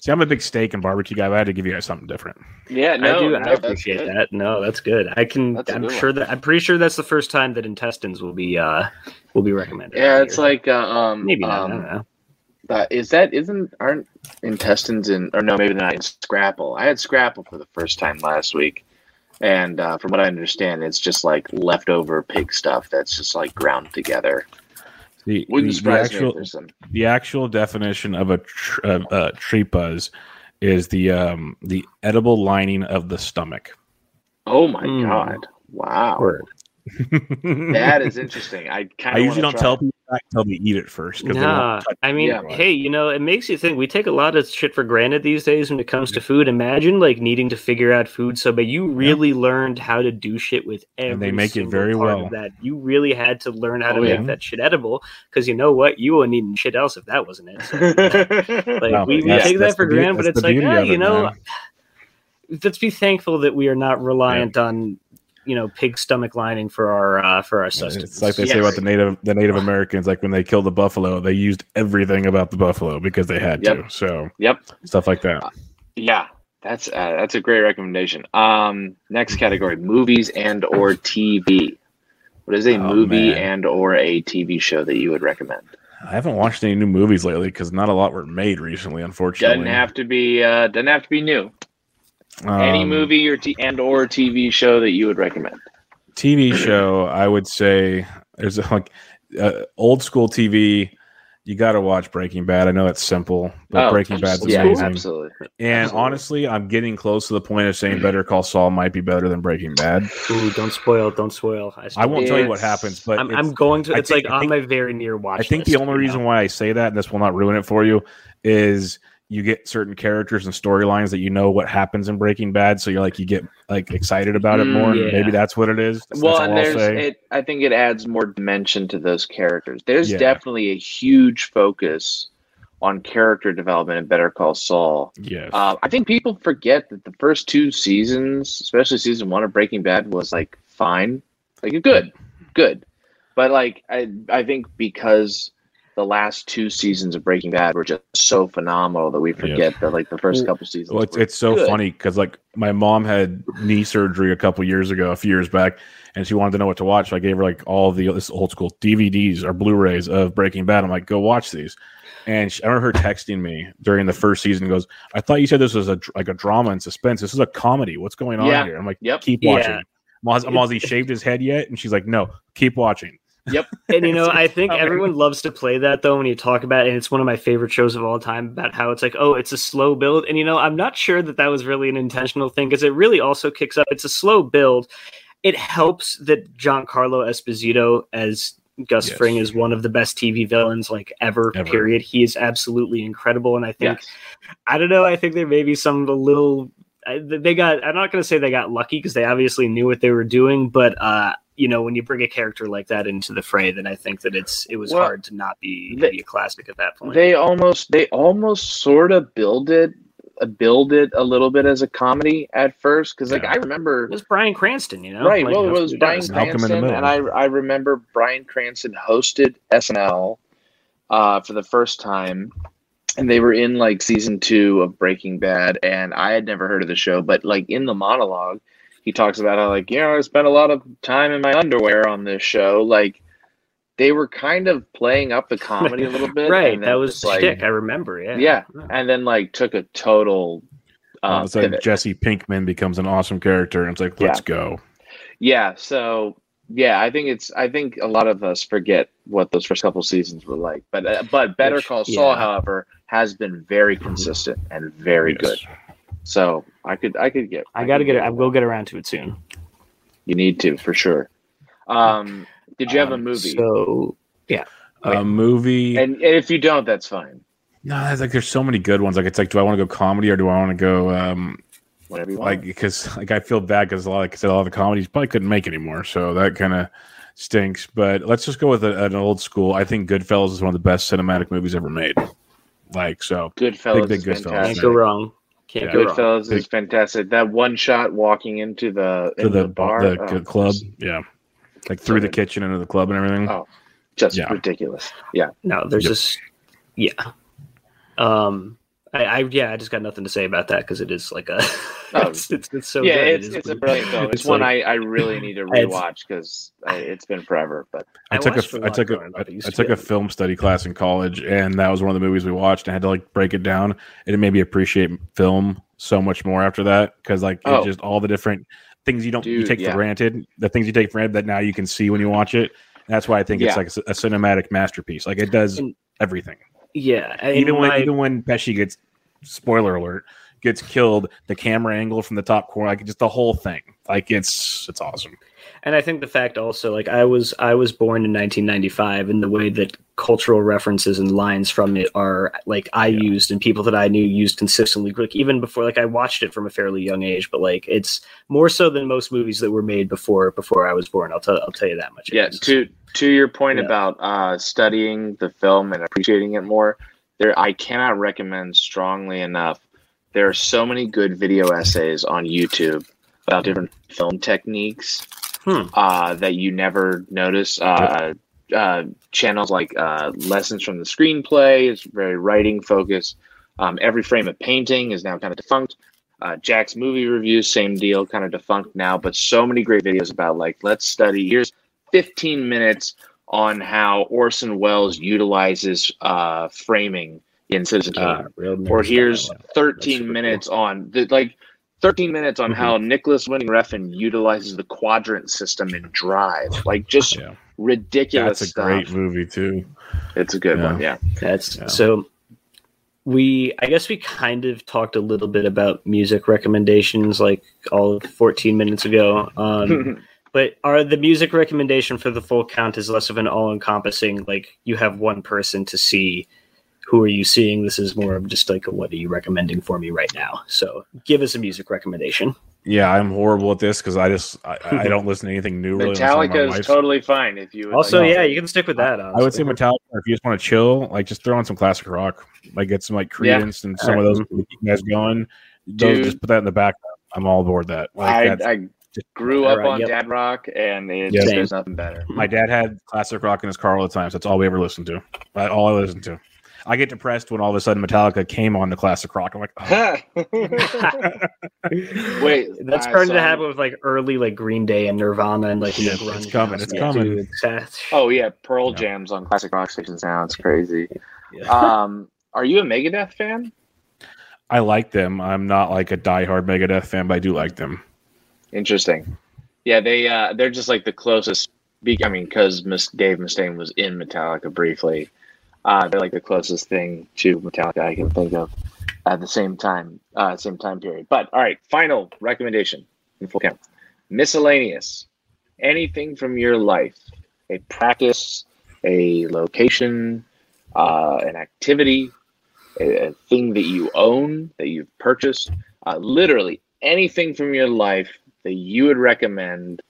See, I'm a big steak and barbecue guy. but I had to give you guys something different. Yeah, no, I do. no, I appreciate good. that. No, that's good. I can. That's a I'm sure one. that. I'm pretty sure that's the first time that intestines will be uh will be recommended. Yeah, on it's here. like uh, um, maybe not. I um, don't know. That is that isn't aren't intestines in or no maybe they're not in Scrapple. I had Scrapple for the first time last week, and uh, from what I understand, it's just like leftover pig stuff that's just like ground together. The, Wouldn't the- the surprise me actual- if some. the actual definition of a tr- of, uh, tripas is the um, the edible lining of the stomach. Oh my Mm. god! Wow, Word. that is interesting. I kind I usually don't tell people that until they eat it first. they Nah, I mean, Yeah. hey, you know, it makes you think. We take a lot of shit for granted these days when it comes to food. Imagine like needing to figure out food. So, but you really learned how to do shit with every. And they make it very well. That you really had to learn how to Oh, make that shit edible because you know what, you wouldn't eat shit else if that wasn't it. So, like No, we, we take that for granted, but it's like, beauty ah, of you know, man. let's be thankful that we are not reliant on you know pig stomach lining for our uh, for our sustenance. It's like they say about the native the Native Americans, like when they killed the buffalo, they used everything about the buffalo because they had Yep. to. So Yep. stuff like that. Yeah, that's uh, that's a great recommendation. Um, next category: movies and or TV. What is a Oh, movie man. and or a TV show that you would recommend? I haven't watched any new movies lately because not a lot were made recently, unfortunately. Doesn't have to be. Uh, doesn't have to be new. Any Um, movie or t- and or TV show that you would recommend? TV show, I would say there's like uh, old school TV. You got to watch Breaking Bad. I know it's simple, but Oh, Breaking Bad's yeah, amazing. absolutely. And absolutely. honestly, I'm getting close to the point of saying Better Call Saul might be better than Breaking Bad. Ooh, don't spoil. Don't spoil. I, I won't tell you what happens, but I'm, I'm going to. It's think- like on think- my very near watch. I think the only reason now. why I say that, and this will not ruin it for you, is you get certain characters and storylines that you know what happens in Breaking Bad, so you're like you get like excited about it Mm, more. yeah. Maybe that's what it is. That's, well, that's and there's it. I think it adds more dimension to those characters. There's Yeah. definitely a huge focus on character development in Better Call Saul. yes. Uh, I think people forget that the first two seasons, especially season one of Breaking Bad, was like fine, like good, good. But like I, I think because the last two seasons of Breaking Bad were just so phenomenal that we forget that like the first couple seasons. Well, it's, were it's so good. funny because like my mom had knee surgery a couple years ago, a few years back, and she wanted to know what to watch. So I gave her like all the this old school DVDs or Blu-rays of Breaking Bad. I'm like, go watch these. And she, I remember her texting me during the first season. Goes, I thought you said this was a like a drama and suspense. This is a comedy. What's going on Yeah. here? I'm like, Yep. keep Yeah. watching. Maz, Maz, he shaved his head yet? And she's like, no, keep watching. Yep. And you know, I think Okay. everyone loves to play that though when you talk about it, and it's one of my favorite shows of all time about how it's like, oh, it's a slow build. And you know, I'm not sure that that was really an intentional thing because it really also kicks up. It's a slow build. It helps that Giancarlo Esposito as Gus Yes. Fring is one of the best TV villains like ever, Ever. Period. He is absolutely incredible, and I think Yes. I don't know. I think there may be some of the little. I- They got. I'm not going to say they got lucky because they obviously knew what they were doing. But uh, you know, when you bring a character like that into the fray, then I think that it's it was Well, hard to not be, they- be a classic at that point. They almost they almost sort of build it uh, build it a little bit as a comedy at first because like Yeah. I remember it was Bryan Cranston, you know, right Like, well it was what Brian does. Malcolm in the Cranston and I I remember Bryan Cranston hosted SNL uh, for the first time and they were in like season two of Breaking Bad and I had never heard of the show but like in the monologue he talks about how like you know I spent a lot of time in my underwear on this show like they were kind of playing up the comedy a little bit Right, that was like shtick. I remember. Yeah, yeah, and then like took a total uh, Uh, it's like pivot. Jesse Pinkman becomes an awesome character, and it's like, let's go. yeah. So yeah, I think it's I think a lot of us forget what those first couple seasons were like. But uh, but Better Which- Call Saul, yeah. however, has been very consistent and very good. Yes. So I could I could get I got to get it. I will get around to it soon. You need to for sure. Um, did you have a Um, movie? So yeah, A movie. and, and if you don't, that's fine. no, it's like there's so many good ones. Like it's like, do I want to go comedy or do I want to go um Whatever you want. like because like I feel bad because a lot like I said a lot of the comedies probably couldn't make anymore, so that kind of stinks. But let's just go with a, an old school. I think Goodfellas is one of the best cinematic movies ever made. Like so, Goodfellas big is Goodfellas can't fantastic. go wrong. Can't Yeah. Goodfellas is fantastic. That one shot walking into the into the, bar, the oh, club, yeah, like through the good. kitchen into the club and everything. Oh, just Yeah. ridiculous. Yeah. No, there's Yep. just yeah. Um, I, I yeah, I just got nothing to say about that because it is like a Oh. it's, it's it's so yeah, good. it's, It is it's a brilliant film. It's, it's one like- I, I really need to It's- rewatch because it's been forever. But I I took watched it a a I lot took a growing I, up. It used I to took a film study class in college, and that was one of the movies we watched. and I had to like break it down, and it made me appreciate film so much more after that because like it Oh. just all the different things you don't you take yeah. for granted, the things you take for granted that now you can see when you watch it. And that's why I think it's like a, a cinematic masterpiece. Like it does And- everything. yeah, Even when my- even when Pesci gets spoiler alert gets killed, the camera angle from the top corner, like just the whole thing. Like it's it's awesome. and I think the fact also like I was I was born in 1995 and the way that cultural references and lines from it are like I Yeah. used and people that I knew used consistently like even before like I watched it from a fairly young age but like it's more so than most movies that were made before before I was born I'll tell I'll tell you that much yeah, It is. to to your point Yeah. about uh, studying the film and appreciating it more, there I cannot recommend strongly enough. There are so many good video essays on YouTube about different film techniques Hmm. uh, that you never notice. Uh, uh, channels like uh, Lessons from the Screenplay is very writing focused. Um, Every Frame a Painting is now kind of defunct. Uh, Jack's movie reviews, same deal, kind of defunct now, but so many great videos about like let's study. Here's 15 minutes on how Orson Welles utilizes uh, framing in Citizen Kane, Uh, or here's 13 super minutes on the like 13 minutes on Mhm. how Nicolas Winding Refn utilizes the quadrant system in Drive, like just Yeah. ridiculous That's a stuff. great movie too. It's a good Yeah. one, yeah. That's Yeah. so. We, I guess, we kind of talked a little bit about music recommendations, like all of 14 minutes ago. Um, but are the music recommendation for the full count is less of an all-encompassing? Like you have one person to see. Who are you seeing? This is more of just like, what are you recommending for me right now? So, give us a music recommendation. Yeah, I'm horrible at this because I just I, I don't listen to anything new. Really, unless I'm on Metallica is totally fine if you Also, like- yeah, you can stick with that. I would say honestly. Metallica. If you just want to chill, like just throw on some classic rock, like get some like Yeah. Creedence and some of those you guys going. Those, Dude. just put that in the background. I'm all aboard that. Like I, that's, I grew up Alright, on yep. dad rock, and it's, Yeah. there's nothing better. my dad had classic rock in his car all the time. So that's all we ever listened to. That's all I listened to. I get depressed when all of a sudden Metallica came on to classic rock. I'm like, oh, Wait, That's starting to happen with like early like Green Day and Nirvana and like Yeah, it's coming, it's coming. dude, it's- that's- Oh yeah, Pearl Yeah. jams on classic rock stations now. It's crazy. Yeah. Um, are you a Megadeth fan? I like them. I'm not like a diehard Megadeth fan, but I do like them. Interesting. Yeah, they uh, they're just like the closest. I mean, because Dave Mustaine was in Metallica briefly. Uh, they're like the closest thing to Metallica I can think of at the same time, uh, same time period. But all right, final recommendation in full count. Miscellaneous. Anything from your life, a practice, a location, uh, an activity, a, a thing that you own that you've purchased, uh, literally anything from your life that you would recommend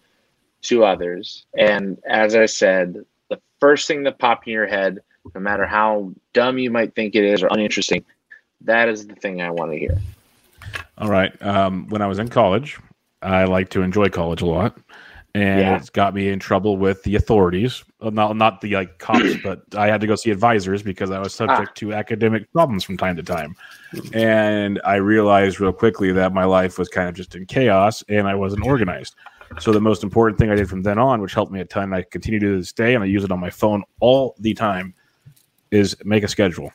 to others. And as I said, the first thing that popped in your head, no matter how dumb you might think it is or uninteresting, that is the thing I want to hear. All right. Um, when I was in college, I like to enjoy college a lot, and Yeah. it's got me in trouble with the authorities. Well, not not the like cops, but I had to go see advisors because I was ah. subject to academic problems from time to time. And I realized real quickly that my life was kind of just in chaos, and I wasn't organized. So the most important thing I did from then on, which helped me a ton, I continue to this day, and I use it on my phone all the time, is make a schedule.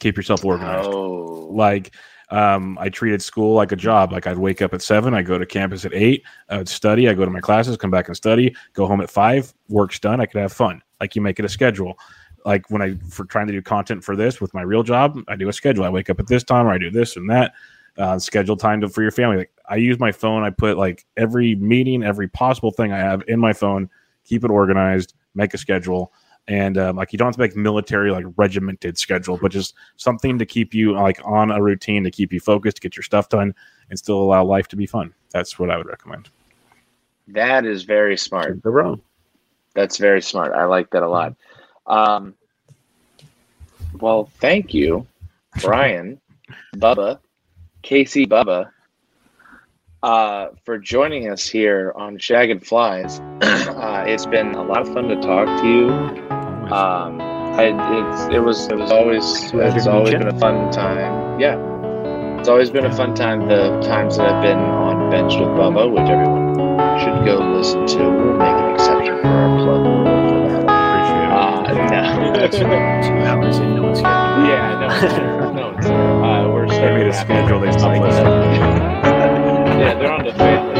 Keep yourself organized Oh, like um, I treated school like a job. Like I'd wake up at seven, I go to campus at eight, I would study, I go to my classes, come back and study, go home at five, work's done, I could have fun. Like you make it a schedule. Like when I for trying to do content for this with my real job, I do a schedule. I wake up at this time, or I do this and that. Uh, schedule time to, for your family. Like I use my phone. I put like every meeting, every possible thing I have in my phone. Keep it organized. Make a schedule and um, like you don't have to make military like regimented schedule but just something to keep you like on a routine to keep you focused to get your stuff done and still allow life to be fun that's what i would recommend that is very smart. They're wrong. That's very smart. I like that a lot. Um, well, thank you, Brian, Bubba, KC Bubba, uh, for joining us here on Shaggin' Flies. uh, it's been a lot of fun to talk to you. Um, I, it's, it was it was always it's always been a fun time. Yeah, it's always been a fun time. The times that I've been on bench with Bubba, which everyone should go listen to. We'll make an exception for our plug for that. appreciate it Uh, no. Two hours and no one's here. yeah, no, one's here. no, one's here. Uh, we're starting a to have- schedule they stopped like, listening yeah, they're on the family